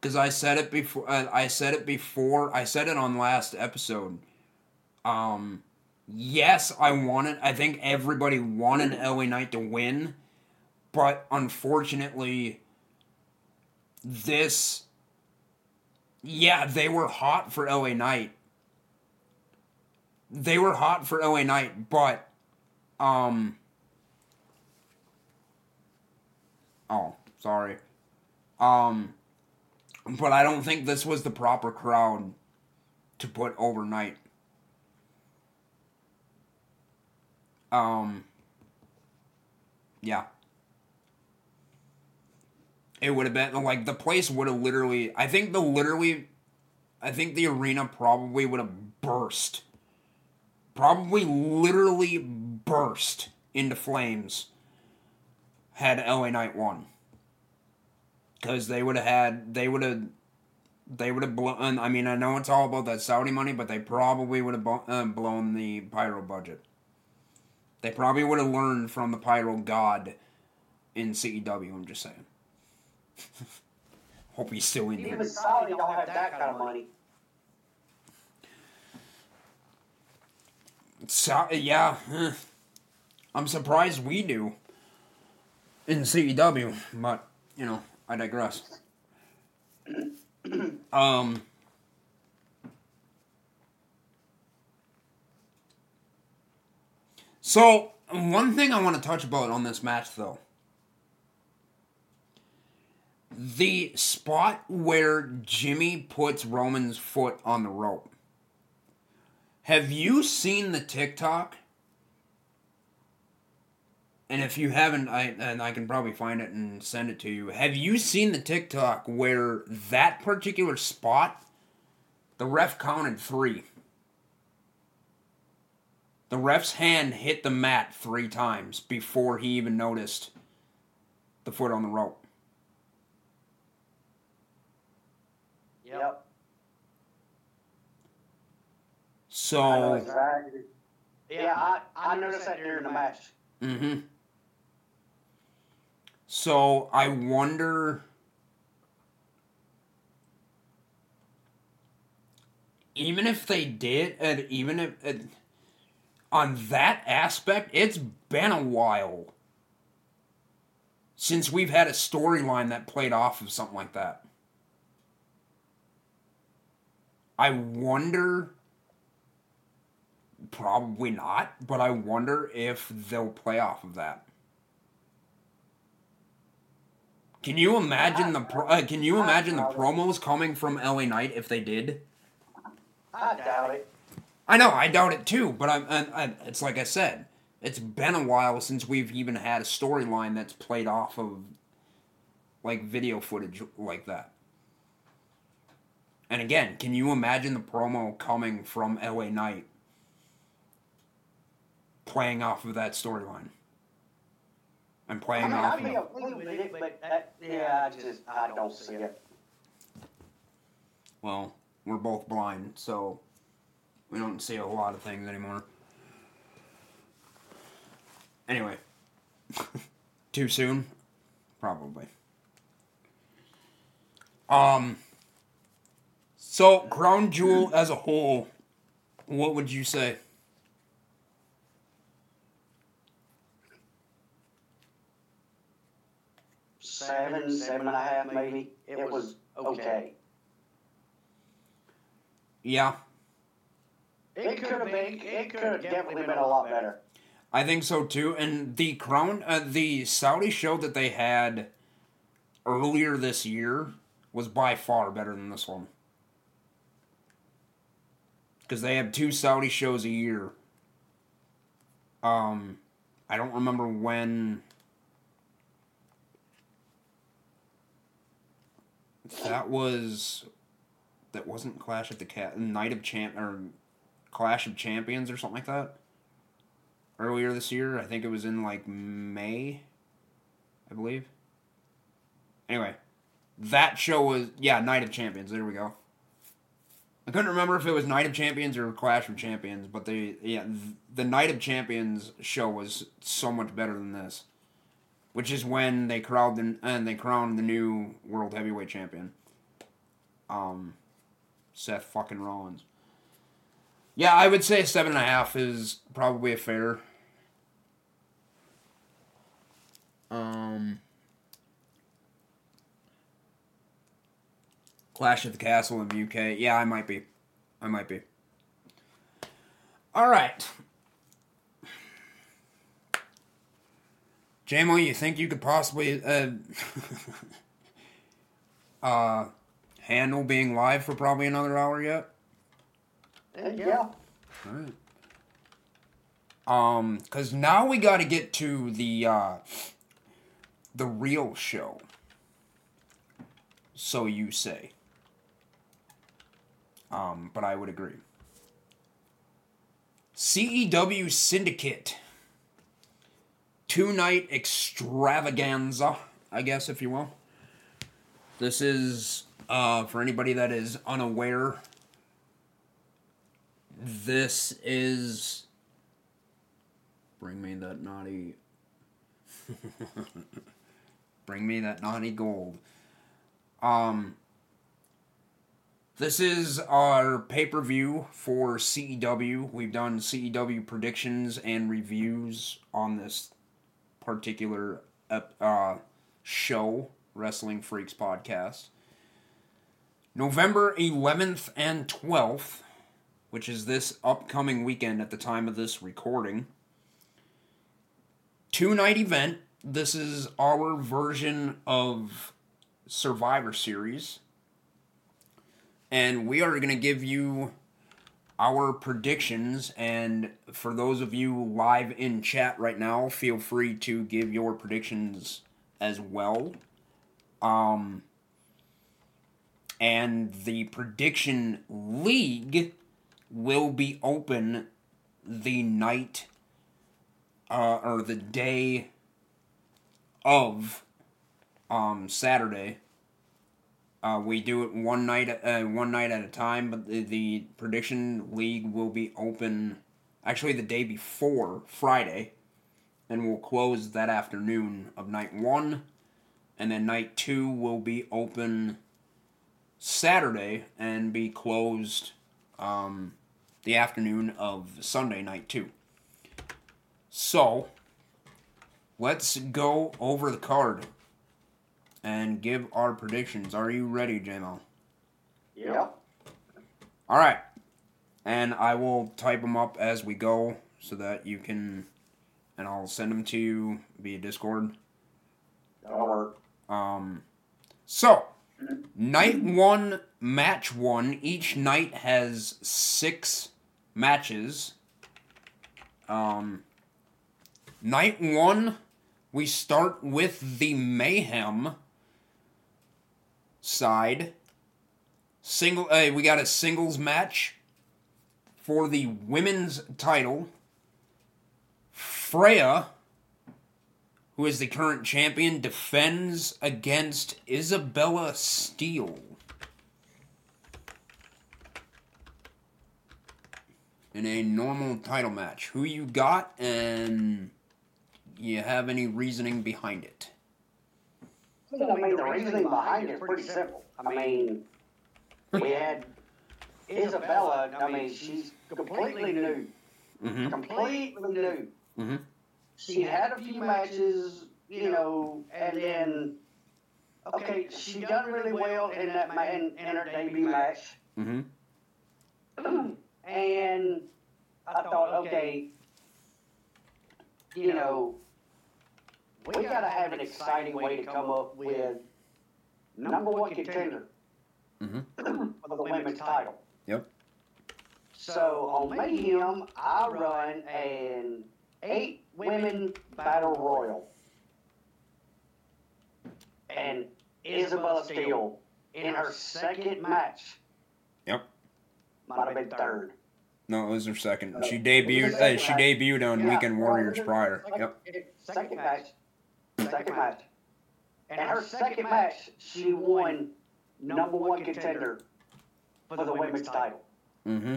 because I said it before. Uh, I said it before. I said it on last episode. Um, yes, I wanted. I think everybody wanted LA Knight to win, but unfortunately, this. Yeah, they were hot for LA Knight. They were hot for LA Knight, but, um. Oh, sorry. Um, but I don't think this was the proper crowd to put over Knight. Um, yeah. It would have been like the place would have literally. I think the literally, I think the arena probably would have burst. Probably literally burst into flames had LA Knight won. Because they would have had, they would have, they would have blown. I mean, I know it's all about that Saudi money, but they probably would have uh, blown the pyro budget. They probably would have learned from the pyro god in CEW. I'm just saying. Hope he's still in here. Even Saudi don't have that kind of money. So, yeah, eh. I'm surprised we do in CEW, but you know, I digress. um. So one thing I want to touch about on this match, though, the spot where Jimmy puts Roman's foot on the rope. Have you seen the TikTok? And if you haven't, I and I can probably find it and send it to you. Have you seen the TikTok where that particular spot, the ref counted three? The ref's hand hit the mat three times before he even noticed the foot on the rope. Yep. So. I know exactly. Yeah, I, I noticed that during the match. Mm-hmm. So I wonder. Even if they did, and even if and on that aspect, it's been a while since we've had a storyline that played off of something like that. I wonder Probably not, but I wonder if they'll play off of that. Can you imagine the pro- uh, Can you imagine the promos coming from LA Knight if they did? I doubt it. I know, I doubt it too, but I'm, I, I, it's like I said, it's been a while since we've even had a storyline that's played off of like video footage like that. And again, can you imagine the promo coming from LA Knight playing off of that storyline? And I playing mean, off I'd of okay with it, but that, yeah, I just, I don't see it. well, we're both blind, so we don't see a lot of things anymore. Anyway, too soon, probably. Um. So, Crown Jewel as a whole, what would you say? Seven, seven and a half, maybe. It was okay. Yeah, It could have been, it could have definitely been a lot better. I think so too. And the Crown, uh, the Saudi show that they had earlier this year was by far better than this one. Because they have two Saudi shows a year. Um, I don't remember when. That was. That wasn't Clash of the Cat. Night of Champ. Or Clash of Champions or something like that earlier this year. I think it was in like May, I believe. Anyway, that show was yeah, Night of Champions. There we go. I couldn't remember if it was Night of Champions or Clash of Champions, but they yeah, th- the Night of Champions show was so much better than this, which is when they crowned the, and they crowned the new World Heavyweight Champion. Um, Seth fucking Rollins. Yeah, I would say seven and a half is probably a fair. Um, Clash at the Castle in the UK. Yeah, I might be. I might be. All right. JMO, you think you could possibly uh, uh, handle being live for probably another hour yet? Yeah. Alright. Um, cause now we got to get to the uh, the real show. So you say. Um, but I would agree. CEW Syndicate. Two night extravaganza, I guess, if you will. This is Uh, for anybody that is unaware, this is. Bring me that naughty. Bring me that naughty gold. Um. This is our pay per view for CEW. We've done CEW predictions and reviews on this particular uh, show, Wrestling Freaks Podcast. November 11th and 12th, which is this upcoming weekend at the time of this recording. Two night event. This is our version of Survivor Series. And we are going to give you our predictions. And for those of you live in chat right now, feel free to give your predictions as well. Um, and the prediction league will be open the night uh, or the day of um, Saturday. Uh, we do it one night uh, one night at a time, but the, the prediction league will be open actually the day before Friday, and we'll close that afternoon of night one, and then night two will be open Saturday and be closed um, the afternoon of Sunday night too. So, let's go over the card and give our predictions. Are you ready, JMO? Yeah. All right. And I will type them up as we go so that you can, and I'll send them to you via Discord. That'll work. Um, so, night one, match one. Each night has six matches. Um, night one, we start with the Mayhem side. Single, uh, we got a singles match for the women's title. Freya, who is the current champion, defends against Isabella Steele. In a normal title match. Who you got and you have any reasoning behind it? I mean, the reasoning behind it is pretty simple. I mean, we had Isabella. I mean, she's completely new. Mm-hmm. Completely new. Mm-hmm. She had a few matches, you know, and then okay, she done really well in that ma- in, in her debut match, Mm-hmm. and I thought, okay, you know, we got to have an exciting way to come up with number one contender Mm-hmm. for the women's title. Yep. So on Mayhem, I run an eight women battle royal, and Isabella Steele in her second match. Yep. Might have been third. No, it was her second. She Uh, debuted. Uh, she debuted on Yeah. Weekend Warriors prior. Second- Yep. Second match. Second match. And her second match, she won number one contender for the women's title. Mm-hmm.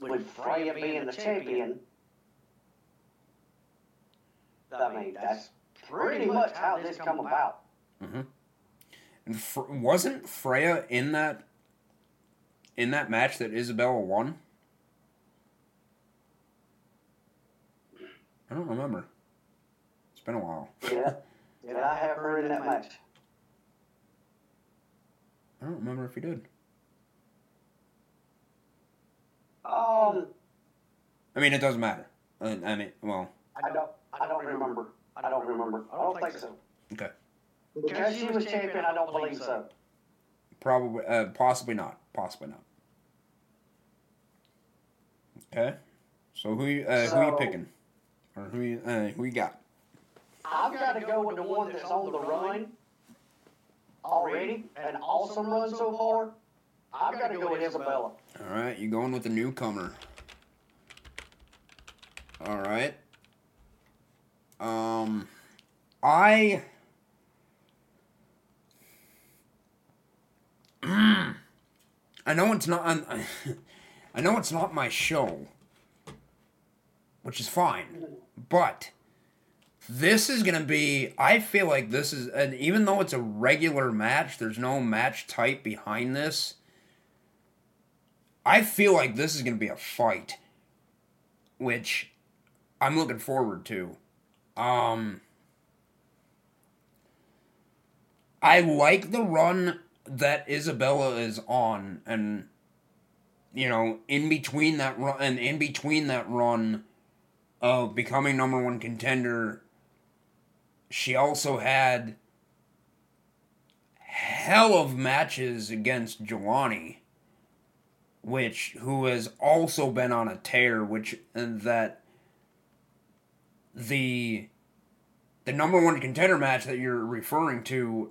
With Freya being the champion, I mean, that's pretty much how this come about. Mm-hmm. And Fr- wasn't Freya in that in that match that Isabella won? I don't remember. It's been a while. Yeah. Did I have her in that match? I don't remember if he did. Um, I mean, it doesn't matter. Uh, I mean, well, I don't. I don't remember. I don't remember. I don't think so. okay, Because she was champion, I don't believe so. probably, uh, possibly not, possibly not. Okay, so who you, uh, who you picking, or who you, uh, who you got? I've got to go with the one that's on the run already, an awesome run so far. I've got to go with Isabella. All right, you going with the newcomer. All right. Um, I I know it's not. I'm, I know it's not my show, which is fine, but this is gonna be. I feel like this is, and even though it's a regular match, there's no match type behind this. I feel like this is gonna be a fight, which I'm looking forward to. Um, I like the run that Isabella is on, and you know, in between that run and in between that run of becoming number one contender, she also had hell of matches against Jelani, which who has also been on a tear, which uh, that the the number one contender match that you're referring to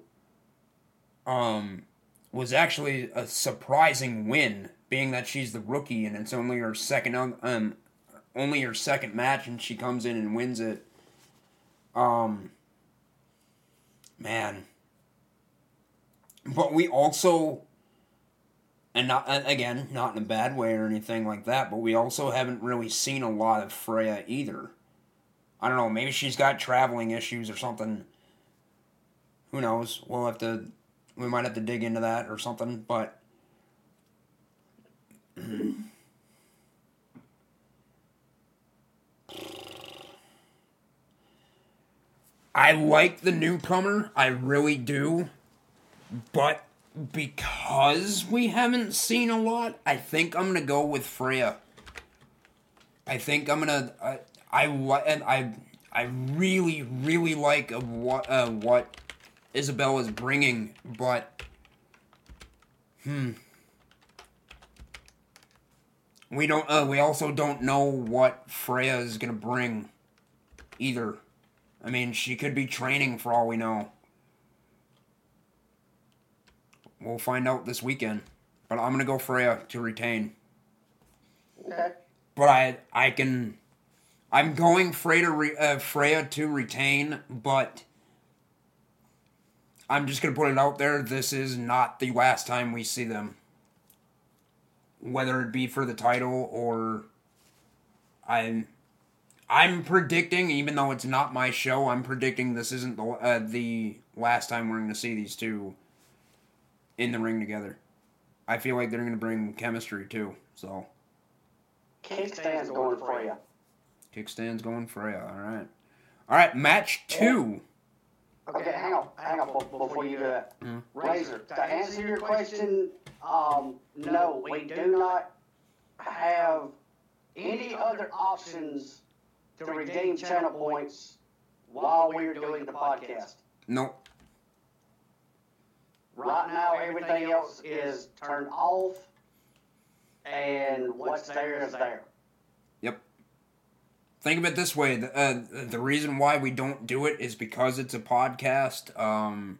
um was actually a surprising win being that she's the rookie and it's only her second um only her second match and she comes in and wins it um man but we also and not again not in a bad way or anything like that but we also haven't really seen a lot of freya either I don't know, maybe she's got traveling issues or something. Who knows? We'll have to we might have to dig into that or something, but I like the newcomer, I really do. But because we haven't seen a lot, I think I'm gonna go with Freya. I think I'm gonna. I and I I really really like what uh, what Isabel is bringing, but hmm. We don't. Uh, we also don't know what Freya is gonna bring, either. I mean, she could be training for all we know. We'll find out this weekend, but I'm gonna go Freya to retain. Okay. But I I can I'm going Freya to, re, uh, Freya to retain, but I'm just going to put it out there. This is not the last time we see them. Whether it be for the title or I'm I'm predicting, even though it's not my show, I'm predicting this isn't the uh, the last time we're going to see these two in the ring together. I feel like they're going to bring chemistry too. So kickstand's going for you. Kickstand's going for you. All right. All right. Match two. Okay, hang on, hang on before you do that. Mm. Razor, to answer your question, um, no, we do not have any other options to redeem channel points while we're doing the podcast. Nope. Right now, everything else is turned off, and what's there is there. Think of it this way: the, uh, the reason why we don't do it is because it's a podcast. Um,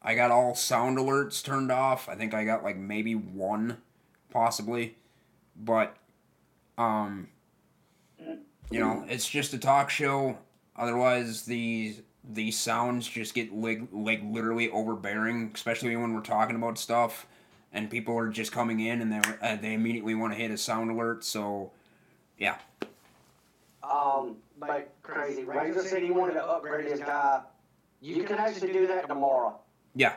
I got all sound alerts turned off. I think I got like maybe one, possibly, but um, you know, it's just a talk show. Otherwise, the the sounds just get like like literally overbearing, especially when we're talking about stuff and people are just coming in and they uh, they immediately want to hit a sound alert. So, yeah. Um, but crazy. Razor said he wanted to upgrade his guy. You can actually do that tomorrow. Yeah.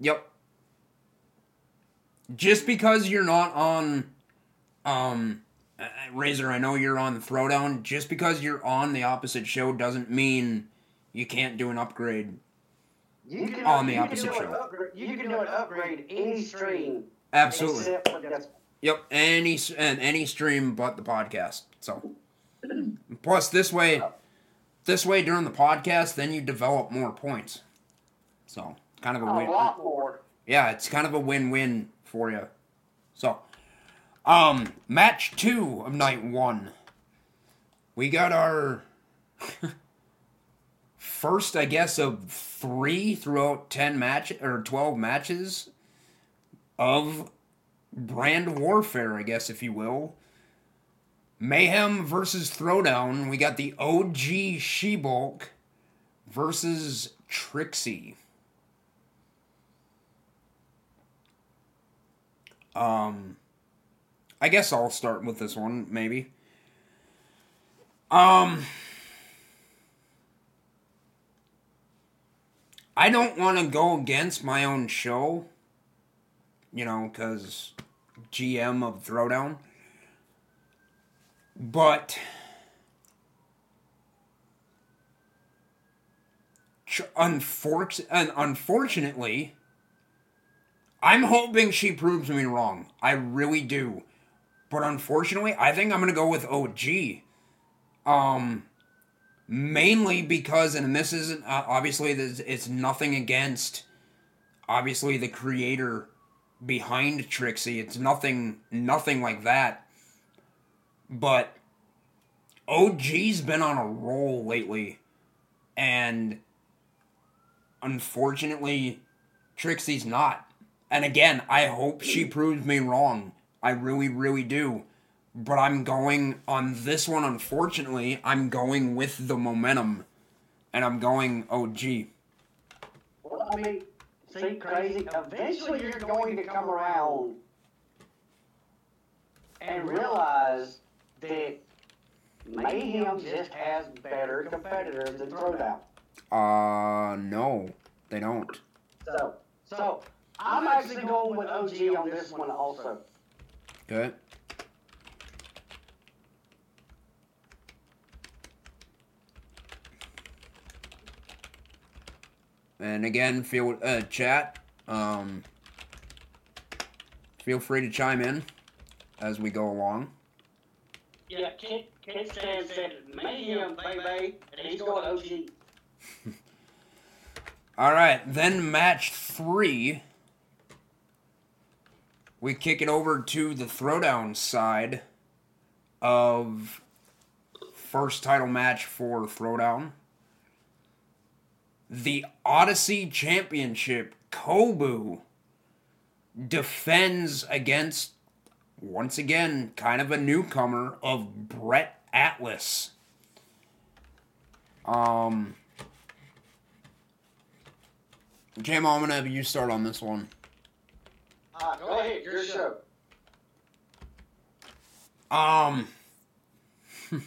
Yep. Just because you're not on, um, uh, Razor, I know you're on the Throwdown. Just because you're on the opposite show doesn't mean you can't do an upgrade You can, On the you opposite can do an show. upgrade- you can do an upgrade any stream. Absolutely. Except for. Yep, any and any stream but the podcast. So, plus this way, this way during the podcast, then you develop more points. So, kind of a A win. lot more. Yeah, it's kind of a win-win for you. So, um, match two of night one. We got our first, I guess, of three throughout ten match or twelve matches of brand warfare, I guess, if you will. Mayhem versus Throwdown. We got the OG She-Bulk versus Trixie. Um, I guess I'll start with this one, maybe. Um, I don't want to go against my own show, you know, because GM of Throwdown. But unfortunately, unfortunately, I'm hoping she proves me wrong. I really do. But unfortunately, I think I'm going to go with OG. Um, mainly because, and this isn't uh, obviously it's nothing against obviously the creator behind Trixie. It's nothing, nothing like that. But OG's been on a roll lately, and unfortunately, Trixie's not. And again, I hope she proves me wrong. I really, really do. But I'm going on this one, unfortunately, I'm going with the momentum. And I'm going OG. Well, I mean, see, crazy. Eventually, you're going to come around and realize that Mayhem just has better competitors than Throwdown. Uh, no, they don't. So, so I'm actually going with OG on this one also. Good. And again, feel uh, chat. Um, feel free to chime in as we go along. Yeah, Kid, Kid Stan said Mayhem, baby, and he's going OG. All right, then match three. We kick it over to the throwdown side of first title match for throwdown. The Odyssey Championship, Kobu defends against once again kind of a newcomer of Brett Atlas. Um Jam, I'm gonna have you start on this one. Uh, go ahead, your show. Um.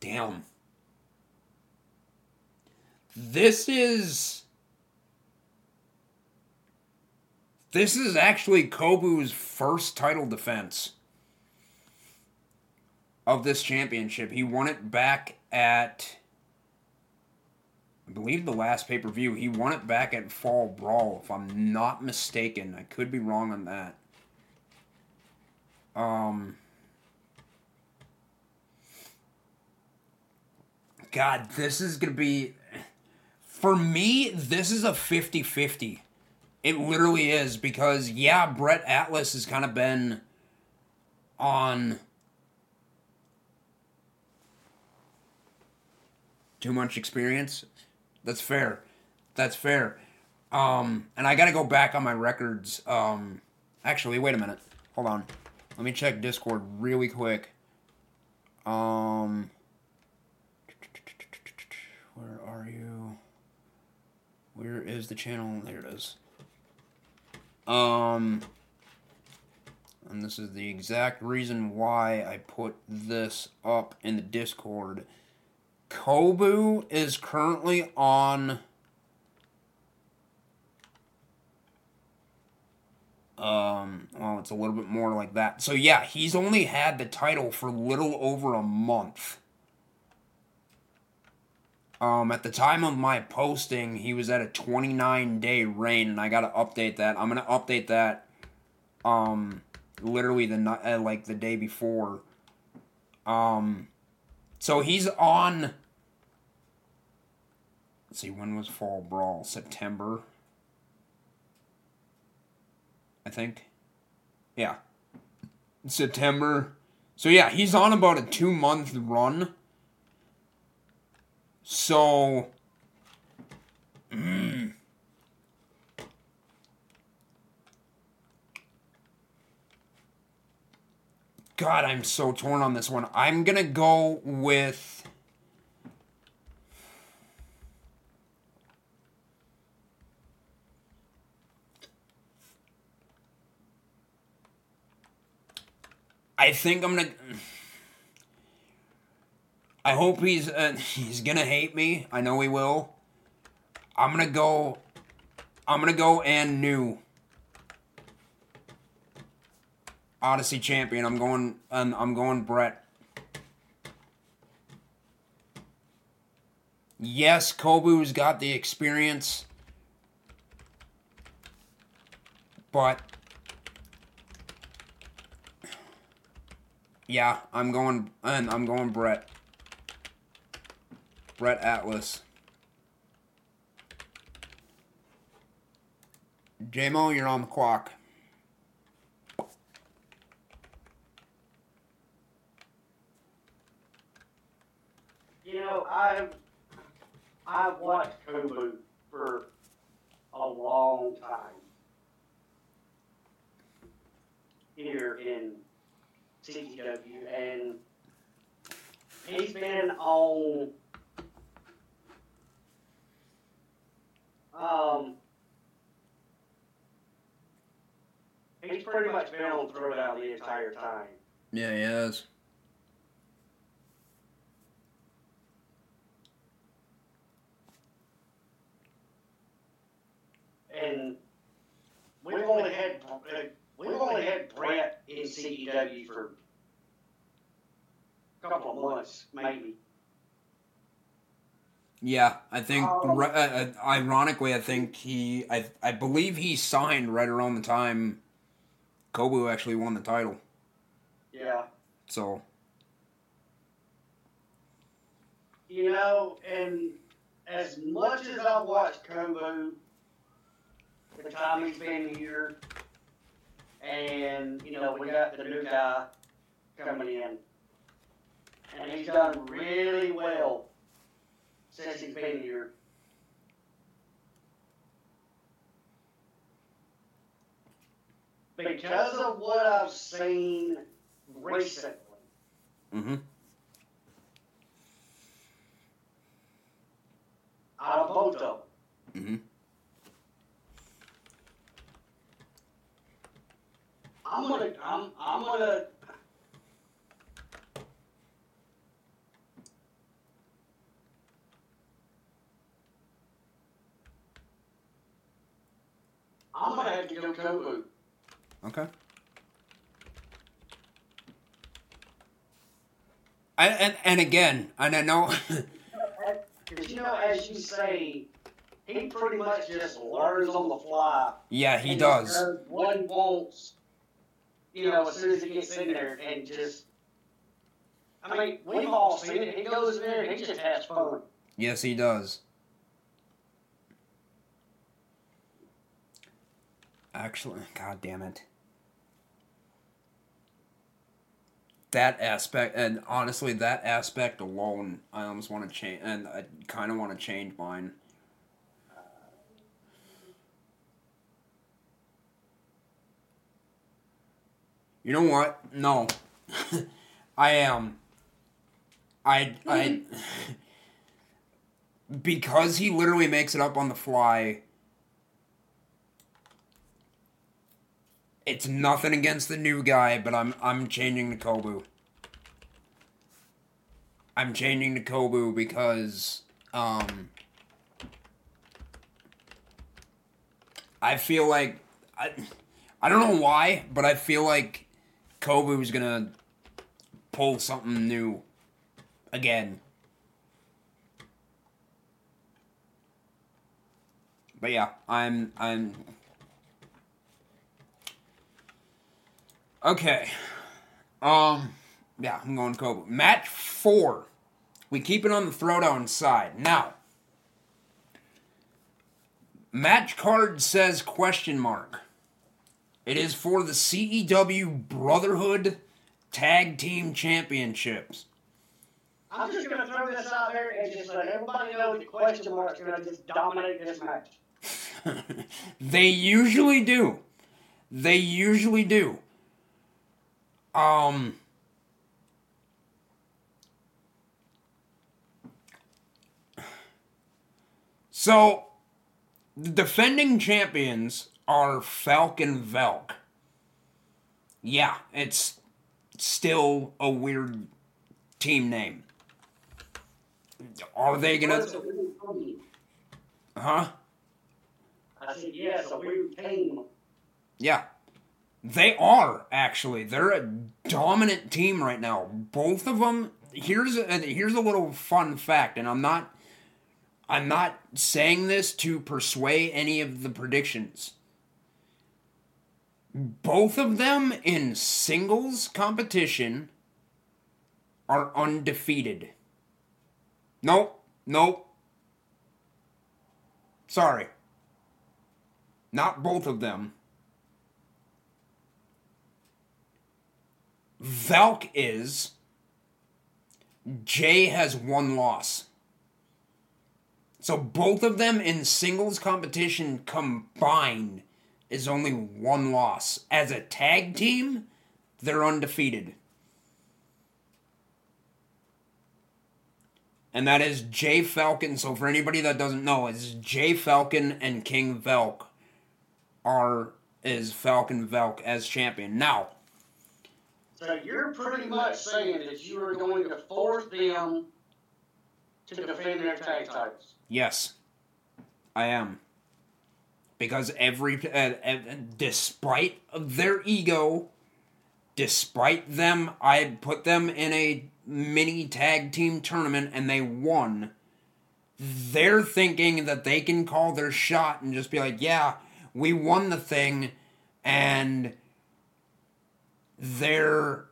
Damn. This is. This is actually Kobu's first title defense of this championship. He won it back at I believe the last pay per view. He won it back at Fall Brawl, if I'm not mistaken. I could be wrong on that. Um. God, this is going to be. For me, this is a 50 50. It literally is because, yeah, Brett Atlas has kind of been on. Too much experience that's fair. That's fair. Um, and I got to go back on my records. Um, actually, wait a minute. Hold on. Let me check Discord really quick. Um, where are you? Where is the channel? There it is. Um, and this is the exact reason why I put this up in the Discord Kobu is currently on. Um, well, it's a little bit more like that. So, yeah, he's only had the title for little over a month. Um, at the time of my posting, he was at a 29 day reign, and I gotta update that. I'm gonna update that, um, literally the uh, like the day before. Um, so he's on Let's see, when was Fall Brawl? September? I think. Yeah. September. So yeah, he's on about a two month run. So, mm, God, I'm so torn on this one. I'm gonna go with. I think I'm gonna. I hope he's uh, he's gonna hate me. I know he will. I'm gonna go. I'm gonna go and new. Odyssey champion. I'm going. Um, I'm going Brett. Yes, Kobu's got the experience, but yeah, I'm going. And I'm going Bret. Bret Atlas. JMO, you're on the clock. You know, I've I've watched Kobu for a long time here in CEW, and he's been on um he's pretty much been on Throwdown the entire time. Yeah, he has. and we've only had uh, we've only had Bret in CEW for a couple of months, maybe. Yeah, I think. Um, ri- uh, uh, ironically, I think he. I I believe he signed right around the time Kobu actually won the title. Yeah, So you know, and as much as I watched Kobu, the time he's been here, and you know, we got the new guy coming in, and he's done really well since he's been here. Because of what I've seen recently, hmm out of both of them, hmm I'm gonna, I'm, I'm gonna. I'm gonna have to go Kobu. Okay. And, and and again, and I know. Because you know, as you say, he pretty much just learns on the fly. yeah, he does. What he wants, you know, as soon as he gets in there, and just. I mean, we've all seen it. He goes in there and he just has fun. Yes, he does. Actually, god damn it. That aspect, and honestly, that aspect alone, I almost want to change, and I kind of want to change mine. You know what? No, I am. I I because he literally makes it up on the fly. It's nothing against the new guy, but I'm I'm changing to Kobu. I'm changing to Kobu because um I feel like I I don't know why, but I feel like Kobu Kobu's gonna pull something new again. But yeah, I'm I'm Okay. Um yeah, I'm going Kobu. Match four. We keep it on the throwdown side. Now match card says question mark. It is for the CEW Brotherhood Tag Team Championships. I'm just gonna throw this out there and just let everybody know the question mark's gonna just dominate this match. they usually do. They usually do. Um So the defending champions are Falcon Velk. Yeah, it's still a weird team name. Are they gonna? What's a weird team? Huh? I said, yes, a weird team. Yeah. They are actually. They're a dominant team right now. Both of them. Here's a, here's a little fun fact, and I'm not I'm not saying this to persuade any of the predictions. Both of them in singles competition are undefeated. Nope, nope. Sorry. Not both of them. Valk is. Jay has one loss. So both of them in singles competition combined is only one loss. As a tag team, they're undefeated. And that is Jay Falcon. So for anybody that doesn't know, it's Jay Falcon and King Velk are is Falcon Velk as champion. Now, So you're pretty much saying that you are going to force them to defend their tag titles. Yes, I am. Because every, uh, uh, despite of their ego, despite them, I put them in a mini tag team tournament and they won. They're thinking that they can call their shot and just be like, yeah, we won the thing, and they're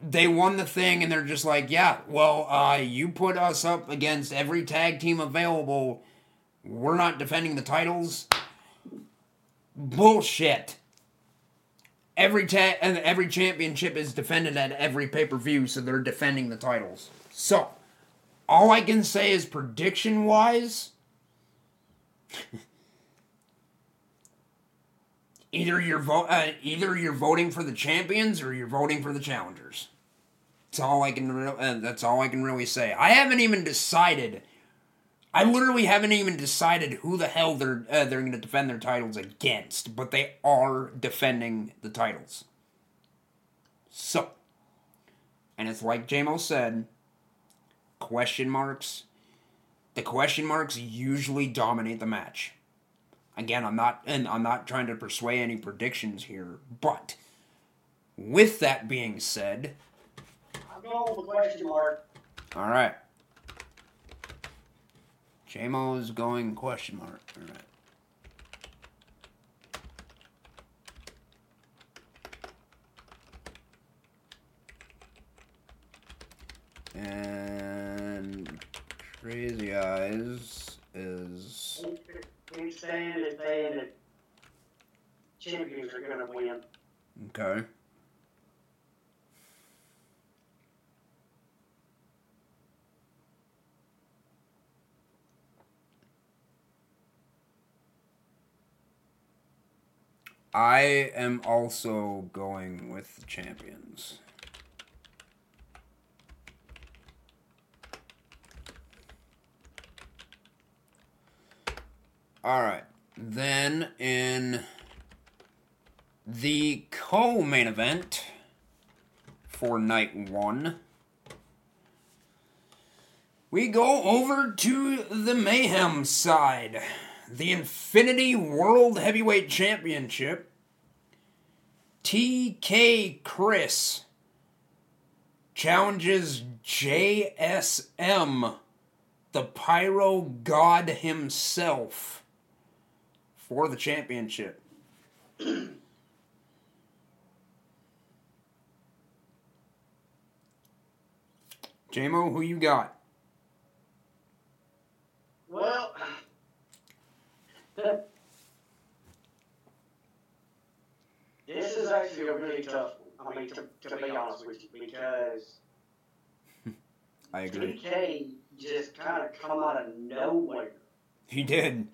they won the thing and they're just like, yeah, well, uh, you put us up against every tag team available. We're not defending the titles. Bullshit. Every tag and every championship is defended at every pay per view, so they're defending the titles. So, all I can say is prediction wise. Either you're uh, either you're voting for the champions or you're voting for the challengers. That's all I can. Re- uh, that's all I can really say. I haven't even decided. I literally haven't even decided who the hell they're uh, they're going to defend their titles against, but they are defending the titles. So, and it's like JMO said, question marks. The question marks usually dominate the match. Again, I'm not and I'm not trying to persuade any predictions here, but with that being said, I'm going with a question mark. all right. JMO is going question mark. All right. And Crazy Eyez is He's saying they and the champions are going to win. okay. I am also going with the champions. All right. Then in the co-main event for night 1, we go over to the Mayhem side. The Infinity World Heavyweight Championship. TK Chris challenges JSM, the Pyro God himself, for the championship. JMO, who you got? Well, this is actually a really tough one. I mean, to, to be honest with you, because I agree. TK just kind of come out of nowhere. He did.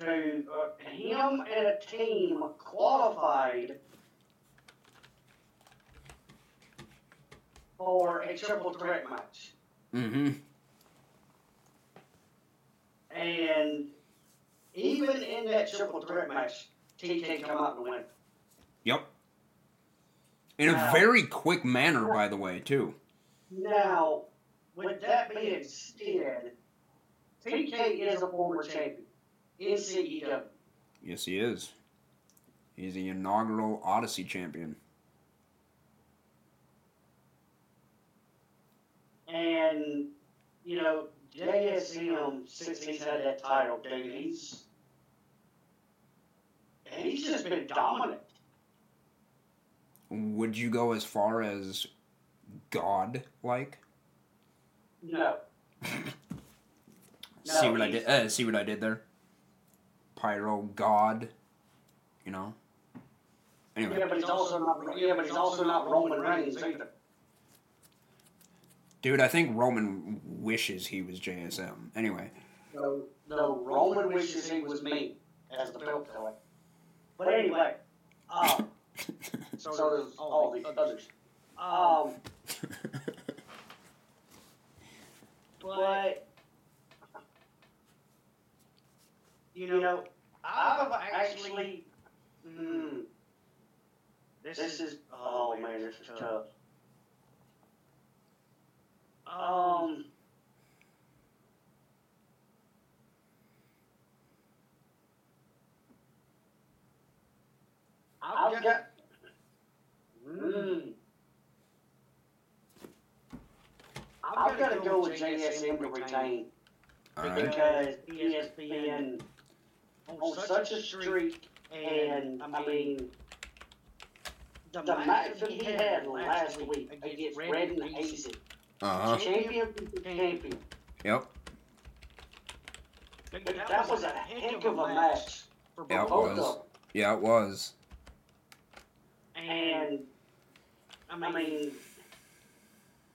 To uh, him and a team qualified for a triple threat match. Mm-hmm. And even in that triple threat match, TK come out and win. Yep. In a Wow. very quick manner, by the way, too. Now, with that being said, TK is a former champion in CEW. Yes, he is. He's the inaugural Odyssey champion. And, you know, JSM, since he's had that title, dude, he's. And he's just been dominant. Would you go as far as God like? No. see what I did? Uh, see what I did there? Pyro God, you know. Anyway, Yeah, but he's also not. Yeah, but he's also not Roman Reigns either. dude, I think Roman wishes he was JSM. Anyway, No, no, Roman wishes he was me as the belt collector. But anyway, um, so does all the others. Um, but you know, I've actually. Mm, this is. Oh man, this is tough. Um. I've got. Mm, I've got to go with JSM to retain all right. because he has been on such a streak, and I mean, the match that he had last week against Red and Hazy, Uh huh. champion to champion, Yep. that was a heck of a match for Yeah, it both was. of them. Yeah, it was. And I mean,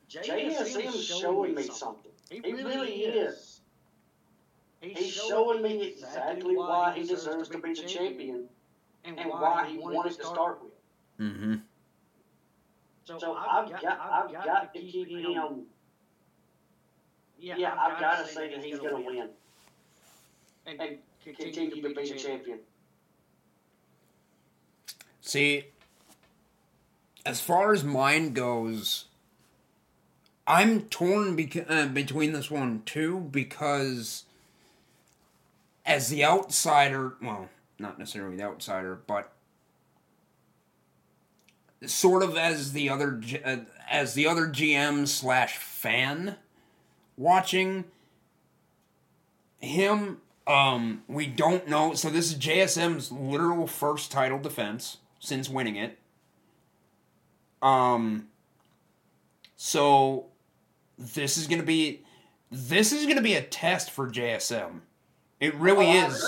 JSM's showing me something. He really is. He's showing me exactly why he deserves to be the champion and why he wanted to start with. Mm-hmm. So I've got, I've got to keep him. Yeah, I've got to say that he's going to win and continue to be the champion. See, as far as mine goes, I'm torn beca- uh, between this one too because, as the outsider, well, not necessarily the outsider, but sort of as the other uh, as the other GM slash fan watching him. Um, we don't know. So this is JSM's literal first title defense since winning it. Um, so this is gonna be this is gonna be a test for JSM. It really Oh, is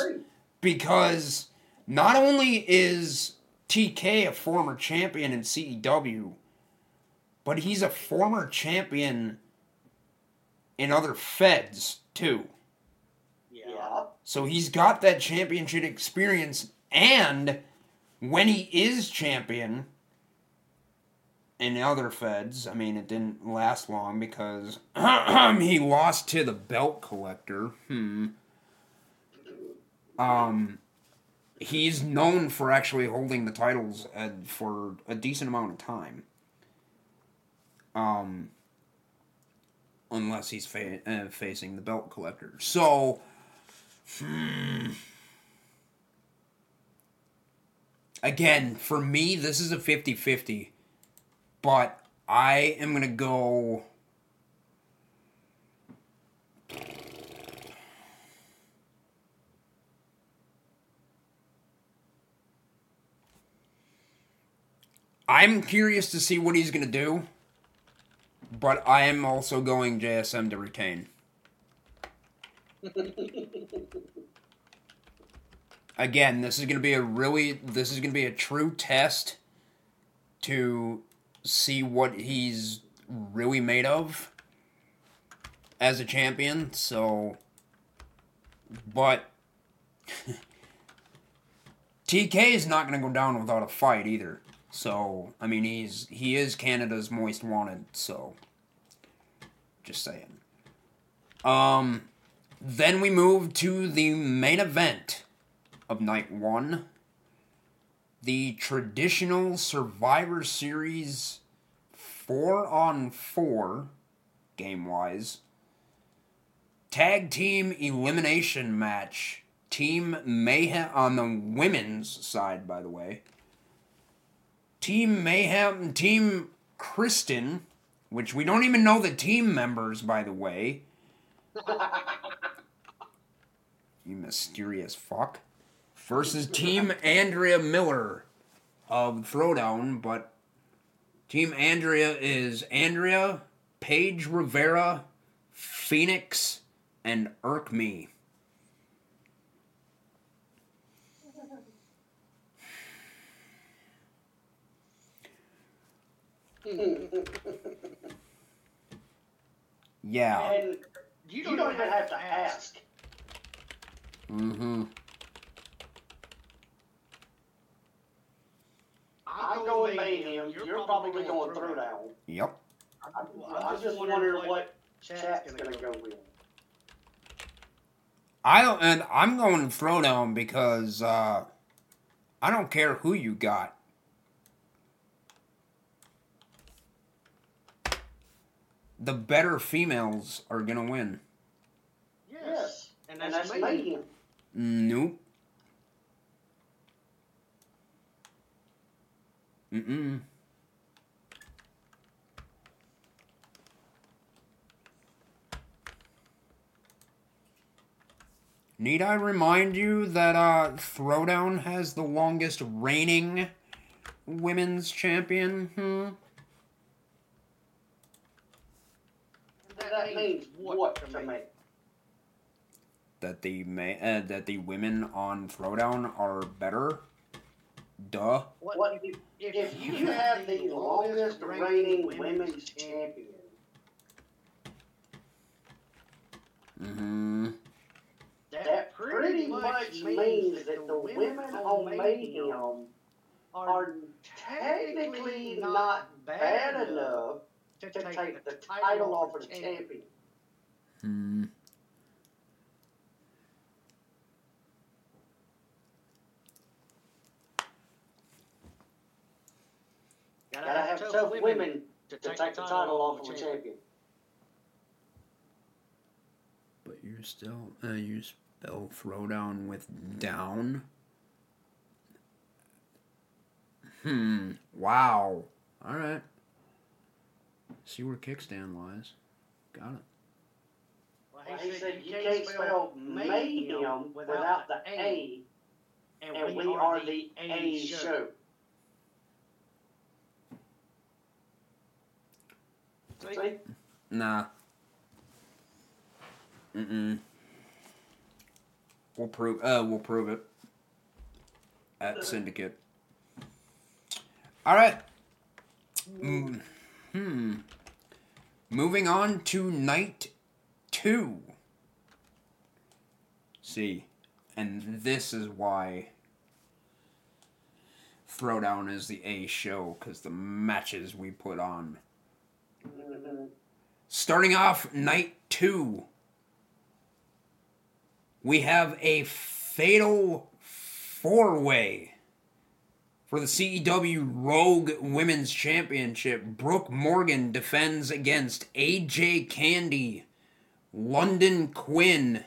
because not only is TK a former champion in CEW, but he's a former champion in other feds too. Yeah. So he's got that championship experience, and when he is champion in other feds, I mean, it didn't last long because he lost to the belt collector. Hmm. Um, he's known for actually holding the titles uh, for a decent amount of time. Um, unless he's fa- uh, facing the belt collector. So. Hmm. Again, for me, this is a 50 50. But I am going to go. I'm curious to see what he's going to do. But I am also going JSM to retain. again, this is going to be a really this is going to be a true test to see what he's really made of as a champion. So but TK is not going to go down without a fight either. So, I mean, he's he is Canada's most wanted, so just saying. Um then we move to the main event of night one. the traditional Survivor Series four on four, game wise, tag team elimination match. Team Mayhem on the women's side, by the way. Team Mayhem, and Team Kristen, which we don't even know the team members, by the way. you mysterious fuck. Versus Team Andrea Miller of Throwdown, but Team Andrea is Andrea, Paige Rivera, Phoenix, and Irk Me. Yeah. And you don't, even have to ask. Mm-hmm. I'm going Mayhem. You're probably going through now. Yep. I, I just wondering what chat's gonna go with. I don't, and I'm going throwdown because uh, I don't care who you got. The better females are gonna win. Yes, and that's, and that's Mayhem. Nope. Mm-mm. Need I remind you that uh, Throwdown has the longest reigning women's champion? Hmm? That means what to me? That the ma- uh, that the women on Throwdown are better. Duh. What, if, if you have the longest reigning women's champion? Mm-hmm. That pretty much means that the women on Mayhem are technically not bad enough to take the title off of the champion. Hmm. Gotta, Gotta have, have tough women to take, to take the title off of a champion. But you're still, uh, you spell throwdown with down. Hmm. Wow. All right. See where kickstand lies. Got it. Well, he, well, he said, you can't spell mayhem without the A, and, and we, we are the A show. See? Nah. Mm-mm. We'll prove. Uh, we'll prove it at Syndicate. All right. Mm, hmm. Moving on to night two. See, and this is why Throwdown is the A show because the matches we put on. Starting off night two, we have a fatal four way for the CEW Rogue Women's Championship. Brooke Morgan defends against AJ Candy, London Quinn,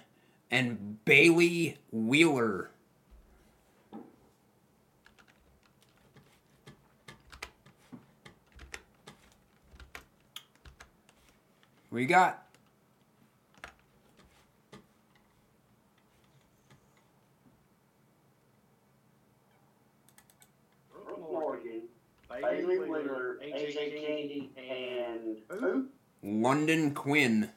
and Bailey Wheeler. We got Morgan, Bailey Wheeler, AJ Candy, and who? London Quinn.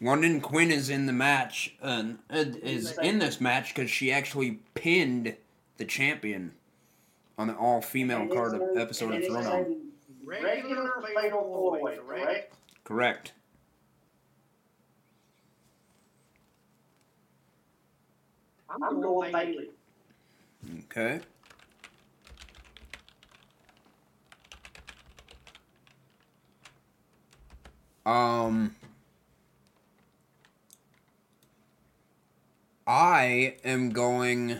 London Quinn is in the match, uh, is in this match because she actually pinned the champion on the all female card episode of Throwdown. Regular fatal four way, correct? Correct. I'm going Bailey. Okay. Um. I am going.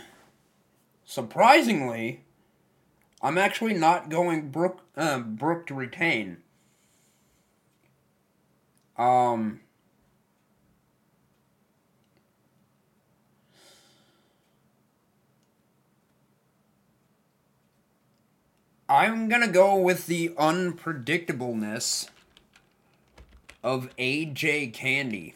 Surprisingly, I'm actually not going Brook uh, Brooke to retain. Um. I'm gonna go with the unpredictableness of AJ Candy.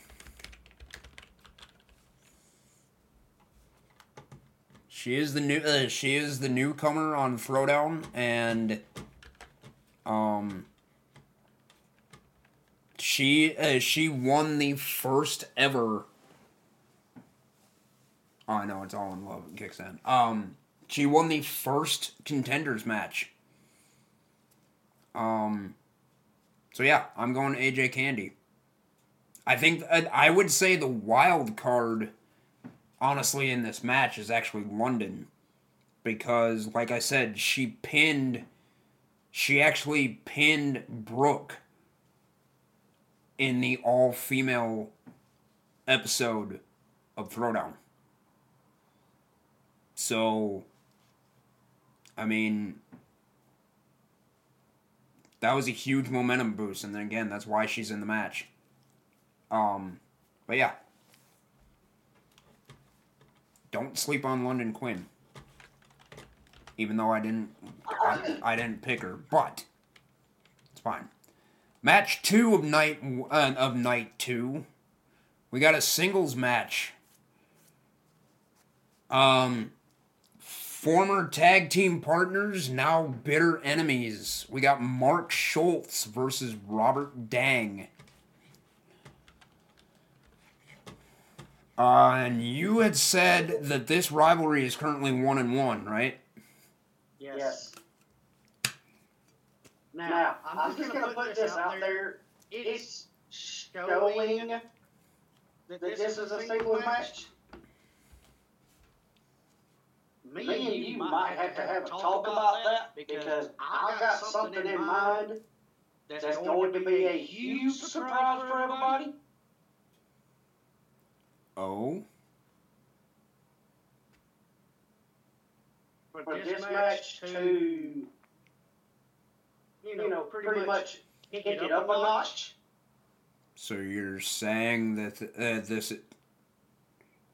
She is the new uh, she is the newcomer on Throwdown and um she uh, she won the first ever Oh, I know it's all in love kicks in. Um she won the first contenders match. Um so yeah, I'm going AJ Candy. I think uh, I would say the wild card honestly in this match is actually London because like I said she pinned she actually pinned Brooke in the all female episode of Throwdown. So I mean that was a huge momentum boost and then again that's why she's in the match. Um but yeah, don't sleep on London Quinn. Even though I didn't, I, I didn't pick her, but it's fine. Match two of night uh, of night two, we got a singles match. Um, former tag team partners, now bitter enemies. We got Mark Schultz versus Robert Dang. Uh, and you had said that this rivalry is currently one and one, right? Yes. yes. Now, now, I'm, just going to put this out there. It's showing that this, this is a single match. Me and you might have to have a talk about that because I've got something in mind that's going to be a huge surprise for everybody. Oh. For, for this, match, to, you know, you know pretty, pretty much kick it, it up, up a notch. So you're saying that uh, this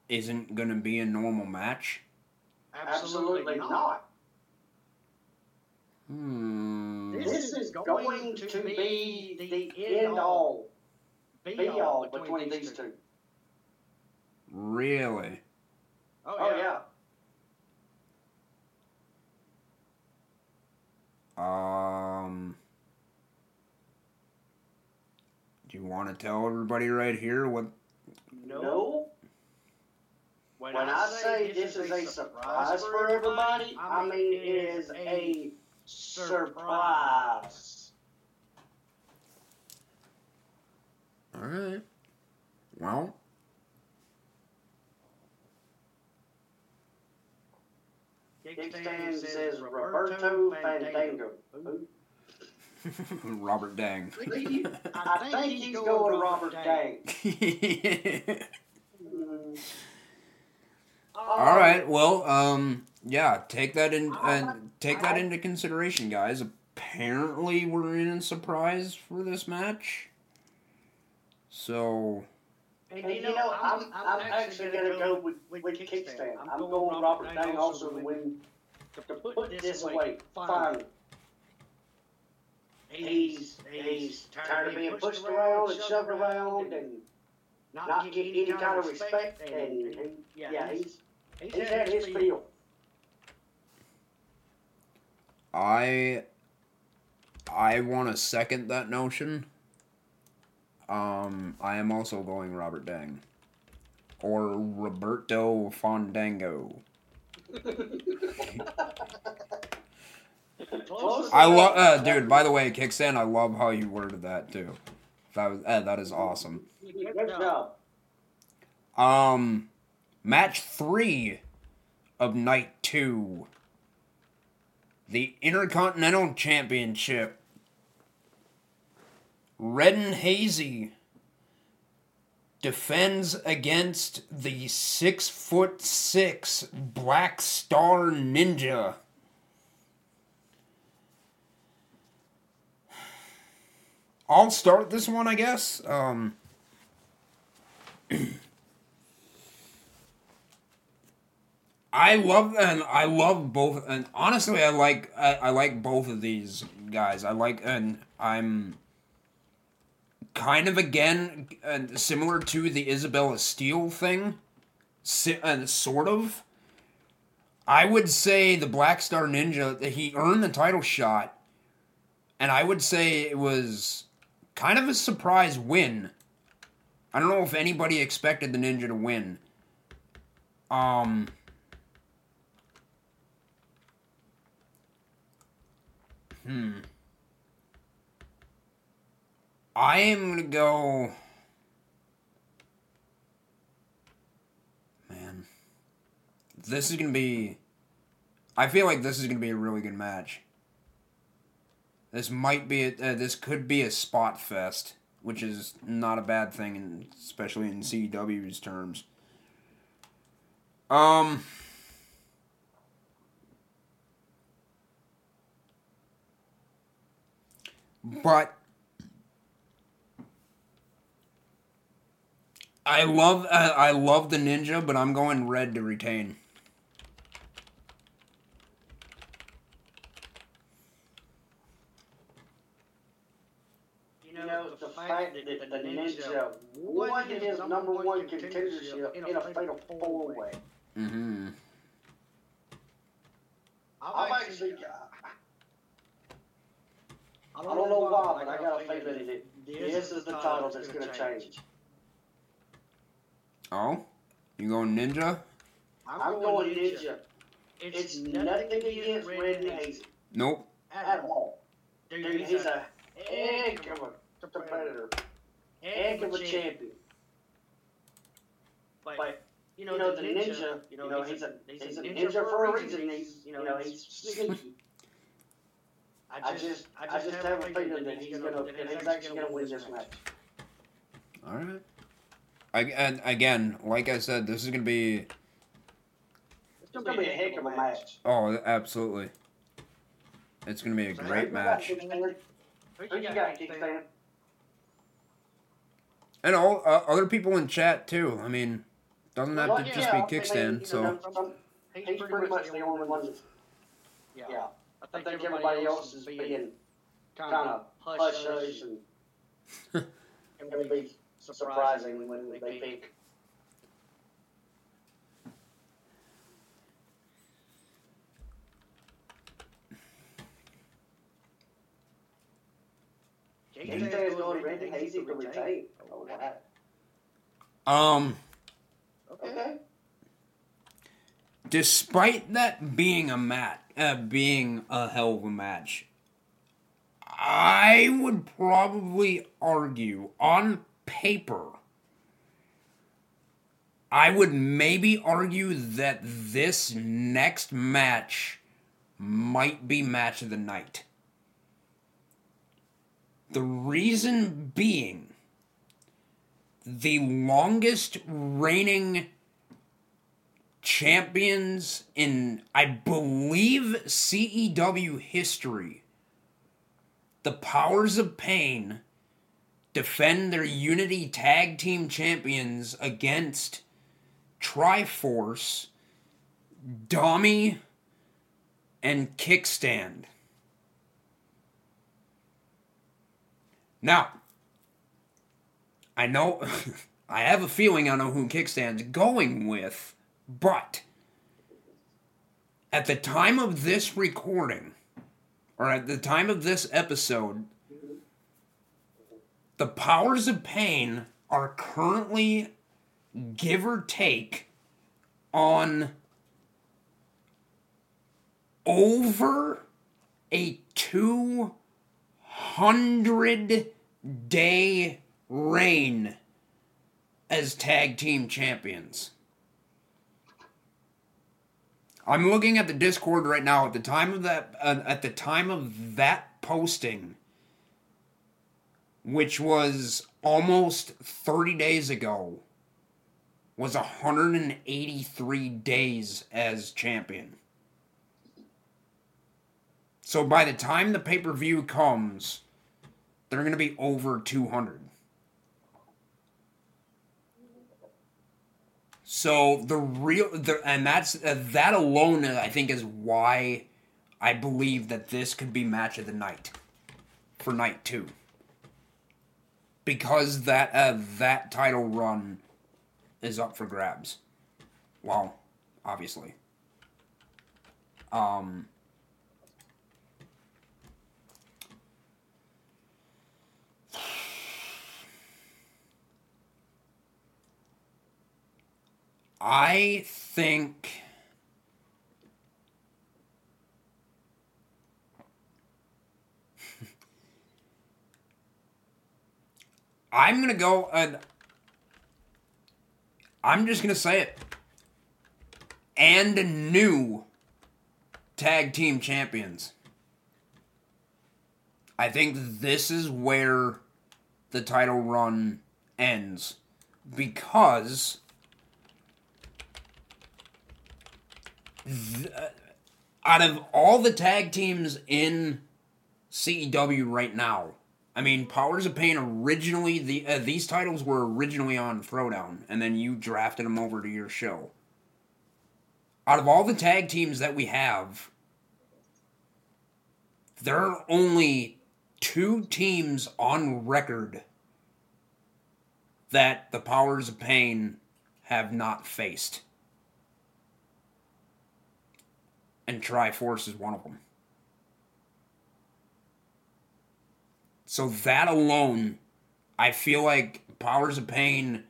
isn't going to be a normal match? Absolutely not. Hmm. This, this is going to be the end all, be all between these two. Really? Oh, oh yeah. Um. Do you want to tell everybody right here what? No. When, when I, I say this is a surprise for everybody, I mean it is a surprise. All right. Well. Kickstand says Roberto Fandango. Robert Dang. I think he's going Robert Dang. Mm. All right. Well, um, yeah. Take that in uh, take that into consideration, guys. Apparently, we're in a surprise for this match. So and, you, know, I'm, I'm, I'm actually going to go with, with, with kickstand. I'm going Robert Dang also to win. To put it this way, fine. He's, he's tired of being pushed around and shoved around and not get any kind of respect. And, and yeah, he's, he's had his feel. I I want to second that notion. Um, I am also going Robert Dang. Or Roberto Fandango. I love, uh, dude. By the way, Kickstand, I love how you worded that too. That was, uh, that is awesome. Um, match three of night two. The Intercontinental Championship Red and Hazy defends against the six foot six Black Star Ninja. I'll start this one, I guess. Um, I love and I love both, and honestly, I like I, I like both of these guys. I like and I'm kind of again uh, similar to the Isabella Steele thing, si- sort of. I would say the Black Star Ninja he earned the title shot, and I would say it was kind of a surprise win. I don't know if anybody expected the Ninja to win. Um. Hmm. I am gonna go. Man, this is gonna be. I feel like this is gonna be a really good match. This might be. A, uh, this could be a spot fest, which is not a bad thing, in, especially in CW's terms. Um. But I love I, I love the ninja, but I'm going red to retain. You know, the fact that the Ninja won his number one contendership in a fatal four way. Mm-hmm. I'm actually. I don't know why, but I got a feeling that this is the title that's going to change. Oh, you going ninja? I'm going Ninja. It's nothing against Red Hazy Nope. at all. Dude, he's a heck of a competitor, heck of a champion. But you know, the ninja, you know, he's a he's a ninja for a reason. He's you know he's sneaky. I just I just have a feeling that he's gonna that he's actually gonna win this match. All right. I, and again, like I said, this is gonna be. It's gonna be a heck of a match. Oh, absolutely. It's gonna be a great match. Who you got, Kickstand? And all uh, other people in chat too. I mean, doesn't have to just be Yeah, I mean, kickstand. So know, some- He's pretty much the only one that's, yeah. I think everybody else is being kind of hush hush and it would be surprising when they pick. Kickstand's going Randy Hazy to retain. Oh, wow. um, Okay. Despite that being a mat, uh, being a hell of a match, I would probably argue on paper. I would maybe argue that this next match might be match of the night. The reason being the longest reigning champions in, I believe, CEW history. The Powers of Pain defend their Unity Tag Team Champions against Triforce, Dommy, and Kickstand. Now, I know, I have a feeling I know who Kickstand's going with, but at the time of this recording, or at the time of this episode, the powers of pain are currently, give or take, on over a 200 day reign as tag team champions. I'm looking at the Discord right now. At the time of that, uh, at the time of that posting, which was almost 30 days ago, was 183 days as champion. So by the time the pay per view comes, they're going to be over 200. So the real, the, and that's uh, that alone, uh, I think, is why I believe that this could be match of the night for night two. Because that uh, that title run is up for grabs. Well, obviously. Um. I think I'm gonna go and I'm just gonna say it. And new tag team champions. I think this is where the title run ends because th- out of all the tag teams in CEW right now, I mean, Powers of Pain originally the uh, these titles were originally on Throwdown, and then you drafted them over to your show. Out of all the tag teams that we have, there are only two teams on record that the Powers of Pain have not faced. And Triforce is one of them. So that alone, I feel like Powers of Pain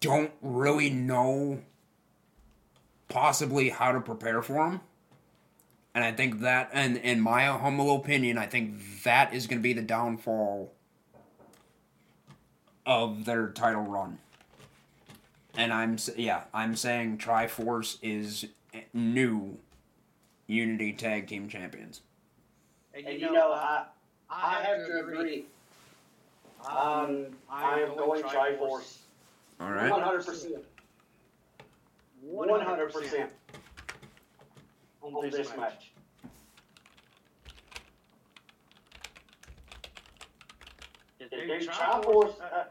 don't really know possibly how to prepare for them. And I think that, and in my humble opinion, I think that is going to be the downfall of their title run. And I'm, yeah, I'm saying Triforce is new Unity Tag Team Champions. And you, and know, I, I have to agree. Um, I am going Triforce. All right. 100%. 100% on this match. Dude, Triforce, uh,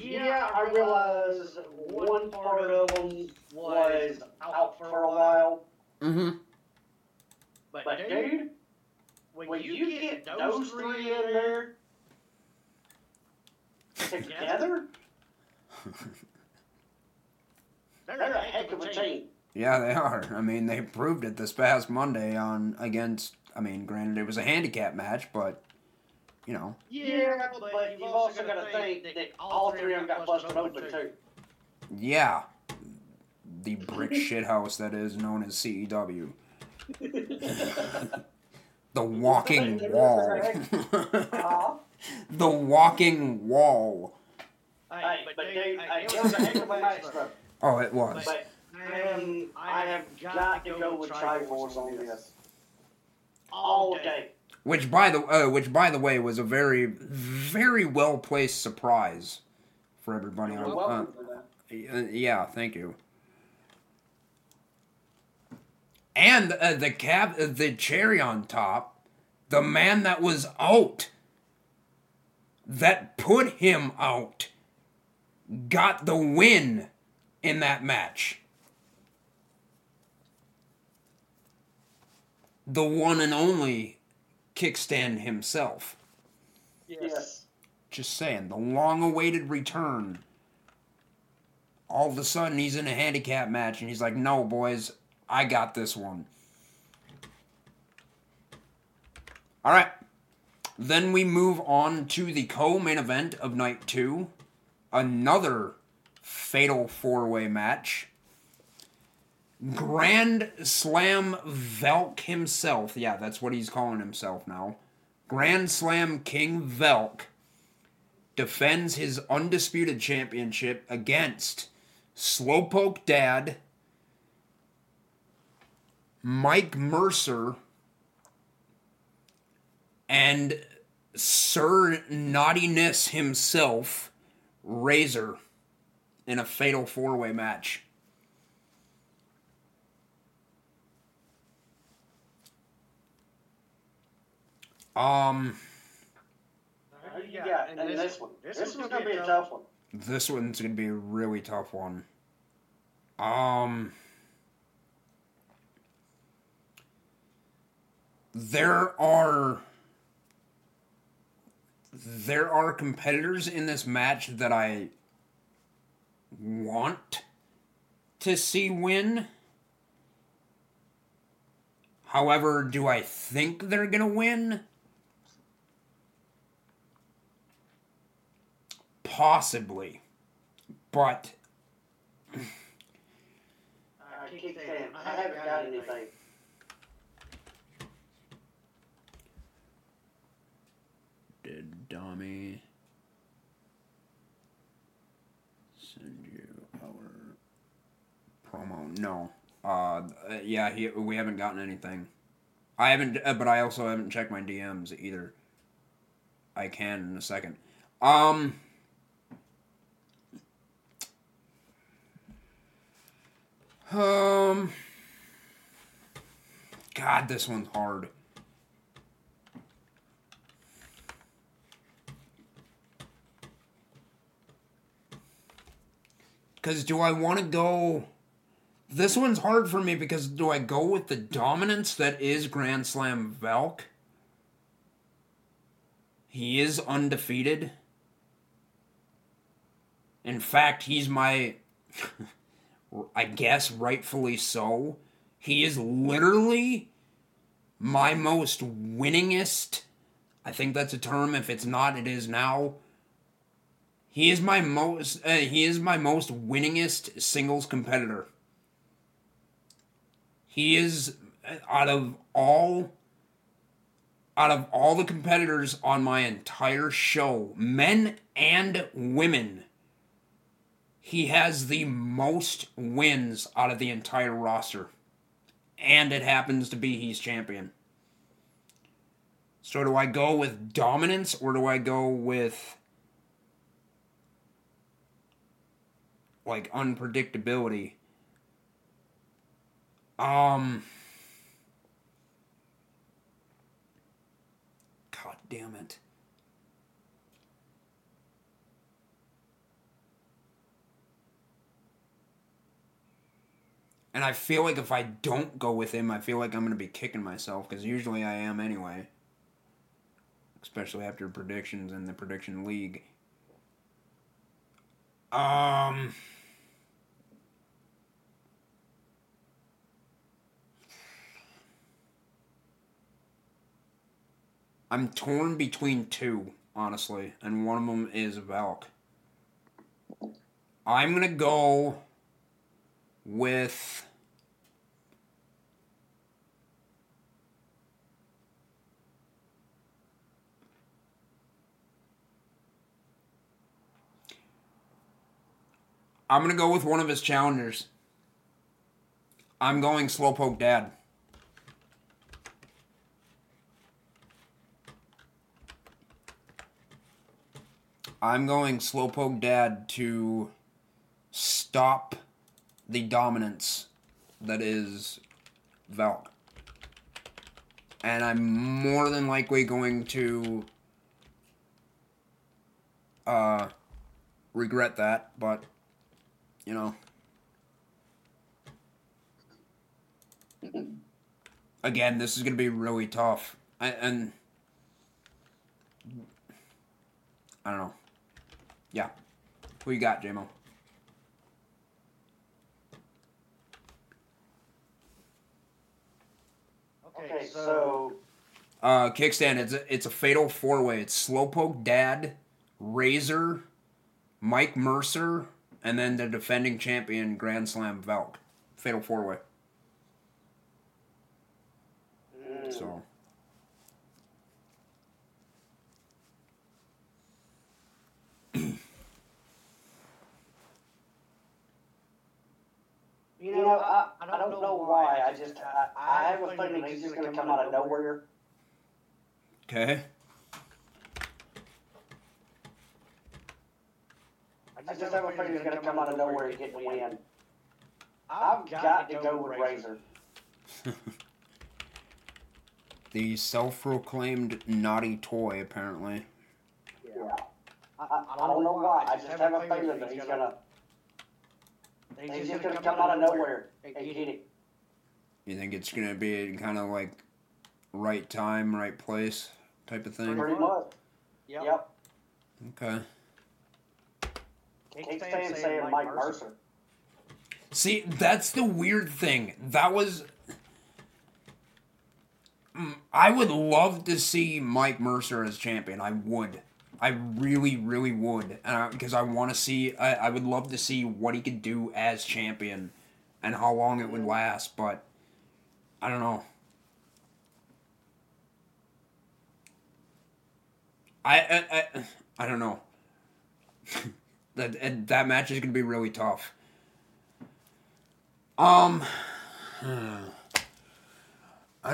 yeah, I realize one part of them was out for a while. Mm-hmm. But, but dude, when, when you, you get, get those three in there together, they're a heck of a team. Yeah, they are. I mean, they proved it this past Monday on against. I mean, granted, it was a handicap match, but you know. Yeah, but, but you've also got to think that all three of them got busted open too. Yeah, the brick shithouse that is known as CEW. the walking wall. the walking wall. Hey, but dude, it was a heck of a match, though. Oh, it was. But um, I have got to go with Triforce on this all day. Which, by the uh, which, by the way, was a very, very well placed surprise for everybody. You're on, uh, yeah, thank you. And uh, the cap, uh, the cherry on top, the man that was out, that put him out, got the win in that match. The one and only kickstand himself. Yes. Just saying, the long awaited return. All of a sudden, he's in a handicap match, and he's like, no, boys, I got this one. All right. Then we move on to the co main event of night two. Another fatal four way match. Grand Slam Velk himself. Yeah, that's what he's calling himself now. Grand Slam King Velk defends his undisputed championship against Slowpoke Dad, Mike Mercer, and Sir Naughtiness himself, Razor, in a fatal four way match. Um, Yeah, and this one. This one's gonna be a tough one. this one's gonna be a really tough one. Um, there are there are competitors in this match that I want to see win. However, do I think they're gonna win? Possibly. But I keep saying, I haven't got anything. Did Dami send you our promo? No. Uh, uh, yeah, he, we haven't gotten anything. I haven't, uh, but I also haven't checked my DMs either. I can in a second. Um. Um. God, this one's hard. Because do I want to go. This one's hard for me because do I go with the dominance that is Grand Slam Valk? He is undefeated. In fact, he's my. I guess rightfully so. He is literally my most winningest. I think that's a term. If it's not, it is now. He is my most. Uh, he is my most winningest singles competitor. He is uh, out of all. Out of all the competitors on my entire show, men and women, he has the most wins out of the entire roster. And it happens to be he's champion. So do I go with dominance or do I go with like unpredictability? Um God damn it. And I feel like if I don't go with him, I feel like I'm going to be kicking myself because usually I am anyway. Especially after predictions in the prediction league. Um. I'm torn between two, honestly, and one of them is Valk. I'm going to go with I'm gonna go with one of his challengers. I'm going Slowpoke Dad. I'm going Slowpoke Dad to stop the dominance that is Valk. And I'm more than likely going to uh, regret that, but you know. Again, this is going to be really tough. I, and I don't know. Yeah. Who you got, JMO? Okay, so Uh, kickstand. It's a, it's a fatal four way. It's Slowpoke Dad, Razor, Mike Mercer, and then the defending champion Grand Slam Valk. Fatal four way. mm, So you know, I, I don't know why. I just I, I have a feeling he's just gonna come out of nowhere. Okay. I just have a feeling he's gonna come out of nowhere and get the win. I've got to go with Razor. The self-proclaimed naughty toy, apparently. Yeah. I, I, I don't know why. I just have a feeling that he's gonna. He's just gonna come out of nowhere and get it. You think it's gonna be kind of like right time, right place type of thing? Pretty much. Yep. Okay. Can't stand saying Mike Mercer. See, that's the weird thing. That was. Mm, I would love to see Mike Mercer as champion. I would. I really, really would. Because I want to see. I, I would love to see what he could do as champion and how long it would last, but. I don't know. I. I, I, I don't know. that, and that match is going to be really tough. Um, I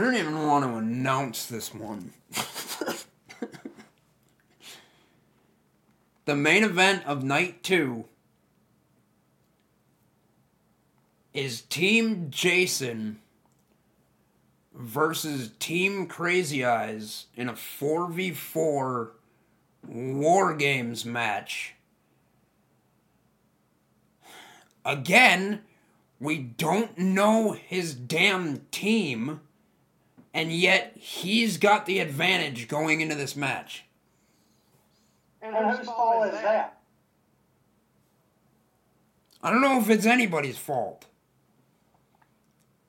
don't even want to announce this one. the main event of night two is Team Jason versus Team Crazy Eyez in a 4v4 War Games match. Again, we don't know his damn team, and yet he's got the advantage going into this match. And whose fault is that? I don't know if it's anybody's fault.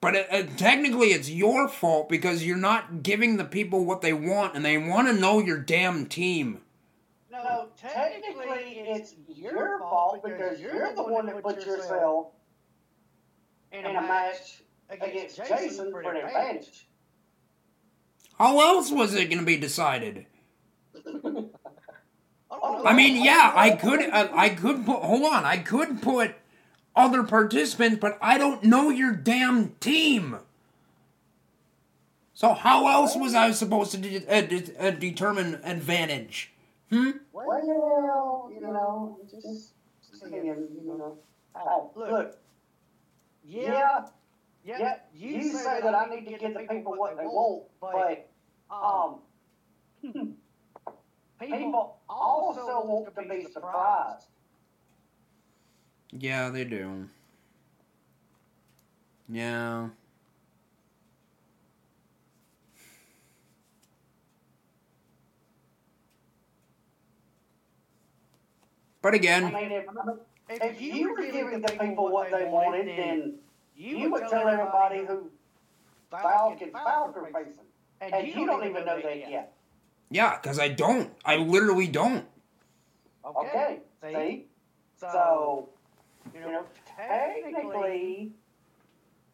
But uh, uh, technically, it's your fault because you're not giving the people what they want, and they want to know your damn team. No, technically, it's your fault because you're the one that put yourself in a match against Jason for an advantage. How else was it going to be decided? I mean, yeah, I could, uh, I could put. Hold on, I could put other participants, but I don't know your damn team. So how else was I supposed to de- uh, de- uh, determine advantage? Hmm. Well, you know, just saying, you know. Uh, look, yeah, yeah, you say that I need to give the people what they want, but um, people also want to be surprised. Yeah, they do. Yeah. But I again, mean, if, if you were giving the people what they wanted, then you would tell everybody who Falcon Falcon are facing, and you don't even know that yet. yeah, because I don't. I literally don't. Okay, see? So, you know, technically,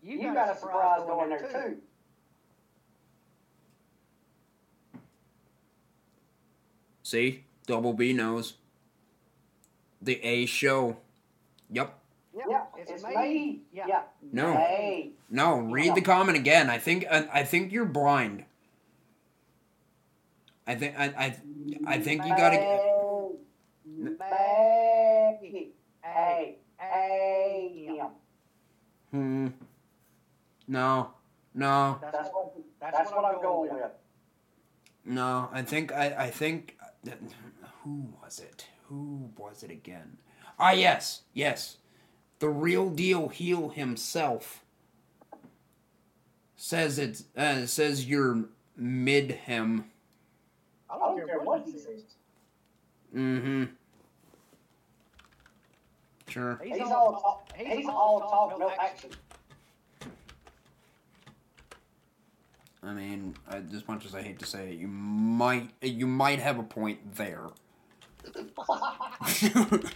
you got a surprise going there too. See? Double B knows. The A show. Yep. Yeah, it's me. Yeah. No. Hey. No, read the comment again. I think I, I think you're blind. I think I I, I think you gotta. Hey. Hey. Hey. Hmm. No. No. That's what, that's what I'm going with. No. I think I I think. Who was it? Who was it again? Ah yes yes. The real deal heel himself says it uh, says you're mid him. I don't care what he says. Mm-hmm. Sure. He's all talk, he's all talk, no action. I mean, I, as much as I hate to say it, you might you might have a point there.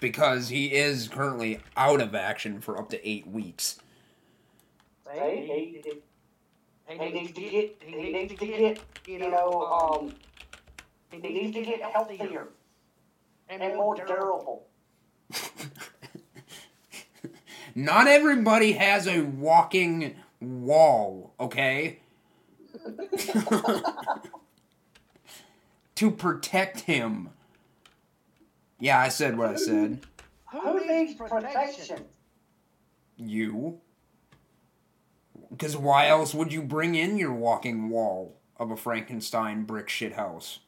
because he is currently out of action for up to eight weeks. Hey, he, needs to get, he needs to get, you know, um, he needs to get healthier and more durable. Not everybody has a walking wall, okay? to protect him. Yeah, I said what I said. Who needs protection? You. Because why else would you bring in your walking wall of a Frankenstein brick shit house?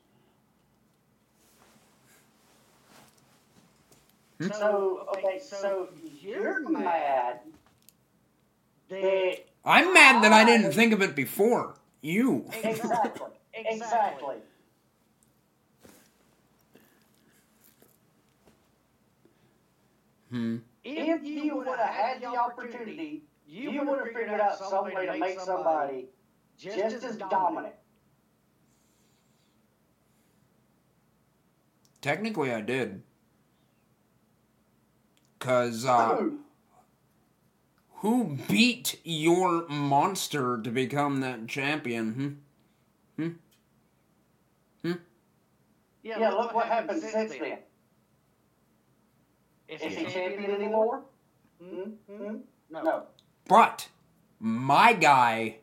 So, okay, so you're mad that. I'm mad that I didn't think of it before. You. Exactly, exactly. Hmm. If you would have had the opportunity, you would have figured out some way to make somebody just as dominant. Technically, I did. Cause uh, Who? who beat your monster to become that champion? Hmm. Yeah, look what happened since then. Is he champion anymore? Mm-hmm. No. But my guy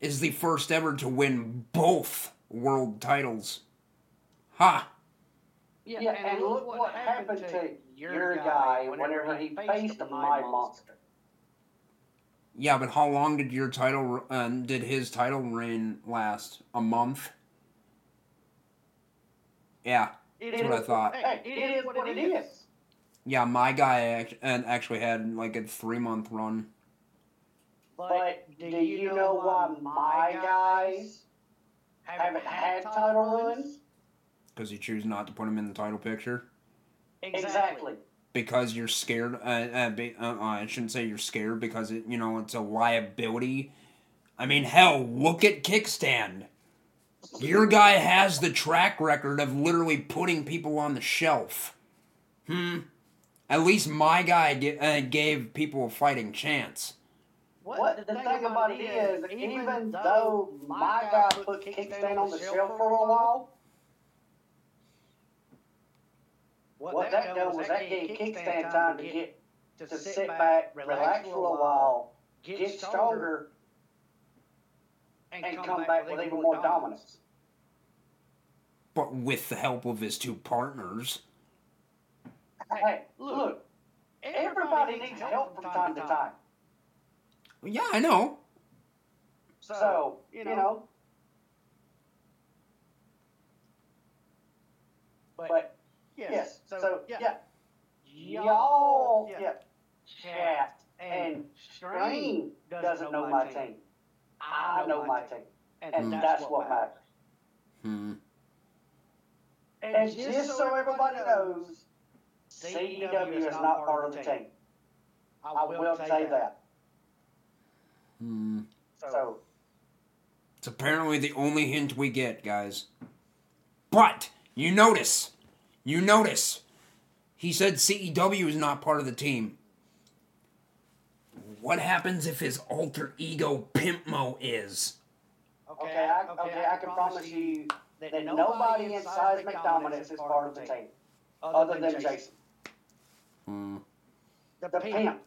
is the first ever to win both world titles. Ha! Yeah, and look what happened to your guy whenever he faced my monster. Yeah, but how long did your title? Uh, did his title reign last? A month. Yeah, It That's what I thought. Hey, it is what it is. Yeah. My guy act- and actually had like a three month run. But do you know why my guys haven't had title runs? Because you choose not to put him in the title picture. Exactly. Because you're scared. Uh, uh, be, uh, uh, I shouldn't say you're scared because it, you know, it's a liability. I mean, hell, look at Kickstand. Your guy has the track record of literally putting people on the shelf. Hmm. At least my guy ga- uh, gave people a fighting chance. What the thing about it is, even though my guy put Kickstand on the shelf for a while, what that done was that gave Kickstand time to get to sit back, relax for a while, get stronger, and come back with even more dominance. But with the help of his two partners. Hey, look, everybody needs help from time to time. Yeah, I know. So, you know. But, yes, so, yeah. Y'all, yeah, chat and Stream doesn't know my team. I know my team. And that's what matters. Hmm. And just so everybody knows, CEW is not part of the team. I will say that. Hmm. So, It's apparently the only hint we get, guys. But you notice, you notice, he said CEW is not part of the team. What happens if his alter ego Pimp Mo is? okay, I, okay, I can promise you that nobody in Seismic Dominance is part of the team, other than Jason. Hmm. The pimp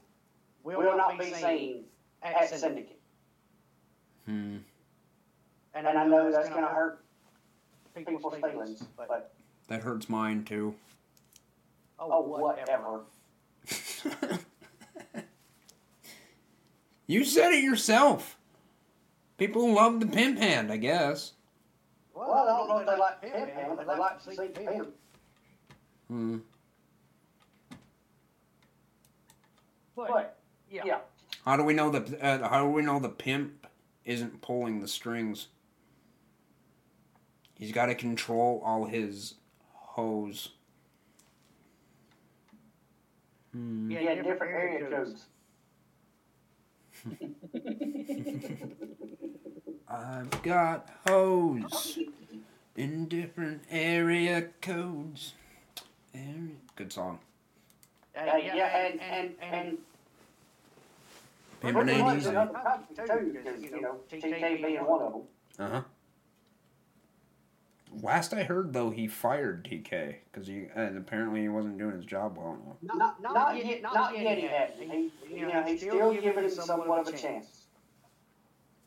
will not be seen at Syndicate. Hmm. And I know that's going to hurt people's feelings, but That hurts mine too. oh, oh whatever. you said it yourself. People love the pimp hand, I guess. Well, I don't know if they like pimp hand. but they like to see pimp. Hmm. But, yeah. How do we know the uh, How do we know the pimp isn't pulling the strings? He's got to control all his hoes. Hmm. Yeah, different area codes. I've got hoes in different area codes. Area- Good song. Uh, yeah, and, and, and Pimpin' pretty ain't much easy. another too, because, you know, TK being one of them. Uh huh. Last I heard, though, he fired TK because he and apparently he wasn't doing his job well enough. Not, not yet, not yet he hasn't. He, you know, he's still giving him somewhat of a chance.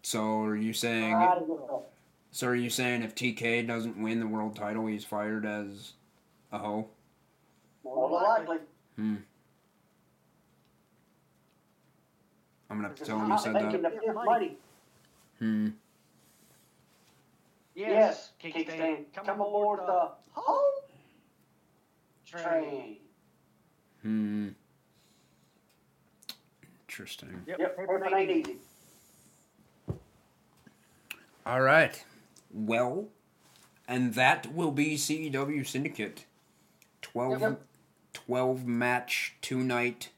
So are you saying? Try to get up. So are you saying if TK doesn't win the world title, he's fired as a hoe? More than likely. Hmm. I'm gonna have to Because tell he's him you not said making that. the fifth money. Hmm. Yes, kickstand. Come aboard the home train. Hmm. Interesting. Yep, paper ain't easy. All right. Well, and that will be CEW Syndicate. 12, Yep. 12 match, two night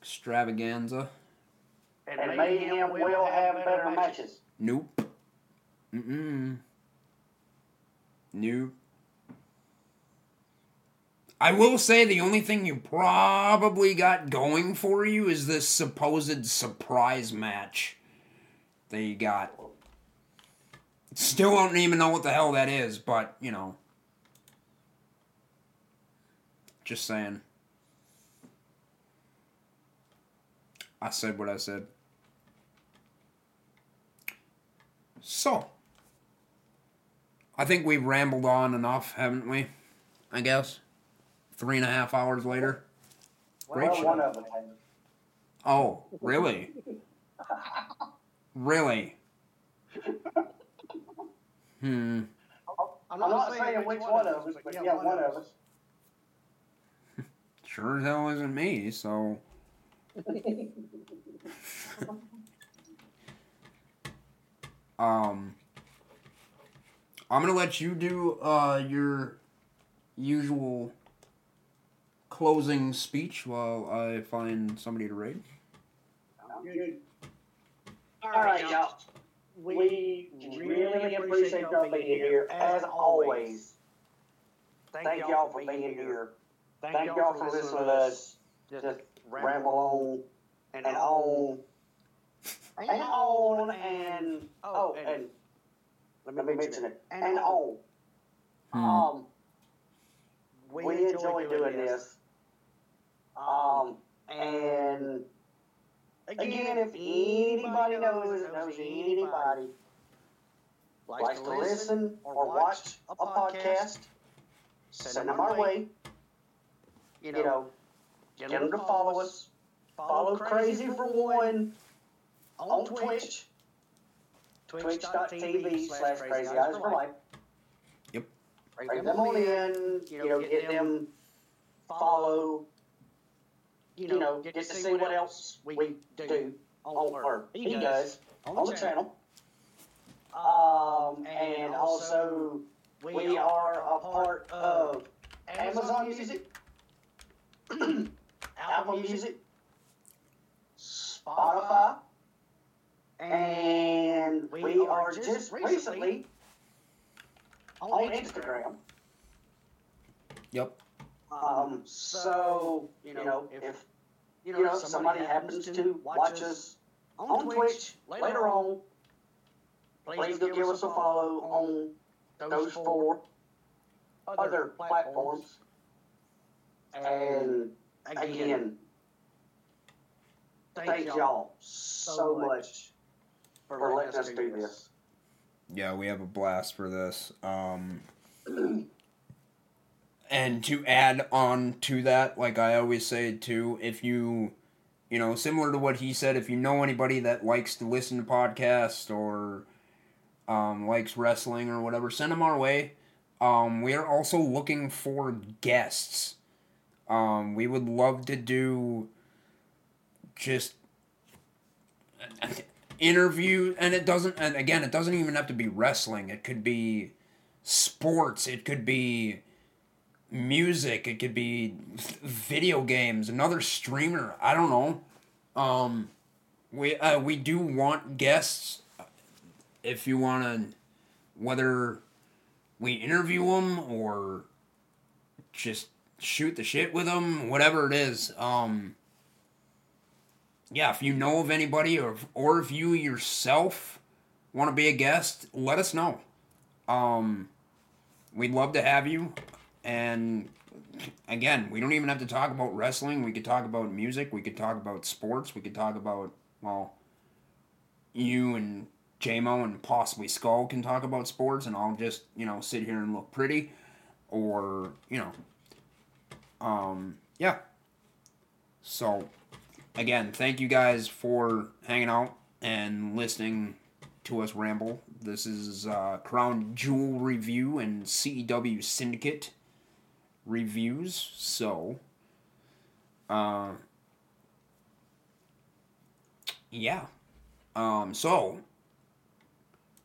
extravaganza. And Mayhem will have better matches. Nope. Mm-mm. Nope. I will say the only thing you probably got going for you is this supposed surprise match that you got. Still don't even know what the hell that is, but, you know. Just saying. I said what I said. So, I think we've rambled on enough, haven't we? I guess. Three and a half hours later. Great well, show. one of them. Oh, really? really? Hmm. I'm not saying which one of us, but yeah, one of us. Sure as hell isn't me, so. um. I'm gonna let you do uh, your usual closing speech while I find somebody to raid. All right, y'all. We really appreciate y'all being here, as always. Thank y'all for being here. Thank y'all for listening to us. Just ramble on and on and on and oh, and let me mention it and on. Hmm. Um, we enjoy doing this. Um, and again, if anybody knows, knows anybody likes to listen or watch a podcast, send them our way. You know, get them to follow us. Follow Crazy for One on Twitch, twitch.tv slash Crazy Eyez for Life. Yep. Bring them on in, you know, get them follow, you know, get to see what else we do on, or he does on the channel. Um, and also, we are a part of Amazon Music, Apple Music, Spotify, and we are just recently on Instagram. Yep. Um, so, you know, if, you know, somebody happens to watch us on Twitch later on, please do give us a follow on those four other platforms. And again, thank y'all so much for letting us do this. Yeah, we have a blast for this. Um, and to add on to that, like I always say too, if you, you know, similar to what he said, if you know anybody that likes to listen to podcasts or um, likes wrestling or whatever, send them our way. Um, we are also looking for guests. Um, we would love to do just interview and it doesn't and again it doesn't even have to be wrestling. It could be sports. It could be music. It could be video games. Another streamer. I don't know. Um we uh, we do want guests. If you want to whether we interview them or just shoot the shit with them whatever it is um yeah, if you know of anybody or if, or if you yourself want to be a guest, let us know. Um, we'd love to have you. And again, we don't even have to talk about wrestling. We could talk about music. We could talk about sports. We could talk about well, you and JMO and possibly Skull can talk about sports, and I'll just you know sit here and look pretty, or you know, um, yeah. So, again, thank you guys for hanging out and listening to us ramble. This is uh, Crown Jewel review and CEW Syndicate reviews. So, uh, yeah. Um, so